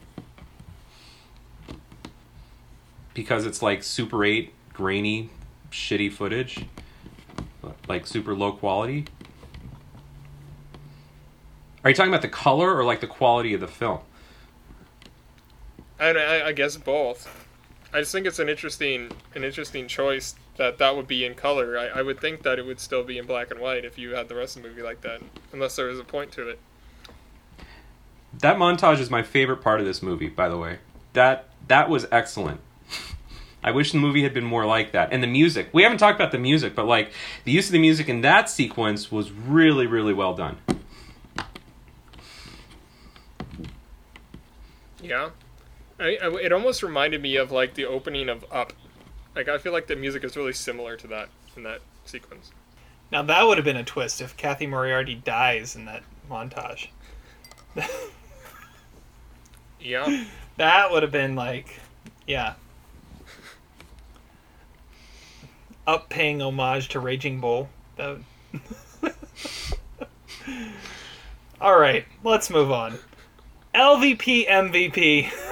because it's like super 8 grainy shitty footage like super low quality are you talking about the color or like the quality of the film I, I, I guess both. I just think it's an interesting an interesting choice that that would be in color. I, I would think that it would still be in black and white if you had the rest of the movie like that, unless there was a point to it. that montage is my favorite part of this movie by the way that that was excellent i wish the movie had been more like that and the music we haven't talked about the music but like the use of the music in that sequence was really really well done Yeah, I, I, it almost reminded me of like the opening of Up. Like I feel like the music is really similar to that in that sequence. Now that would have been a twist if Cathy Moriarty dies in that montage. Yeah, That would have been like, yeah. Up paying homage to Raging Bull. That would... All right, let's move on. LVP MVP.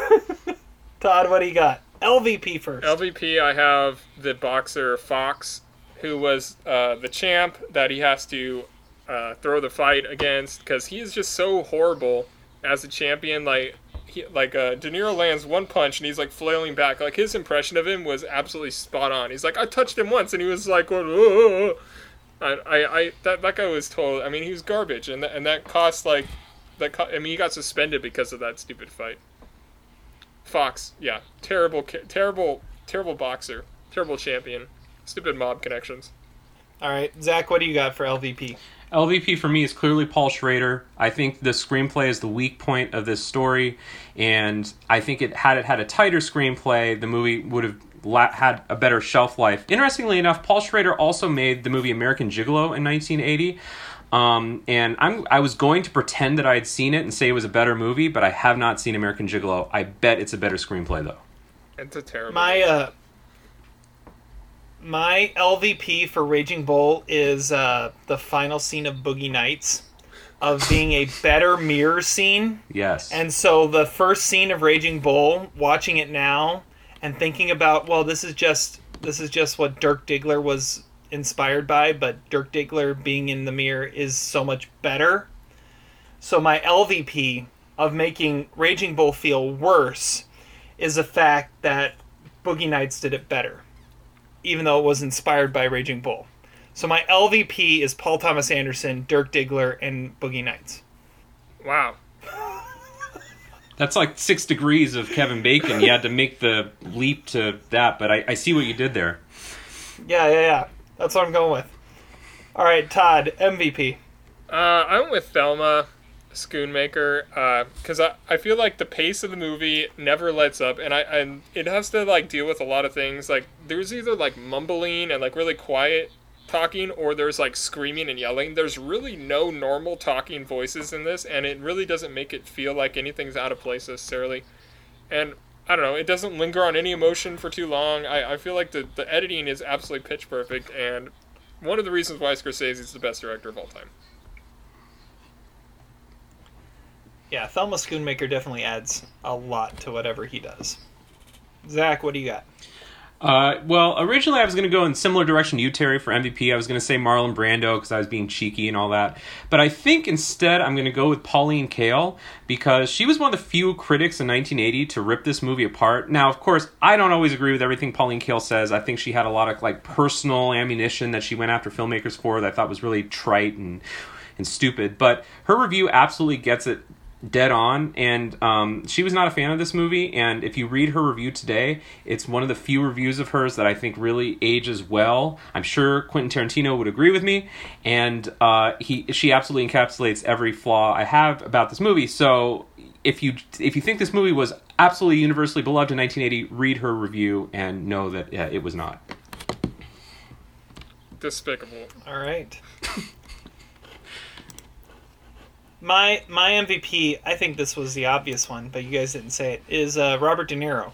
Todd, what do you got? LVP first. LVP. I have the boxer Fox, who was uh, the champ that he has to uh, throw the fight against because he is just so horrible as a champion. Like, he, like uh, De Niro lands one punch and he's like flailing back. Like his impression of him was absolutely spot on. He's like, I touched him once, and he was like, "Oh." I, I, I that, that guy was total. I mean, he was garbage, and that, and that cost like that. Co- I mean, he got suspended because of that stupid fight. Fox, yeah, terrible, terrible, terrible boxer, Terrible champion. Stupid mob connections. All right, Zach, what do you got for LVP? LVP for me is clearly Paul Schrader. I think the screenplay is the weak point of this story, and I think it had it had a tighter screenplay, the movie would have la- had a better shelf life. Interestingly enough, Paul Schrader also made the movie American Gigolo in 1980. Um, and I'm I was going to pretend that I had seen it and say it was a better movie, but I have not seen American Gigolo. I bet it's a better screenplay though. It's a terrible. My uh, my LVP for Raging Bull is uh, the final scene of Boogie Nights, of being a better mirror scene. Yes. And so the first scene of Raging Bull, watching it now and thinking about, well, this is just this is just what Dirk Diggler was inspired by, but Dirk Diggler being in the mirror is so much better. So my LVP of making Raging Bull feel worse is the fact that Boogie Nights did it better, even though it was inspired by Raging Bull. So my LVP is Paul Thomas Anderson, Dirk Diggler, and Boogie Nights. wow. That's like six degrees of Kevin Bacon. You had to make the leap to that, but I, I see what you did there. Yeah, yeah, yeah. That's what I'm going with. All right, Todd, MVP. Uh, I went with Thelma Schoonmaker because I, I feel like the pace of the movie never lets up, and I and it has to like deal with a lot of things. Like there's either like mumbling and like really quiet talking, or there's like screaming and yelling. There's really no normal talking voices in this, and it really doesn't make it feel like anything's out of place necessarily. And I don't know, it doesn't linger on any emotion for too long. I, I feel like the, the editing is absolutely pitch perfect, and one of the reasons why Scorsese is the best director of all time. Yeah, Thelma Schoonmaker definitely adds a lot to whatever he does. Zach, what do you got? Uh, well, originally I was going to go in similar direction to you, Terry, for MVP. I was going to say Marlon Brando because I was being cheeky and all that. But I think instead I'm going to go with Pauline Kael because she was one of the few critics in 1980 to rip this movie apart. Now, of course, I don't always agree with everything Pauline Kael says. I think she had a lot of like personal ammunition that she went after filmmakers for that I thought was really trite and and stupid. But her review absolutely gets it dead on and um, she was not a fan of this movie and if you read her review today it's one of the few reviews of hers that i think really ages well i'm sure quentin tarantino would agree with me and uh, he she absolutely encapsulates every flaw i have about this movie so if you if you think this movie was absolutely universally beloved in 1980 read her review and know that yeah, it was not Despicable. All right. my my MVP, I think this was the obvious one, but you guys didn't say it. Is uh, Robert De Niro, oh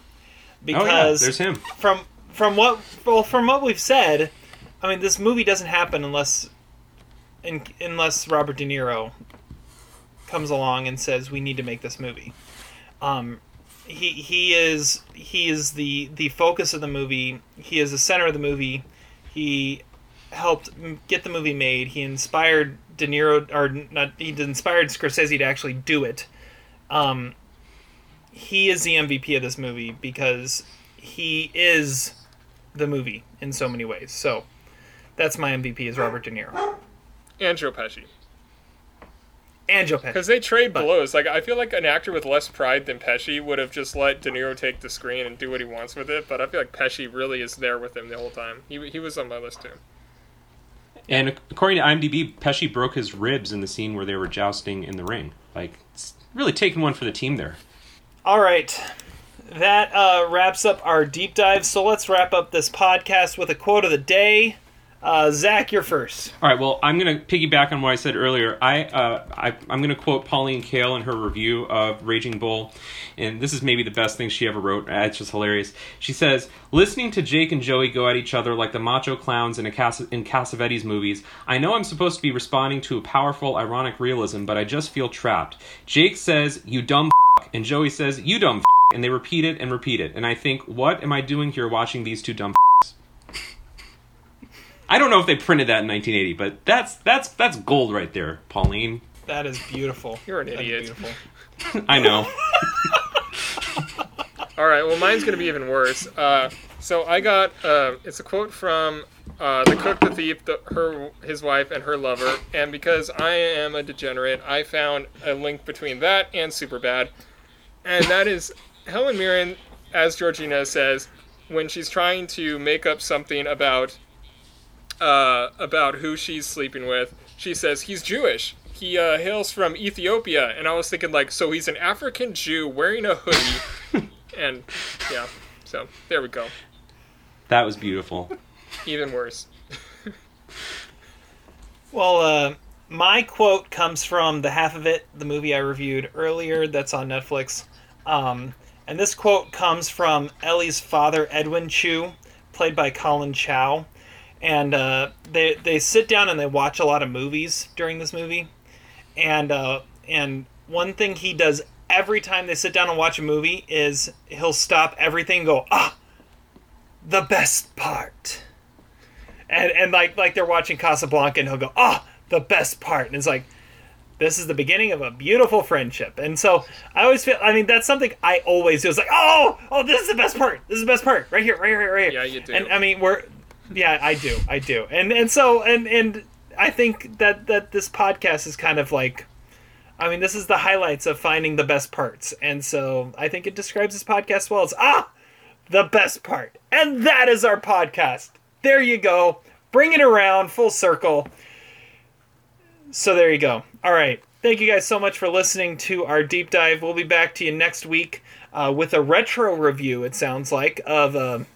because yeah there's him from from what well from what we've said, I mean this movie doesn't happen unless in, unless Robert De Niro comes along and says we need to make this movie. Um, he he is he is the the focus of the movie. He is the center of the movie. He helped get the movie made. He inspired De Niro, or not, he inspired Scorsese to actually do it. Um, he is the MVP of this movie because he is the movie in so many ways. So that's my MVP is Robert De Niro And Joe Pesci. and Joe Pesci. Because they trade But- blows. Like, I feel like an actor with less pride than Pesci would have just let De Niro take the screen and do what he wants with it. But I feel like Pesci really is there with him the whole time. He, he was on my list, too. And according to imdb pesci broke his ribs in the scene where they were jousting in the ring like it's really taking one for the team there All right. That uh, wraps up our deep dive. So let's wrap up this podcast with a quote of the day. Uh, Zach, you're first. All right. Well, I'm going to piggyback on what I said earlier. I, uh, I I'm going to quote Pauline Kael in her review of Raging Bull, and this is maybe the best thing she ever wrote. Uh, It's just hilarious. She says, "Listening to Jake and Joey go at each other like the macho clowns in a Cas- in Cassavetes movies, I know I'm supposed to be responding to a powerful, ironic realism, but I just feel trapped. Jake says, "You dumb," f-, and Joey says, "You dumb," f-, and they repeat it and repeat it, and I think, what am I doing here watching these two dumb? F-s? I don't know if they printed that in 1980, but that's that's that's gold right there, Pauline. That is beautiful. You're an That is idiot. beautiful. I know. All right, well, mine's gonna be even worse. Uh, so I got uh, it's a quote from uh, the cook, the thief, the, her, his wife, and her lover. And because I am a degenerate, I found a link between that and Superbad, and that is Helen Mirren, as Georgina says, when she's trying to make up something about uh, about who she's sleeping with, she says he's Jewish. He uh, hails from Ethiopia, and I was thinking like, so he's an African Jew wearing a hoodie, and yeah, so there we go. That was beautiful. Even worse. Well, uh, my quote comes from the half of it, the movie I reviewed earlier that's on Netflix. Um, and this quote comes from Ellie's father, Edwin Chu, played by Collin Chou. And uh, they, they sit down and they watch a lot of movies during this movie. And, uh, and one thing he does every time they sit down and watch a movie is he'll stop everything and go, ah, the best part and and like like they're watching Casablanca, and he'll go, "Oh, the best part," and it's like, this is the beginning of a beautiful friendship. And so I always feel, I mean, that's something I always do. It's like, oh, oh, this is the best part. This is the best part, right here, right here, right here. Yeah, you do. And I mean, we're, yeah, I do, I do, and and so and and I think that that this podcast is kind of like. I mean, this is the highlights of finding the best parts. And so I think it describes this podcast well. It's, ah, the best part. And that is our podcast. There you go. Bring it around full circle. So there you go. All right. Thank you guys so much for listening to our deep dive. We'll be back to you next week uh, with a retro review. It sounds like of a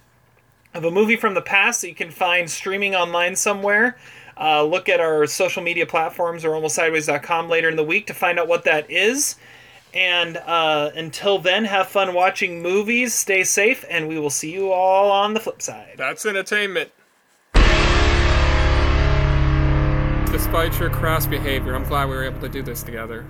of a movie from the past that you can find streaming online somewhere. Uh, look at our social media platforms or almostsideways.com later in the week to find out what that is. And uh, until then, have fun watching movies, stay safe, and we will see you all on the flip side. That's entertainment. Despite your crass behavior, I'm glad we were able to do this together.